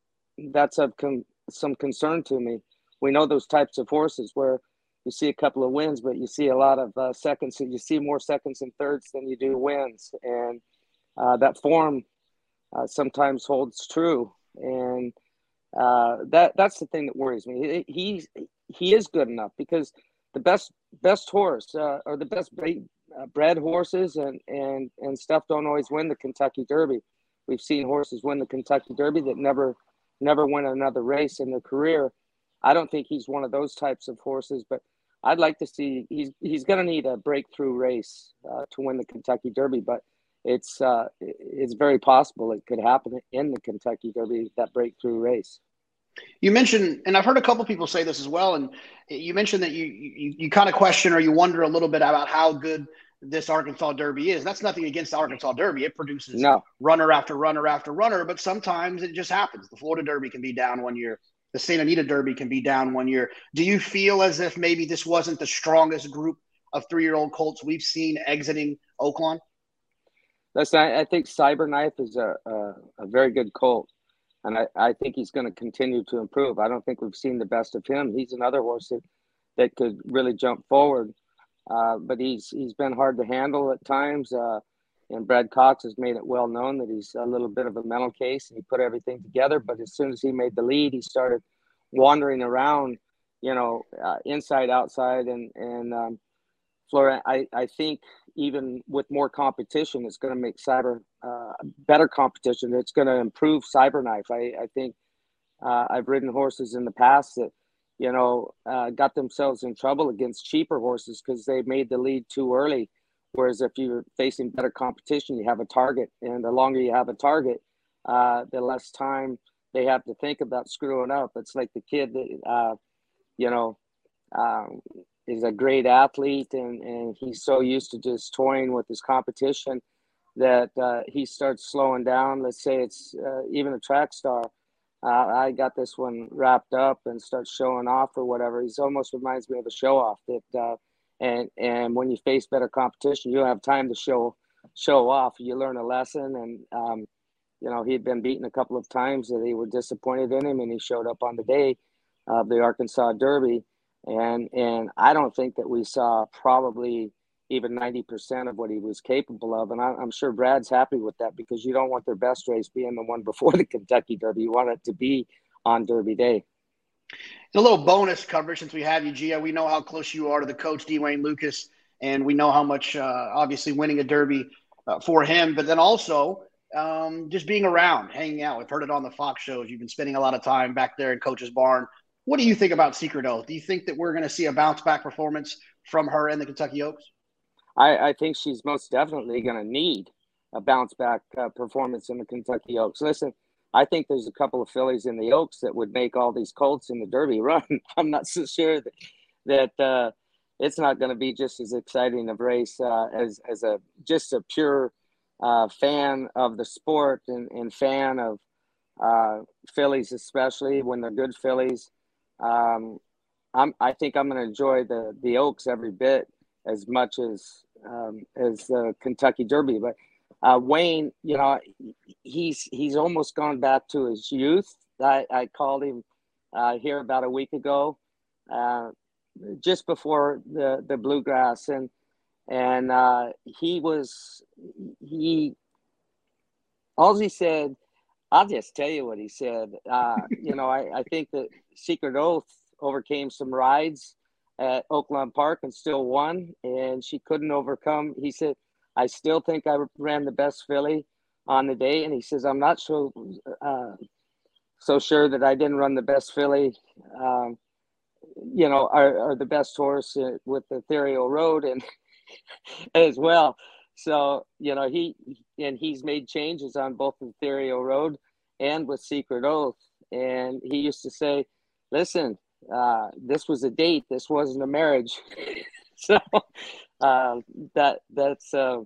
that's of con- some concern to me. We know those types of horses where you see a couple of wins, but you see a lot of uh, seconds. And you see more seconds and thirds than you do wins, and uh, that form uh, sometimes holds true. And uh, that that's the thing that worries me. He he is good enough because the best best horse uh, or the best bred, uh, bred horses and and and stuff don't always win the Kentucky Derby. We've seen horses win the Kentucky Derby that never never win another race in their career. I don't think he's one of those types of horses, but I'd like to see he's he's going to need a breakthrough race uh, to win the Kentucky Derby, but it's uh, it's very possible it could happen in the Kentucky Derby that breakthrough race. You mentioned, and I've heard a couple people say this as well, and you mentioned that you you, you kind of question or you wonder a little bit about how good this Arkansas Derby is. That's nothing against the Arkansas Derby; it produces no. runner after runner after runner, but sometimes it just happens. The Florida Derby can be down one year the Santa Anita Derby can be down one year. Do you feel as if maybe this wasn't the strongest group of three-year-old colts we've seen exiting Oaklawn? Listen, I, I think Cyberknife is a, a, a, very good colt, and I, I think he's going to continue to improve. I don't think we've seen the best of him. He's another horse that, that could really jump forward, uh, but he's he's been hard to handle at times. Uh, and Brad Cox has made it well known that he's a little bit of a mental case and he put everything together. But as soon as he made the lead, he started wandering around, you know, uh, inside, outside. And, and, um, Flora, I, I think even with more competition, it's going to make cyber uh, better competition. It's going to improve Cyberknife. I, I think uh, I've ridden horses in the past that, you know, uh, got themselves in trouble against cheaper horses because they made the lead too early Whereas if you're facing better competition, you have a target, and the longer you have a target, uh, the less time they have to think about screwing up. It's like the kid that, uh, you know, um, is a great athlete, and, and he's so used to just toying with his competition that uh, he starts slowing down. Let's say it's uh, even a track star. Uh, I got this one wrapped up and starts showing off or whatever. He's almost reminds me of a show off that uh, and and when you face better competition, you have time to show show off. You learn a lesson, and um, you know he'd been beaten a couple of times that they were disappointed in him, and he showed up on the day of the Arkansas Derby. And and I don't think that we saw probably even 90% of what he was capable of. And I, am sure Brad's happy with that because you don't want their best race being the one before [LAUGHS] the Kentucky Derby. You want it to be on Derby Day. A little bonus coverage since we have you, Gia. We know how close you are to the coach, D. Wayne Lucas, and we know how much, uh, obviously, winning a Derby uh, for him, but then also um, just being around, hanging out. We've heard it on the Fox shows. You've been spending a lot of time back there in Coach's Barn. What do you think about Secret Oath? Do you think that we're going to see a bounce back performance from her in the Kentucky Oaks? I, I think she's most definitely going to need a bounce back uh, performance in the Kentucky Oaks. Listen, I think there's a couple of fillies in the Oaks that would make all these colts in the Derby [LAUGHS] run. I'm not so sure that that uh, it's not going to be just as exciting of race uh, as as a just a pure uh, fan of the sport and, and fan of uh, fillies, especially when they're good fillies. Um, I'm, I think I'm going to enjoy the the Oaks every bit as much as um, as the Kentucky Derby. But uh, Wayne, you know, he's he's almost gone back to his youth. I, I called him uh, here about a week ago, uh, just before the the bluegrass, and and uh, he was he. All he said, I'll just tell you what he said. Uh, you know, I, I think that Secret Oath overcame some rides at Oaklawn Park and still won, and she couldn't overcome. He said, I still think I ran the best filly on the day, and he says, I'm not so uh, so sure that I didn't run the best filly, um, you know, or, or, the best horse uh, with the Ethereal Road and [LAUGHS] as well. So you know he and he's made changes on both the Ethereal Road and with Secret Oath, and he used to say, "Listen, uh, this was a date. This wasn't a marriage. [LAUGHS] so uh, that that's uh,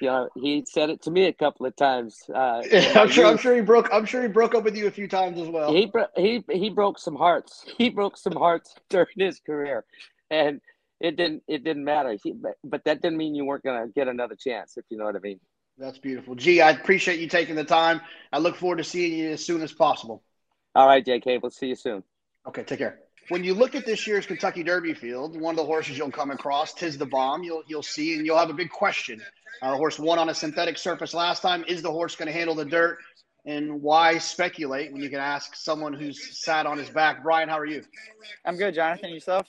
you know he said it to me a couple of times. Uh, [LAUGHS] I'm sure. I'm sure he broke. I'm sure he broke up with you a few times as well. He he he broke some hearts. [LAUGHS] He broke some hearts during his career, and it didn't it didn't matter. He, but, but that didn't mean you weren't gonna get another chance, if you know what I mean. That's beautiful. Gee, I appreciate you taking the time. I look forward to seeing you as soon as possible. All right, JK. We'll see you soon. Okay, take care when you look at this year's Kentucky Derby field, one of the horses you'll come across, Tiz the Bomb, you'll you'll see, and you'll have a big question. Our uh, horse won on a synthetic surface last time. Is the horse going to handle the dirt? And why speculate when you can ask someone who's sat on his back? Brian, how are you? I'm good, Jonathan. Yourself?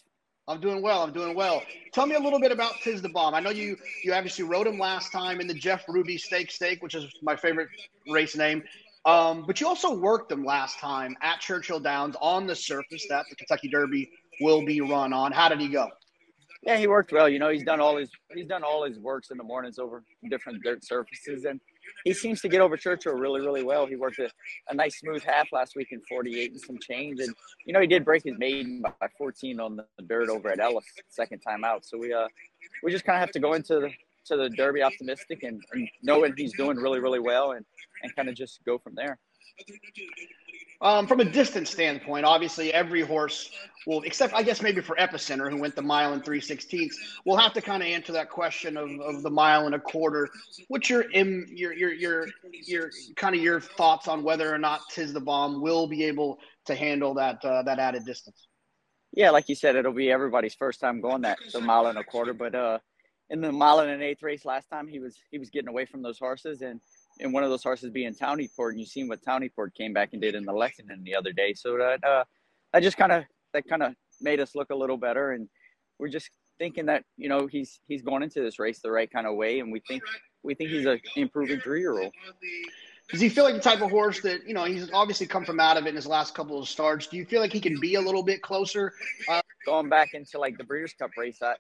I'm doing well. I'm doing well. Tell me a little bit about Tiz the Bomb. I know you you obviously rode him last time in the Jeff Ruby Stake Stake, which is my favorite race name. Um, but you also worked them last time at Churchill Downs on the surface that the Kentucky Derby will be run on. How did he go? Yeah, he worked well. You know, he's done all his he's done all his works in the mornings over different dirt surfaces, and he seems to get over Churchill really, really well. He worked a, a nice smooth half last week in 48 and some change, and you know he did break his maiden by 14 on the dirt over at Ellis second time out. So we uh we just kind of have to go into the to the Derby optimistic and, and knowing he's doing really, really well and and kind of just go from there. Um, from a distance standpoint, obviously every horse will, except I guess maybe for Epicenter, who went the mile and three sixteenths, will have to kind of answer that question of, of the mile and a quarter. What's your your your your your kind of your thoughts on whether or not Tiz the Bomb will be able to handle that uh, that added distance? Yeah, like you said, it'll be everybody's first time going that the mile and a quarter. But uh, in the mile and an eighth race last time, he was he was getting away from those horses and and one of those horses being Tawny Port, and you seen what Tawny Port came back and did in the Lexington the other day. So that uh, that just kind of that kind of made us look a little better, and we're just thinking that you know he's he's going into this race the right kind of way, and we think we think he's an improving three year old. Does he feel like the type of horse that you know he's obviously come from out of it in his last couple of starts? Do you feel like he can be a little bit closer? Uh, going back into like the Breeders' Cup race, I,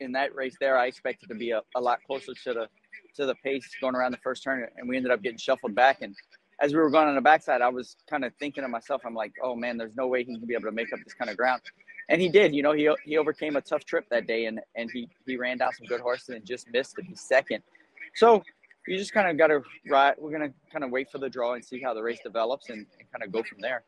in that race there, I expected to be a, a lot closer to the to the pace going around the first turn, and we ended up getting shuffled back. And as we were going on the backside, I was kind of thinking to myself, I'm like, oh man, there's no way he can be able to make up this kind of ground. And he did. You know, he he overcame a tough trip that day, and and he he ran down some good horses and just missed to be second. So you just kind of got to ride. We're gonna kind of wait for the draw and see how the race develops, and, and kind of go from there.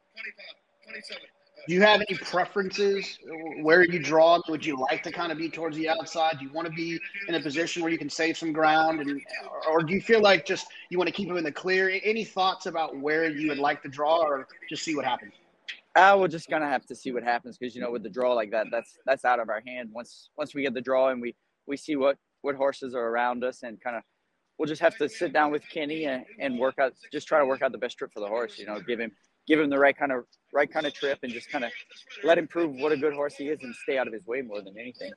Do you have any preferences where you draw? Would you like to kind of be towards the outside? Do you want to be in a position where you can save some ground, and or do you feel like just you want to keep him in the clear? Any thoughts about where you would like to draw, or just see what happens? Uh, we're just gonna have to see what happens because you know with the draw like that, that's that's out of our hand. Once once we get the draw and we we see what what horses are around us and kind of we'll just have to sit down with Kenny and, and work out just try to work out the best trip for the horse. You know, give him give him the right kind of right kind of trip and just kind of let him prove what a good horse he is and stay out of his way more than anything.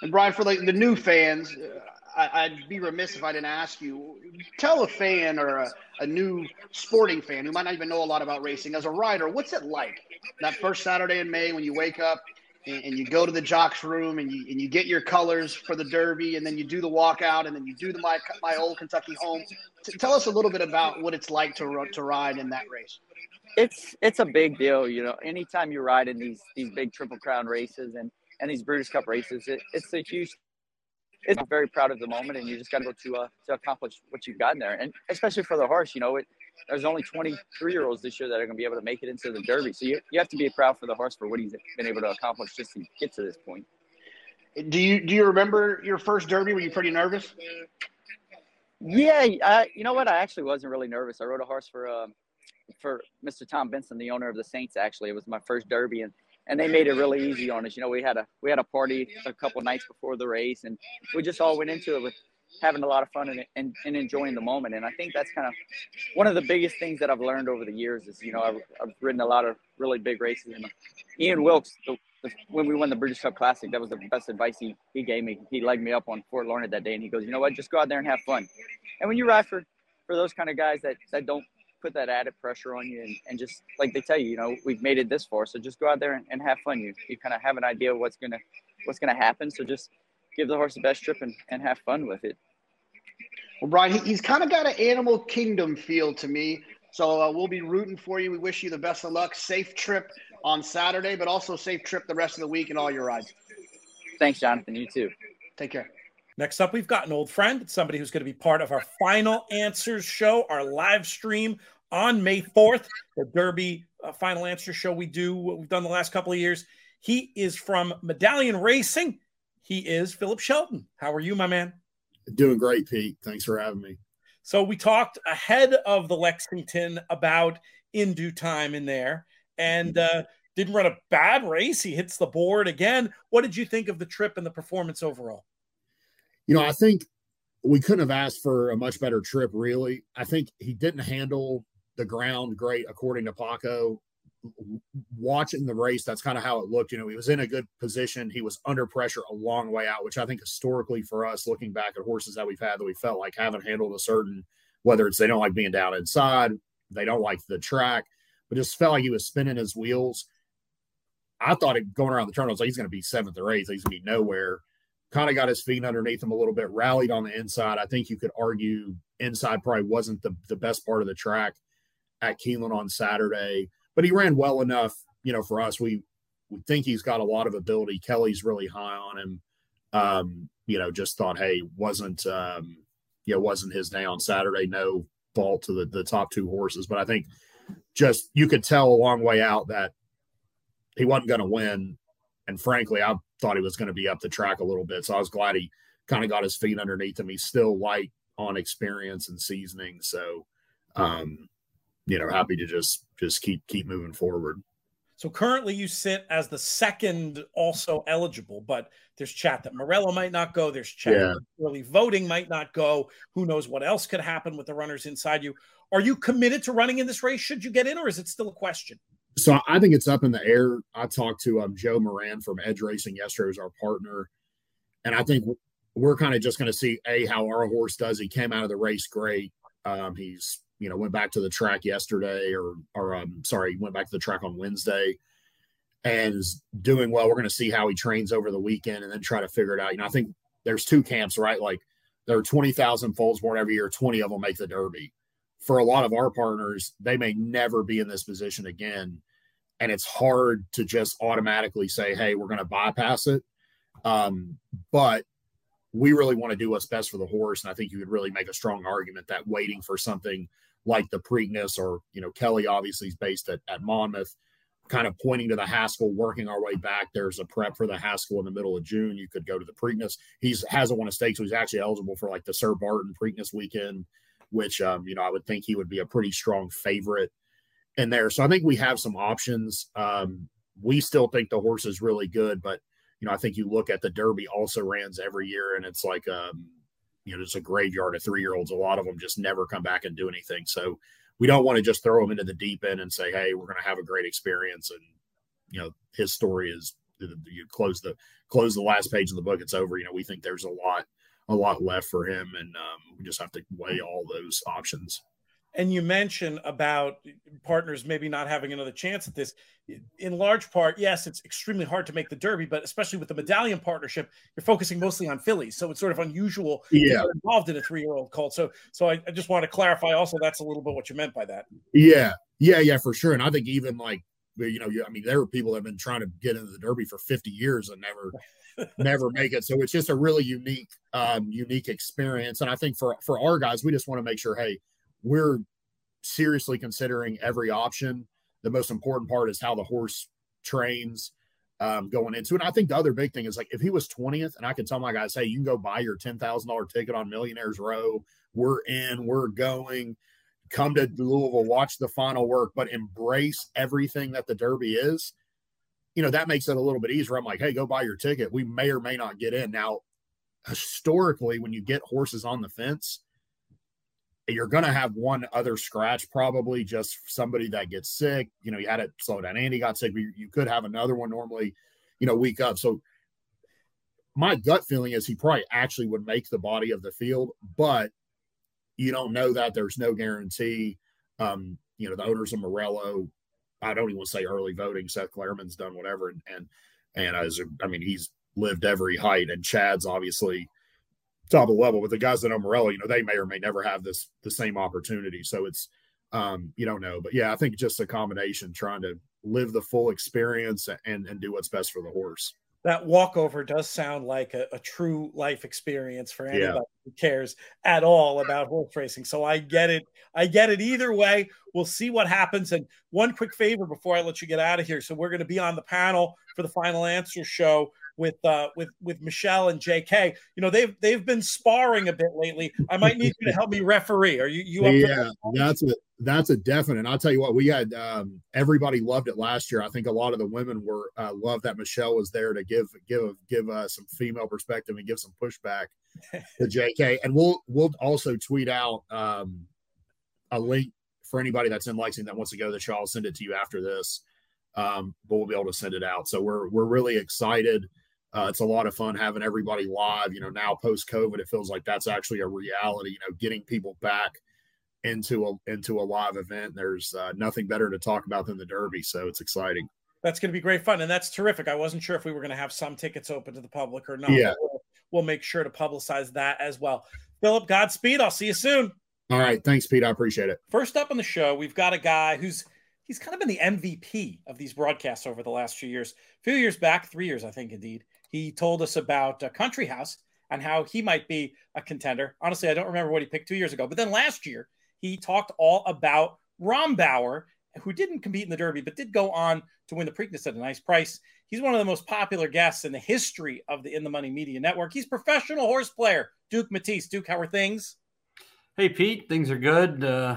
And Brian, for like the new fans, uh, I, would be remiss if I didn't ask you. Tell a fan or a, a, new sporting fan who might not even know a lot about racing, as a rider, what's it like that first Saturday in May when you wake up and, you go to the jocks room and you and you get your colors for the Derby, and then you do the walkout, and then you do the my my old Kentucky home. tell us a little bit about what it's like to to ride in that race. It's it's a big deal, you know. Anytime you ride in these these big Triple Crown races and and these Breeders' Cup races, it, it's a huge it's very proud of the moment, and you just got to go to uh, to accomplish what you've gotten there, and especially for the horse, you know, it, there's only 23 year olds this year that are going to be able to make it into the Derby, so you you have to be proud for the horse for what he's been able to accomplish just to get to this point. Do you do you remember your first Derby? Were you pretty nervous? Yeah, I, you know what? I actually wasn't really nervous. I rode a horse for uh, for Mr. Tom Benson, the owner of the Saints. Actually, it was my first Derby, and and they made it really easy on us. You know, we had a we had a party a couple nights before the race, and we just all went into it with having a lot of fun and, and, and enjoying the moment. And I think that's kind of one of the biggest things that I've learned over the years is, you know, I've, I've ridden a lot of really big races. And Ian Wilkes, the, the, when we won the Breeders' Cup Classic, that was the best advice he, he gave me. He legged me up on Fort Larned that day, and he goes, you know what, just go out there and have fun. And when you ride for, for those kind of guys that, that don't put that added pressure on you and, and just like they tell you, you know, we've made it this far. So just go out there and, and have fun. You you kind of have an idea of what's gonna what's gonna happen. So just give the horse the best trip and, and have fun with it. Well, Brian, he, he's kind of got an animal kingdom feel to me. So uh, we'll be rooting for you. We wish you the best of luck. Safe trip on Saturday, but also safe trip the rest of the week and all your rides. Thanks, Jonathan. You too. Take care. Next up, we've got an old friend, somebody who's going to be part of our final answers show, our live stream on May 4th, the Derby uh, final answer show we do, what we've done the last couple of years. He is from Medallion Racing. He is Philip Shelton. How are you, my man? Doing great, Pete. Thanks for having me. So we talked ahead of the Lexington about in due time in there and uh, didn't run a bad race. He hits the board again. What did you think of the trip and the performance overall? You know, I think we couldn't have asked for a much better trip, really. I think he didn't handle the ground great, according to Paco. Watching the race, that's kind of how it looked. You know, he was in a good position. He was under pressure a long way out, which I think historically for us, looking back at horses that we've had that we felt like haven't handled a certain, whether it's they don't like being down inside, they don't like the track, but just felt like he was spinning his wheels. I thought it going around the turn, I was like, he's going to be seventh or eighth. He's going to be nowhere. Kind of got his feet underneath him a little bit, rallied on the inside. I think you could argue inside probably wasn't the, the best part of the track at Keeneland on Saturday, but he ran well enough, you know, for us. We we think he's got a lot of ability. Kelly's really high on him. Um, you know, just thought, hey, wasn't um, you know, wasn't his day on Saturday. No fault to the, the top two horses, but I think just you could tell a long way out that he wasn't going to win. And frankly, I thought he was going to be up the track a little bit. So I was glad he kind of got his feet underneath him. He's still light on experience and seasoning. So, um, you know happy to just just keep keep moving forward so currently you sit as the second also eligible but there's chat that morello might not go there's chat yeah. early voting might not go who knows what else could happen with the runners inside you are you committed to running in this race should you get in or is it still a question so i think it's up in the air i talked to um, joe moran from edge racing yesterday who's our partner and i think we're kind of just going to see a how our horse does he came out of the race great um, he's you know went back to the track yesterday or or um sorry went back to the track on Wednesday and is doing well. We're going to see how he trains over the weekend and then try to figure it out. You know, I think there's two camps, right? Like there are 20,000 foals born every year, 20 of them make the Derby. For a lot of our partners, they may never be in this position again. And it's hard to just automatically say, hey, we're going to bypass it. Um, but we really want to do what's best for the horse. And I think you could really make a strong argument that waiting for something like the Preakness or, you know, Kelly obviously is based at, at Monmouth, kind of pointing to the Haskell, working our way back. There's a prep for the Haskell in the middle of June. You could go to the Preakness. He's hasn't won a stake, so he's actually eligible for like the Sir Barton Preakness weekend, which, um, you know, I would think he would be a pretty strong favorite. in there. So I think we have some options. Um, we still think the horse is really good, but you know, I think you look at the Derby also rans every year, and it's like um, you know, it's a graveyard of three year olds. A lot of them just never come back and do anything. So we don't want to just throw him into the deep end and say, hey, we're going to have a great experience, and you know, his story is you close the close the last page of the book, it's over. You know, we think there's a lot a lot left for him, and um, we just have to weigh all those options. And you mentioned about partners maybe not having another chance at this. In large part, yes, it's extremely hard to make the Derby, but especially with the medallion partnership, you're focusing mostly on fillies, so it's sort of unusual yeah. involved in a three-year-old colt. So, so I, I just want to clarify. Also, that's a little bit what you meant by that. Yeah, yeah, yeah, for sure. And I think even like you know, I mean, there are people that have been trying to get into the Derby for 50 years and never, [LAUGHS] never make it. So it's just a really unique, um, unique experience. And I think for for our guys, we just want to make sure, hey, we're seriously considering every option. The most important part is how the horse trains um, going into it. And I think the other big thing is like if he was 20th, and I could tell my guys, hey, you can go buy your ten thousand dollar ticket on Millionaires Row. We're in, we're going come to Louisville, watch the final work, but embrace everything that the Derby is, you know, that makes it a little bit easier. I'm like, hey, go buy your ticket. We may or may not get in. Now, historically, when you get horses on the fence, you're going to have one other scratch, probably just somebody that gets sick. You know, you had it slow down. Andy got sick, but you could have another one normally, you know, week up. So, my gut feeling is he probably actually would make the body of the field, but you don't know that. There's no guarantee. Um, you know, the owners of Morello, I don't even say early voting. Seth Klarman's done whatever, and and and as I mean, he's lived every height, and Chad's obviously top of level. But the guys that know Morello, you know, they may or may never have this the same opportunity. So it's um, you don't know, but yeah, I think just a combination trying to live the full experience and and do what's best for the horse that walkover does sound like a, a true life experience for anybody yeah. who cares at all about horse racing. So I get it. I get it either way. We'll see what happens. And one quick favor before I let you get out of here. So we're going to be on the panel for the final answer show with uh with with Michelle and JK. You know, they've they've been sparring a bit lately. I might need you to help me referee. Are you you yeah, that's a that's a definite. I'll tell you what, we had um, everybody loved it last year. I think a lot of the women were uh, loved that Michelle was there to give give give uh, some female perspective and give some pushback [LAUGHS] to JK. And we'll we'll also tweet out um, a link for anybody that's in Lexington that wants to go to the show. I'll send it to you after this, um, but we'll be able to send it out. So we're we're really excited. Uh, it's a lot of fun having everybody live. You know, now post COVID, it feels like that's actually a reality. You know, getting people back into a into a live event. There's uh, nothing better to talk about than the Derby, so it's exciting. That's going to be great fun, and that's terrific. I wasn't sure if we were going to have some tickets open to the public or not. Yeah, we'll, we'll make sure to publicize that as well. Philip, Godspeed. I'll see you soon. All right, thanks, Pete. I appreciate it. First up on the show, we've got a guy who's he's kind of been the MVP of these broadcasts over the last few years. A few years back, three years, I think, indeed, he told us about uh, Country House and how he might be a contender. Honestly, I don't remember what he picked two years ago, but then last year he talked all about Rombauer, who didn't compete in the Derby, but did go on to win the Preakness at a nice price. He's one of the most popular guests in the history of the In the Money Media Network. He's professional horse player, Duke Matties. Duke, how are things? Hey, Pete, things are good. Uh,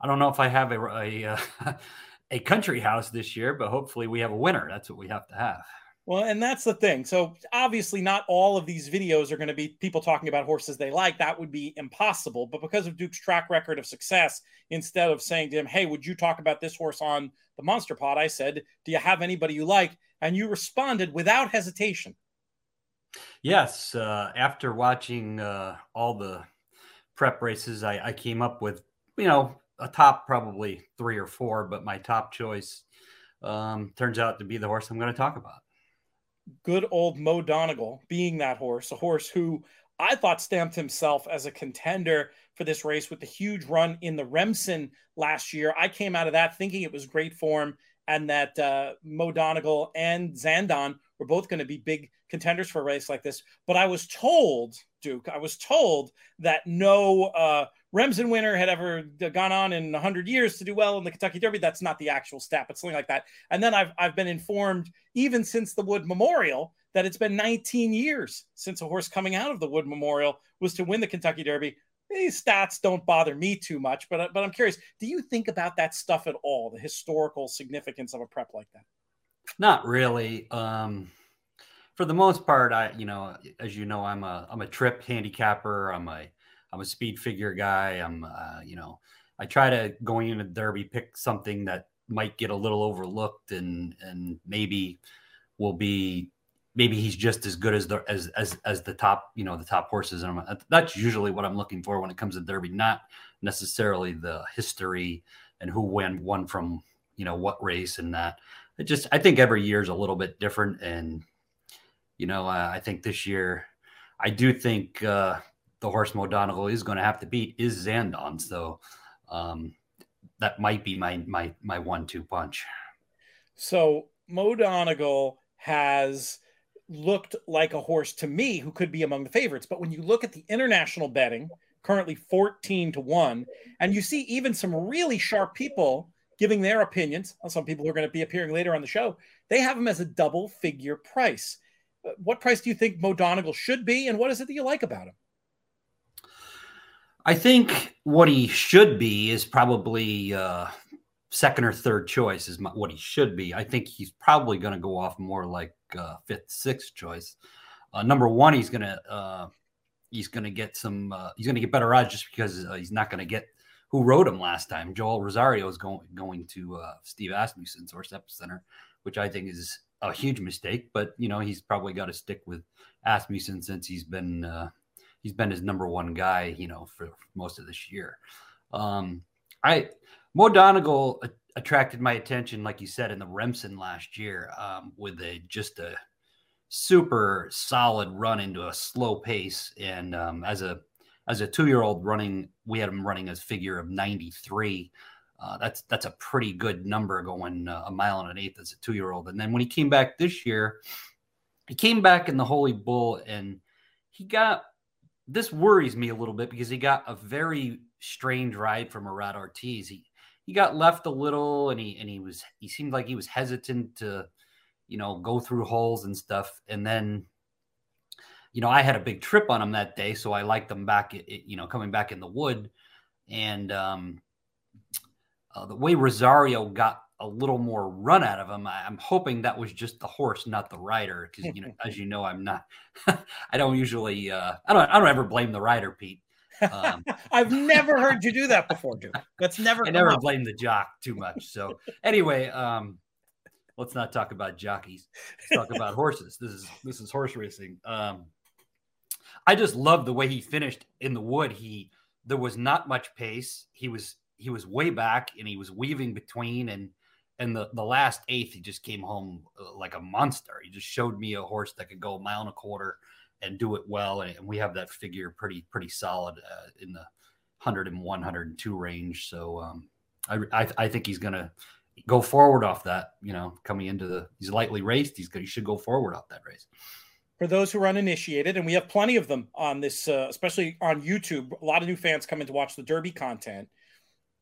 I don't know if I have a, a, uh, [LAUGHS] a country house this year, but hopefully we have a winner. That's what we have to have. Well, and that's the thing. So obviously, not all of these videos are going to be people talking about horses they like. That would be impossible. But because of Duke's track record of success, instead of saying to him, "Hey, would you talk about this horse on the Monster Pod?" I said, "Do you have anybody you like?" And you responded without hesitation. Yes, uh, after watching uh, all the prep races, I, I came up with you know a top probably three or four, but my top choice um, turns out to be the horse I'm going to talk about good old Mo Donegal being that horse, a horse who I thought stamped himself as a contender for this race with the huge run in the Remsen last year. I came out of that thinking it was great form and that uh, Mo Donegal and Zandon were both going to be big contenders for a race like this. But I was told, Duke, I was told that no uh, Remsen winner had ever gone on in 100 years to do well in the Kentucky Derby. That's not the actual stat, but something like that. And then I've, I've been informed, even since the Wood Memorial, that it's been 19 years since a horse coming out of the Wood Memorial was to win the Kentucky Derby. these stats don't bother me too much, but but I'm curious. Do you think about that stuff at all? The historical significance of a prep like that? Not really. Um, for the most part, I you know, as you know, I'm a I'm a trip handicapper. I'm a I'm a speed figure guy. I'm uh, you know, I try to going into Derby pick something that might get a little overlooked and and maybe will be maybe he's just as good as the as as as the top you know the top horses. And that's usually what i'm looking for when it comes to derby not necessarily the history and who won won from you know what race and that. It just i think every year is a little bit different. And you know uh, i think this year i do think uh the horse Mo Donegal is going to have to beat is Zandon so um that might be my my my one two punch so Mo Donegal has looked like a horse to me who could be among the favorites. But when you look at the international betting, currently 14 to 1, and you see even some really sharp people giving their opinions, some people who are going to be appearing later on the show, they have him as a double figure price. Uh, what price do you think Mo Donegal should be, and what is it that you like about him? I think what he should be is probably uh, second or third choice is what he should be. I think he's probably going to go off more like uh, fifth, sixth choice. Uh, number one, he's going to uh, he's going to get some uh, he's going to get better odds just because uh, he's not going to get who rode him last time. Joel Rosario is going going to Steve Asmussen's Horse Epicenter, which I think is a huge mistake. But you know he's probably got to stick with Asmussen since he's been he's been his number one guy, you know, for most of this year. Um, I Mo Donegal attracted my attention, like you said, in the Remsen last year, um, with a just a super solid run into a slow pace. And um, as a as a two year old running, we had him running a figure of 93. Uh, that's that's a pretty good number going uh, a mile and an eighth as a two year old. And then when he came back this year, he came back in the Holy Bull and he got this worries me a little bit because he got a very strange ride from Irad Ortiz. He he got left a little and he and he was he seemed like he was hesitant to you know go through holes and stuff and then you know i had a big trip on him that day so i liked him back you know coming back in the wood and um uh, the way rosario got a little more run out of him I, am hoping that was just the horse not the rider because you know as [LAUGHS] you know i'm not [LAUGHS] i don't usually uh i don't i don't ever blame the rider pete um, [LAUGHS] I've never heard you do that before, dude. That's never. I never up. blame the jock too much. So anyway, um, let's not talk about jockeys. Let's talk about horses. This is this is horse racing. Um, I just love the way he finished in the wood. He there was not much pace. He was he was way back and he was weaving between and and the the last eighth he just came home uh, like a monster. He just showed me a horse that could go a mile and a quarter and do it well. And, we have that figure pretty pretty solid uh, in the 101, 102 range. So um, I, I, I think he's going to go forward off that. You know, coming into the he's lightly raced. He's he should go forward off that race. For those who are uninitiated, and we have plenty of them on this, uh, especially on YouTube. A lot of new fans come in to watch the Derby content.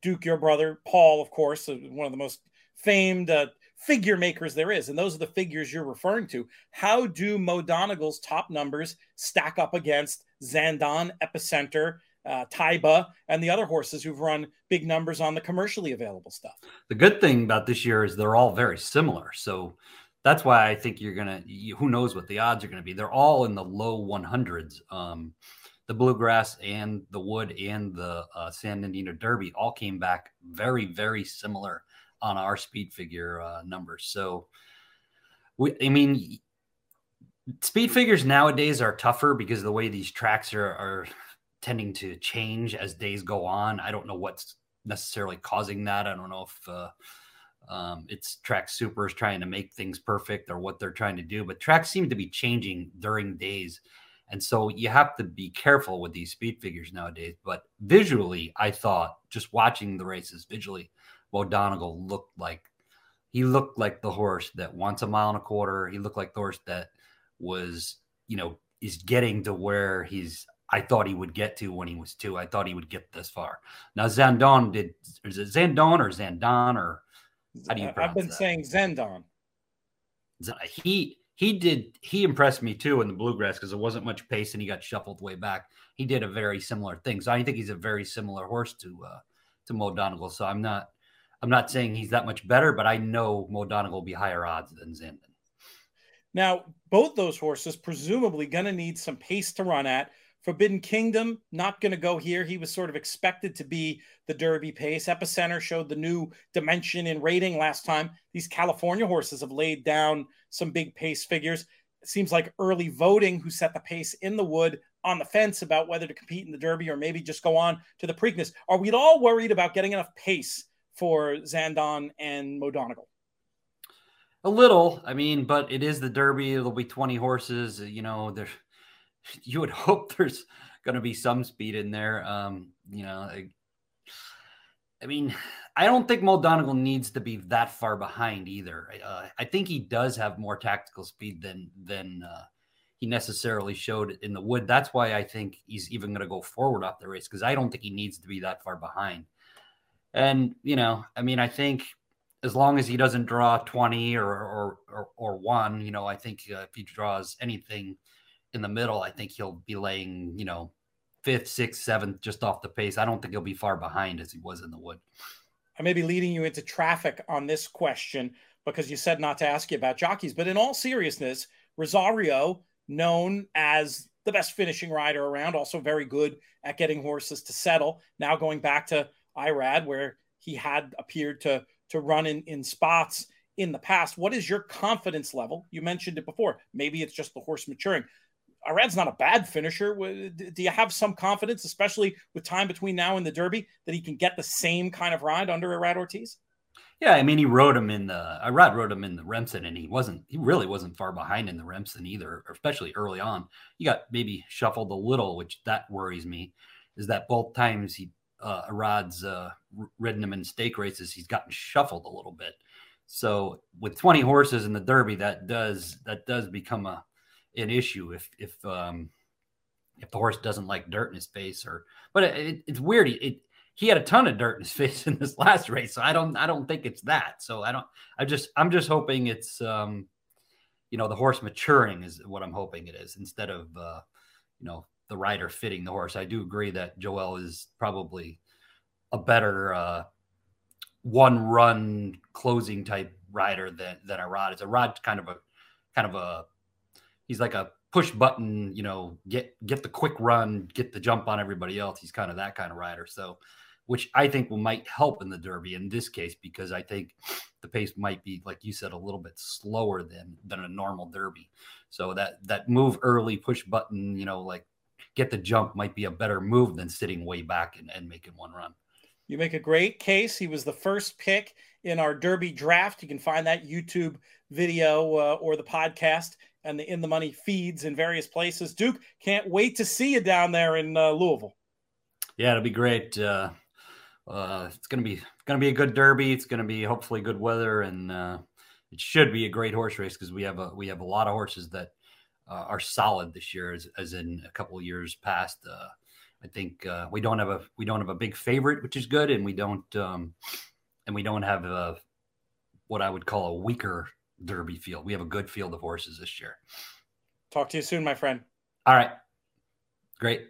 Duke, your brother, Paul, of course, uh, one of the most famed uh, figure makers there is. And those are the figures you're referring to. How do Mo Donegal's top numbers stack up against Zandon, Epicenter, uh, Taiba, and the other horses who've run big numbers on the commercially available stuff? The good thing about this year is they're all very similar. So that's why I think you're going to, who knows what the odds are going to be. They're all in the low 100s. Um, the bluegrass and the wood and the uh, San Bernardino Derby all came back very, very similar on our speed figure uh, numbers. So, we, I mean, speed figures nowadays are tougher because the way these tracks are, are tending to change as days go on. I don't know what's necessarily causing that. I don't know if uh, um, it's track supers trying to make things perfect or what they're trying to do, but tracks seem to be changing during days. And so you have to be careful with these speed figures nowadays. But visually, I thought just watching the races visually, Mo Donegal looked like he looked like the horse that wants a mile and a quarter. He looked like the horse that was, you know, is getting to where he's I thought he would get to when he was two. I thought he would get this far. Now Zandon did is it Zandon or Zandon or how do you pronounce I've been that? saying Zandon. He he did he impressed me too in the bluegrass because there wasn't much pace and he got shuffled way back. He did a very similar thing. So I think he's a very similar horse to uh to Mo Donegal. So I'm not I'm not saying he's that much better, but I know Mo Donegal will be higher odds than Zandon. Now, both those horses presumably going to need some pace to run at. Forbidden Kingdom, not going to go here. He was sort of expected to be the Derby pace. Epicenter showed the new dimension in rating last time. These California horses have laid down some big pace figures. It seems like early voting, who set the pace in the wood on the fence about whether to compete in the Derby or maybe just go on to the Preakness. Are we at all worried about getting enough pace for Zandon and Mo Donegal? A little, I mean, but it is the Derby. There'll be 20 horses. You know, there [LAUGHS] you would hope there's going to be some speed in there. Um, you know, I, I mean, I don't think Mo Donegal needs to be that far behind either. Uh, I think he does have more tactical speed than than uh, he necessarily showed in the wood. That's why I think he's even going to go forward off the race because I don't think he needs to be that far behind. And you know, I mean, I think as long as he doesn't draw twenty or or or, or one, you know, I think uh, if he draws anything in the middle, I think he'll be laying, you know, fifth, sixth, seventh, just off the pace. I don't think he'll be far behind as he was in the wood. I may be leading you into traffic on this question because you said not to ask you about jockeys, but in all seriousness, Rosario, known as the best finishing rider around, also very good at getting horses to settle. Now going back to Irad, where he had appeared to to run in, in spots in the past. What is your confidence level? You mentioned it before. Maybe it's just the horse maturing. Irad's not a bad finisher. Do you have some confidence, especially with time between now and the Derby, that he can get the same kind of ride under Irad Ortiz? Yeah, I mean, he rode him in the Irad rode him in the Remsen, and he wasn't. He really wasn't far behind in the Remsen either, especially early on. He got maybe shuffled a little, which that worries me. Is that both times he uh, Irad's uh, ridden him in stake races, he's gotten shuffled a little bit. So with 20 horses in the Derby, that does that does become a an issue if if um, if the horse doesn't like dirt in his face or but it, it's weird it, he had a ton of dirt in his [LAUGHS] face in this last race so i don't i don't think it's that so i don't i just i'm just hoping it's um you know the horse maturing is what i'm hoping it is instead of uh you know the rider fitting the horse i do agree that joel is probably a better uh one run closing type rider than than Irad it's Irad kind of a kind of a he's like a push button, you know, get get the quick run, get the jump on everybody else. He's kind of that kind of rider. So, which I think will might help in the Derby in this case because I think the pace might be, like you said, a little bit slower than than a normal Derby. So that that move early, push button, you know, like get the jump might be a better move than sitting way back and, and making one run. You make a great case. He was the first pick in our Derby draft. You can find that YouTube video uh, or the podcast and the In the Money feeds in various places. Duke, can't wait to see you down there in uh, Louisville. Yeah, it'll be great. Uh, uh, it's gonna be gonna be a good Derby. It's gonna be hopefully good weather, and uh, it should be a great horse race because we have a we have a lot of horses that uh, are solid this year, as, as in a couple of years past. Uh, I think uh, we don't have a we don't have a big favorite, which is good, and we don't um, and we don't have a what I would call a weaker Derby field. We have a good field of horses this year. Talk to you soon, my friend. All right. Great.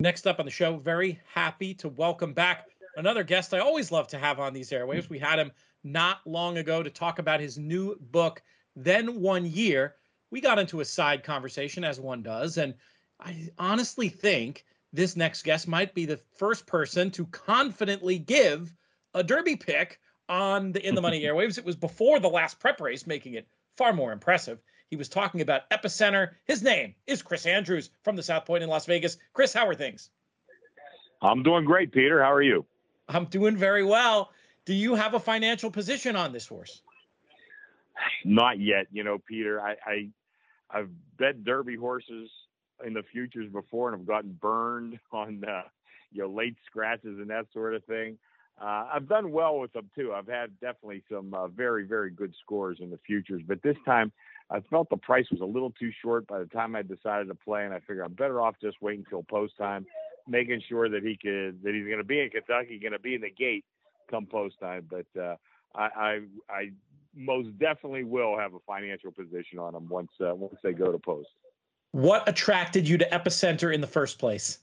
Next up on the show, very happy to welcome back another guest I always love to have on these airwaves. We had him not long ago to talk about his new book, Then One Year. We got into a side conversation, as one does. And I honestly think this next guest might be the first person to confidently give a Derby pick on the In the Money [LAUGHS] airwaves. It was before the last prep race, making it far more impressive. He was talking about Epicenter. His name is Chris Andrews from the South Point in Las Vegas. Chris, how are things? I'm doing great, Peter. How are you? I'm doing very well. Do you have a financial position on this horse? Not yet. You know, Peter, I, I I've bet Derby horses in the futures before and have gotten burned [LAUGHS] on uh, you know late scratches and that sort of thing. Uh, I've done well with them too. I've had definitely some uh, very, very good scores in the futures, but this time I felt the price was a little too short by the time I decided to play, and I figured I'm better off just waiting till post time, making sure that he could that he's going to be in Kentucky, going to be in the gate come post time. But uh, I, I I most definitely will have a financial position on them once uh, once they go to post. What attracted you to Epicenter in the first place?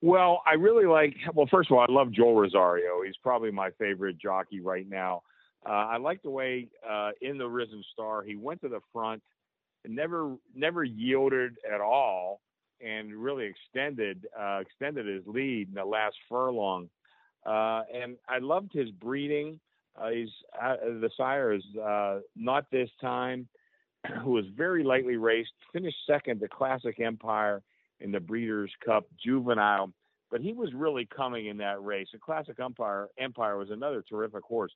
Well, I really like. Well, first of all, I love Joel Rosario. He's probably my favorite jockey right now. Uh, I like the way uh, in the Risen Star he went to the front, and never never yielded at all, and really extended uh, extended his lead in the last furlong. Uh, and I loved his breeding. Uh, he's uh, the sire is not this time, [CLEARS THROAT] who was very lightly raced, finished second to Classic Empire in the Breeders' Cup Juvenile, but he was really coming in that race. And Classic Empire Empire was another terrific horse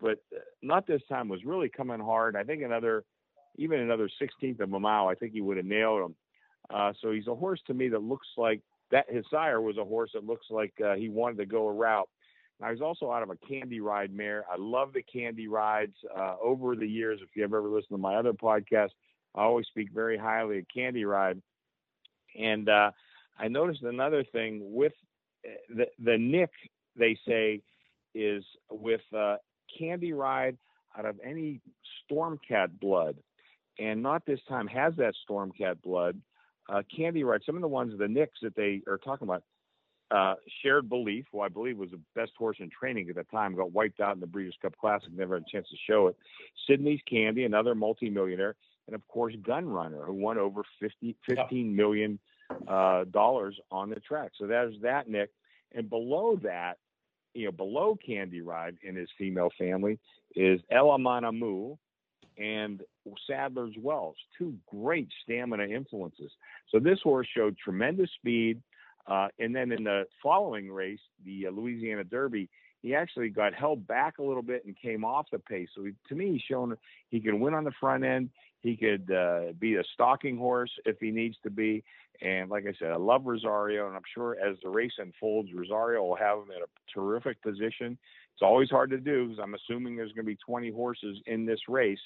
but uh, not this time. Was really coming hard. I think another, even another 16th of a mile, I think he would have nailed him. Uh, so he's a horse to me that looks like that. His sire was a horse that looks like uh, he wanted to go a route. Now was also out of a Candy Ride mare. I love the Candy Rides. Uh, over the years, if you have ever listened to my other podcast, I always speak very highly of Candy Ride. And uh, I noticed another thing with uh, the the Nick. They say is with uh, Candy Ride out of any Stormcat blood, and not this time has that Stormcat blood. Uh, Candy Ride, some of the ones, the Nicks that they are talking about, uh, Shared Belief, who I believe was the best horse in training at the time, got wiped out in the Breeders' Cup Classic, never had a chance to show it. Sydney's Candy, another multimillionaire, and of course Gun Runner, who won over 50, 15 million uh, dollars on the track. So there's that, Nick. And below that, you know, below Candy Ride in his female family is El Amanamu and Sadler's Wells, two great stamina influences. So this horse showed tremendous speed. Uh, and then in the following race, the uh, Louisiana Derby, he actually got held back a little bit and came off the pace. So he, to me, he's shown he can win on the front end. He could uh, be a stalking horse if he needs to be. And like I said, I love Rosario, and I'm sure as the race unfolds, Rosario will have him in a terrific position. It's always hard to do because I'm assuming there's going to be 20 horses in this race.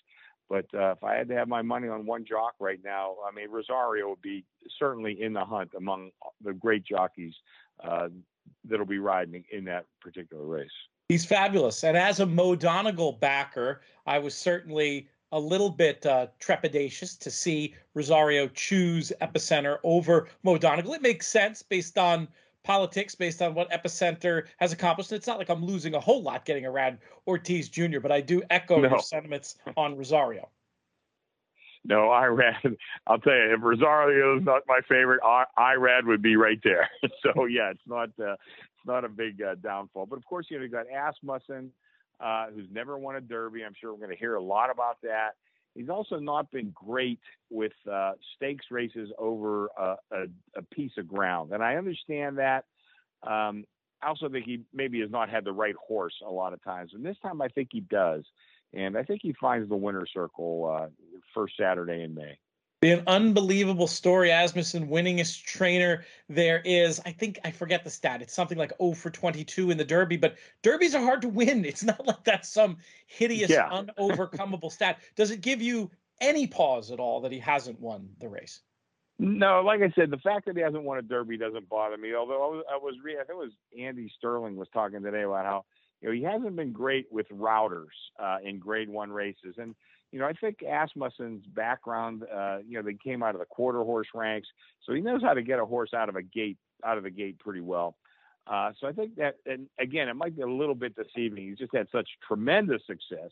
But uh, if I had to have my money on one jock right now, I mean, Rosario would be certainly in the hunt among the great jockeys uh, that'll be riding in that particular race. He's fabulous. And as a Mo Donegal backer, I was certainly a little bit uh, trepidatious to see Rosario choose Epicenter over Mo Donegal. It makes sense based on politics, based on what Epicenter has accomplished. It's not like I'm losing a whole lot getting around Ortiz Jr., but I do echo no. your sentiments [LAUGHS] on Rosario. No, Irad. I'll tell you, if Rosario is not my favorite, I Irad would be right there. [LAUGHS] so yeah, it's not uh, it's not a big uh, downfall. But of course, you know you got Asmussen, uh, who's never won a Derby. I'm sure we're going to hear a lot about that. He's also not been great with uh, stakes races over a, a, a, piece of ground, and I understand that. Um, I also think he maybe has not had the right horse a lot of times, and this time I think he does, and I think he finds the winner's circle uh, first Saturday in May an unbelievable story. Asmussen winningest trainer there is. I think I forget the stat. It's something like 0 for 22 in the Derby, but Derbies are hard to win. It's not like that's some hideous, yeah. unovercomable stat. Does it give you any pause at all that he hasn't won the race? No, like I said, the fact that he hasn't won a Derby doesn't bother me. Although I was, I was reading, I think it was Andy Serling was talking today about how you know he hasn't been great with routers uh, in Grade One races, and you know, I think Asmussen's background, uh, you know, they came out of the quarter horse ranks, so he knows how to get a horse out of a gate, out of the gate pretty well. Uh, so I think that, and again, it might be a little bit deceiving. He's just had such tremendous success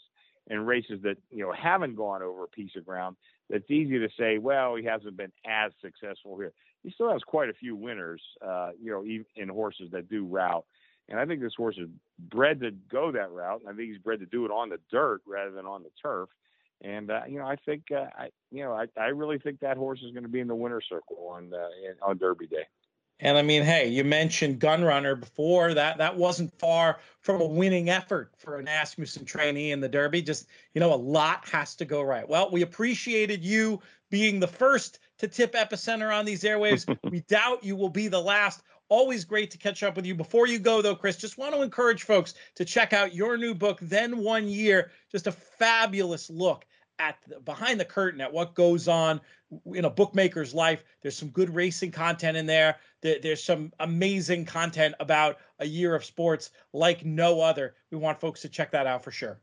in races that you know haven't gone over a piece of ground. That's easy to say. Well, he hasn't been as successful here. He still has quite a few winners, uh, you know, in horses that do route. And I think this horse is bred to go that route. And I think he's bred to do it on the dirt rather than on the turf. And uh, you know, I think uh, I you know I, I really think that horse is going to be in the winner's circle on uh, on Derby Day. And I mean, hey, you mentioned Gun Runner before. That that wasn't far from a winning effort for an Asmussen trainee in the Derby. Just you know, a lot has to go right. Well, we appreciated you being the first to tip Epicenter on these airwaves. [LAUGHS] we doubt you will be the last. Always great to catch up with you. Before you go, though, Chris, just want to encourage folks to check out your new book, Then One Year. Just a fabulous look at the, behind the curtain at what goes on in a bookmaker's life. There's some good racing content in there. there. There's some amazing content about a year of sports like no other. We want folks to check that out for sure.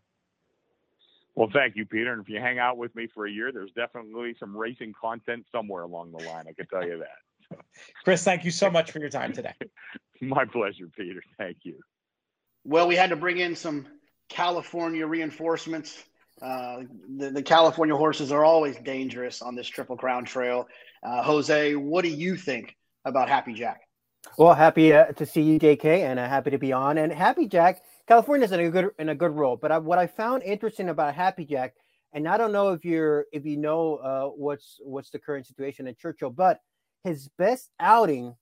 Well, thank you, Peter. And if you hang out with me for a year, there's definitely some racing content somewhere along the line. I can tell you that. Chris, thank you so much for your time today. [LAUGHS] My pleasure, Peter. Thank you. Well, we had to bring in some California reinforcements. Uh, the, the, California horses are always dangerous on this Triple Crown Trail. Uh, Jose, what do you think about Happy Jack? Well, happy uh, to see you, JK, and uh, happy to be on. And Happy Jack, California's in a good in a good role. But I, what I found interesting about Happy Jack, and I don't know if you're if you know uh, what's what's the current situation in Churchill, but his best outing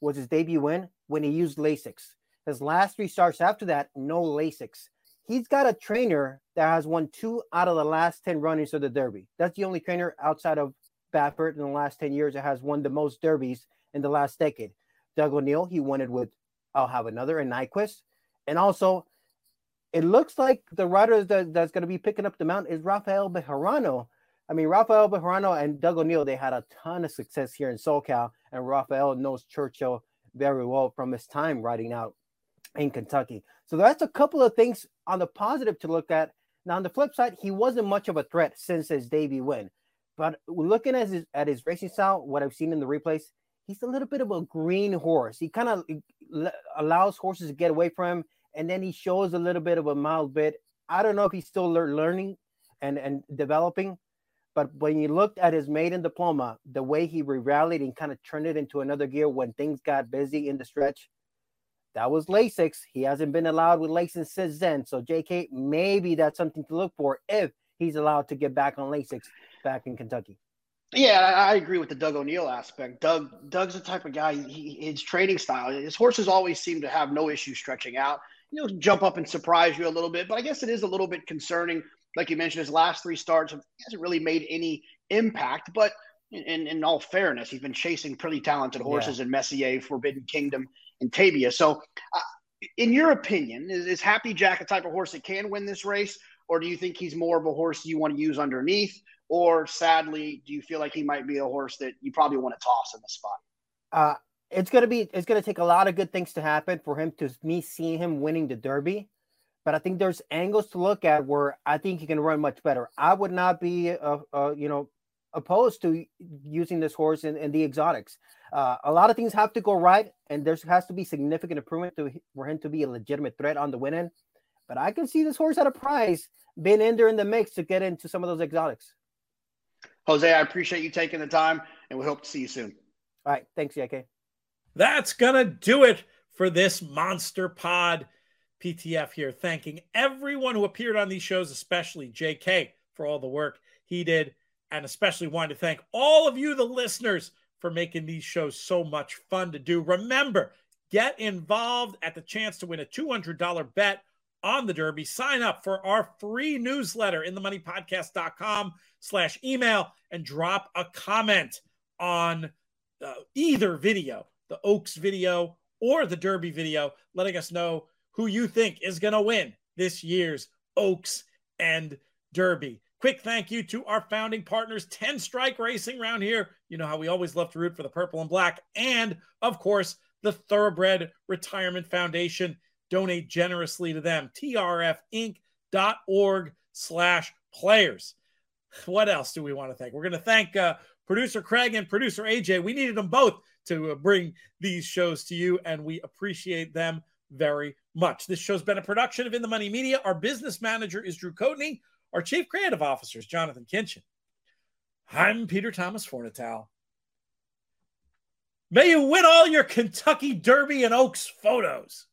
was his debut win when he used Lasix. His last three starts after that, no Lasix. He's got a trainer that has won two out of the last 10 runnings of the Derby. That's the only trainer outside of Baffert in the last 10 years that has won the most Derbies in the last decade. Doug O'Neill, he won it with I'll have another and Nyquist. And also, it looks like the rider that, that's going to be picking up the mount is Rafael Bejarano. I mean, Rafael Bejarano and Doug O'Neill, they had a ton of success here in SoCal, and Rafael knows Churchill very well from his time riding out in Kentucky. So that's a couple of things on the positive to look at. Now, on the flip side, he wasn't much of a threat since his debut win. But looking at his, at his racing style, what I've seen in the replays, he's a little bit of a green horse. He kind of allows horses to get away from him, and then he shows a little bit of a mild bit. I don't know if he's still learning and, and developing, but when you looked at his maiden diploma, the way he rallied and kind of turned it into another gear when things got busy in the stretch, that was Lasix. He hasn't been allowed with Lasix since then. So, JK, maybe that's something to look for if he's allowed to get back on Lasix back in Kentucky. Yeah, I agree with the Doug O'Neill aspect. Doug Doug's the type of guy. He, his training style, his horses always seem to have no issue stretching out. You know, jump up and surprise you a little bit. But I guess it is a little bit concerning. Like you mentioned, his last three starts hasn't really made any impact. But in, in all fairness, he's been chasing pretty talented horses yeah. in Messier, Forbidden Kingdom, and Taiba. So, uh, in your opinion, is, is Happy Jack a type of horse that can win this race, or do you think he's more of a horse you want to use underneath? Or sadly, do you feel like he might be a horse that you probably want to toss in the spot? Uh, it's gonna be it's gonna take a lot of good things to happen for him to me seeing him winning the Derby. But I think there's angles to look at where I think he can run much better. I would not be, uh, uh, you know, opposed to using this horse in, in the exotics. Uh, a lot of things have to go right, and there has to be significant improvement to, for him to be a legitimate threat on the win end. But I can see this horse at a price being in there in the mix to get into some of those exotics. Jose, I appreciate you taking the time, and we hope to see you soon. All right. Thanks, JK. That's going to do it for this Monster Pod PTF here. Thanking everyone who appeared on these shows, especially JK for all the work he did, and especially wanted to thank all of you, the listeners, for making these shows so much fun to do. Remember, get involved at the chance to win a $200 bet on the Derby, sign up for our free newsletter in the moneypodcast.com slash email and drop a comment on uh, either video, the Oaks video or the Derby video, letting us know who you think is going to win this year's Oaks and Derby. Quick thank you to our founding partners, 10 Strike Racing around here. You know how we always love to root for the purple and black. And of course, the Thoroughbred Retirement Foundation donate generously to them. trfinc.org slash players. What else do we want to thank? We're going to thank uh, producer Craig and producer AJ. We needed them both to uh, bring these shows to you, and we appreciate them very much. This show's been a production of In the Money Media. Our business manager is Drew Coatney. Our chief creative officer is Jonathan Kinchen. I'm Peter Thomas Fornatale. May you win all your Kentucky Derby and Oaks photos.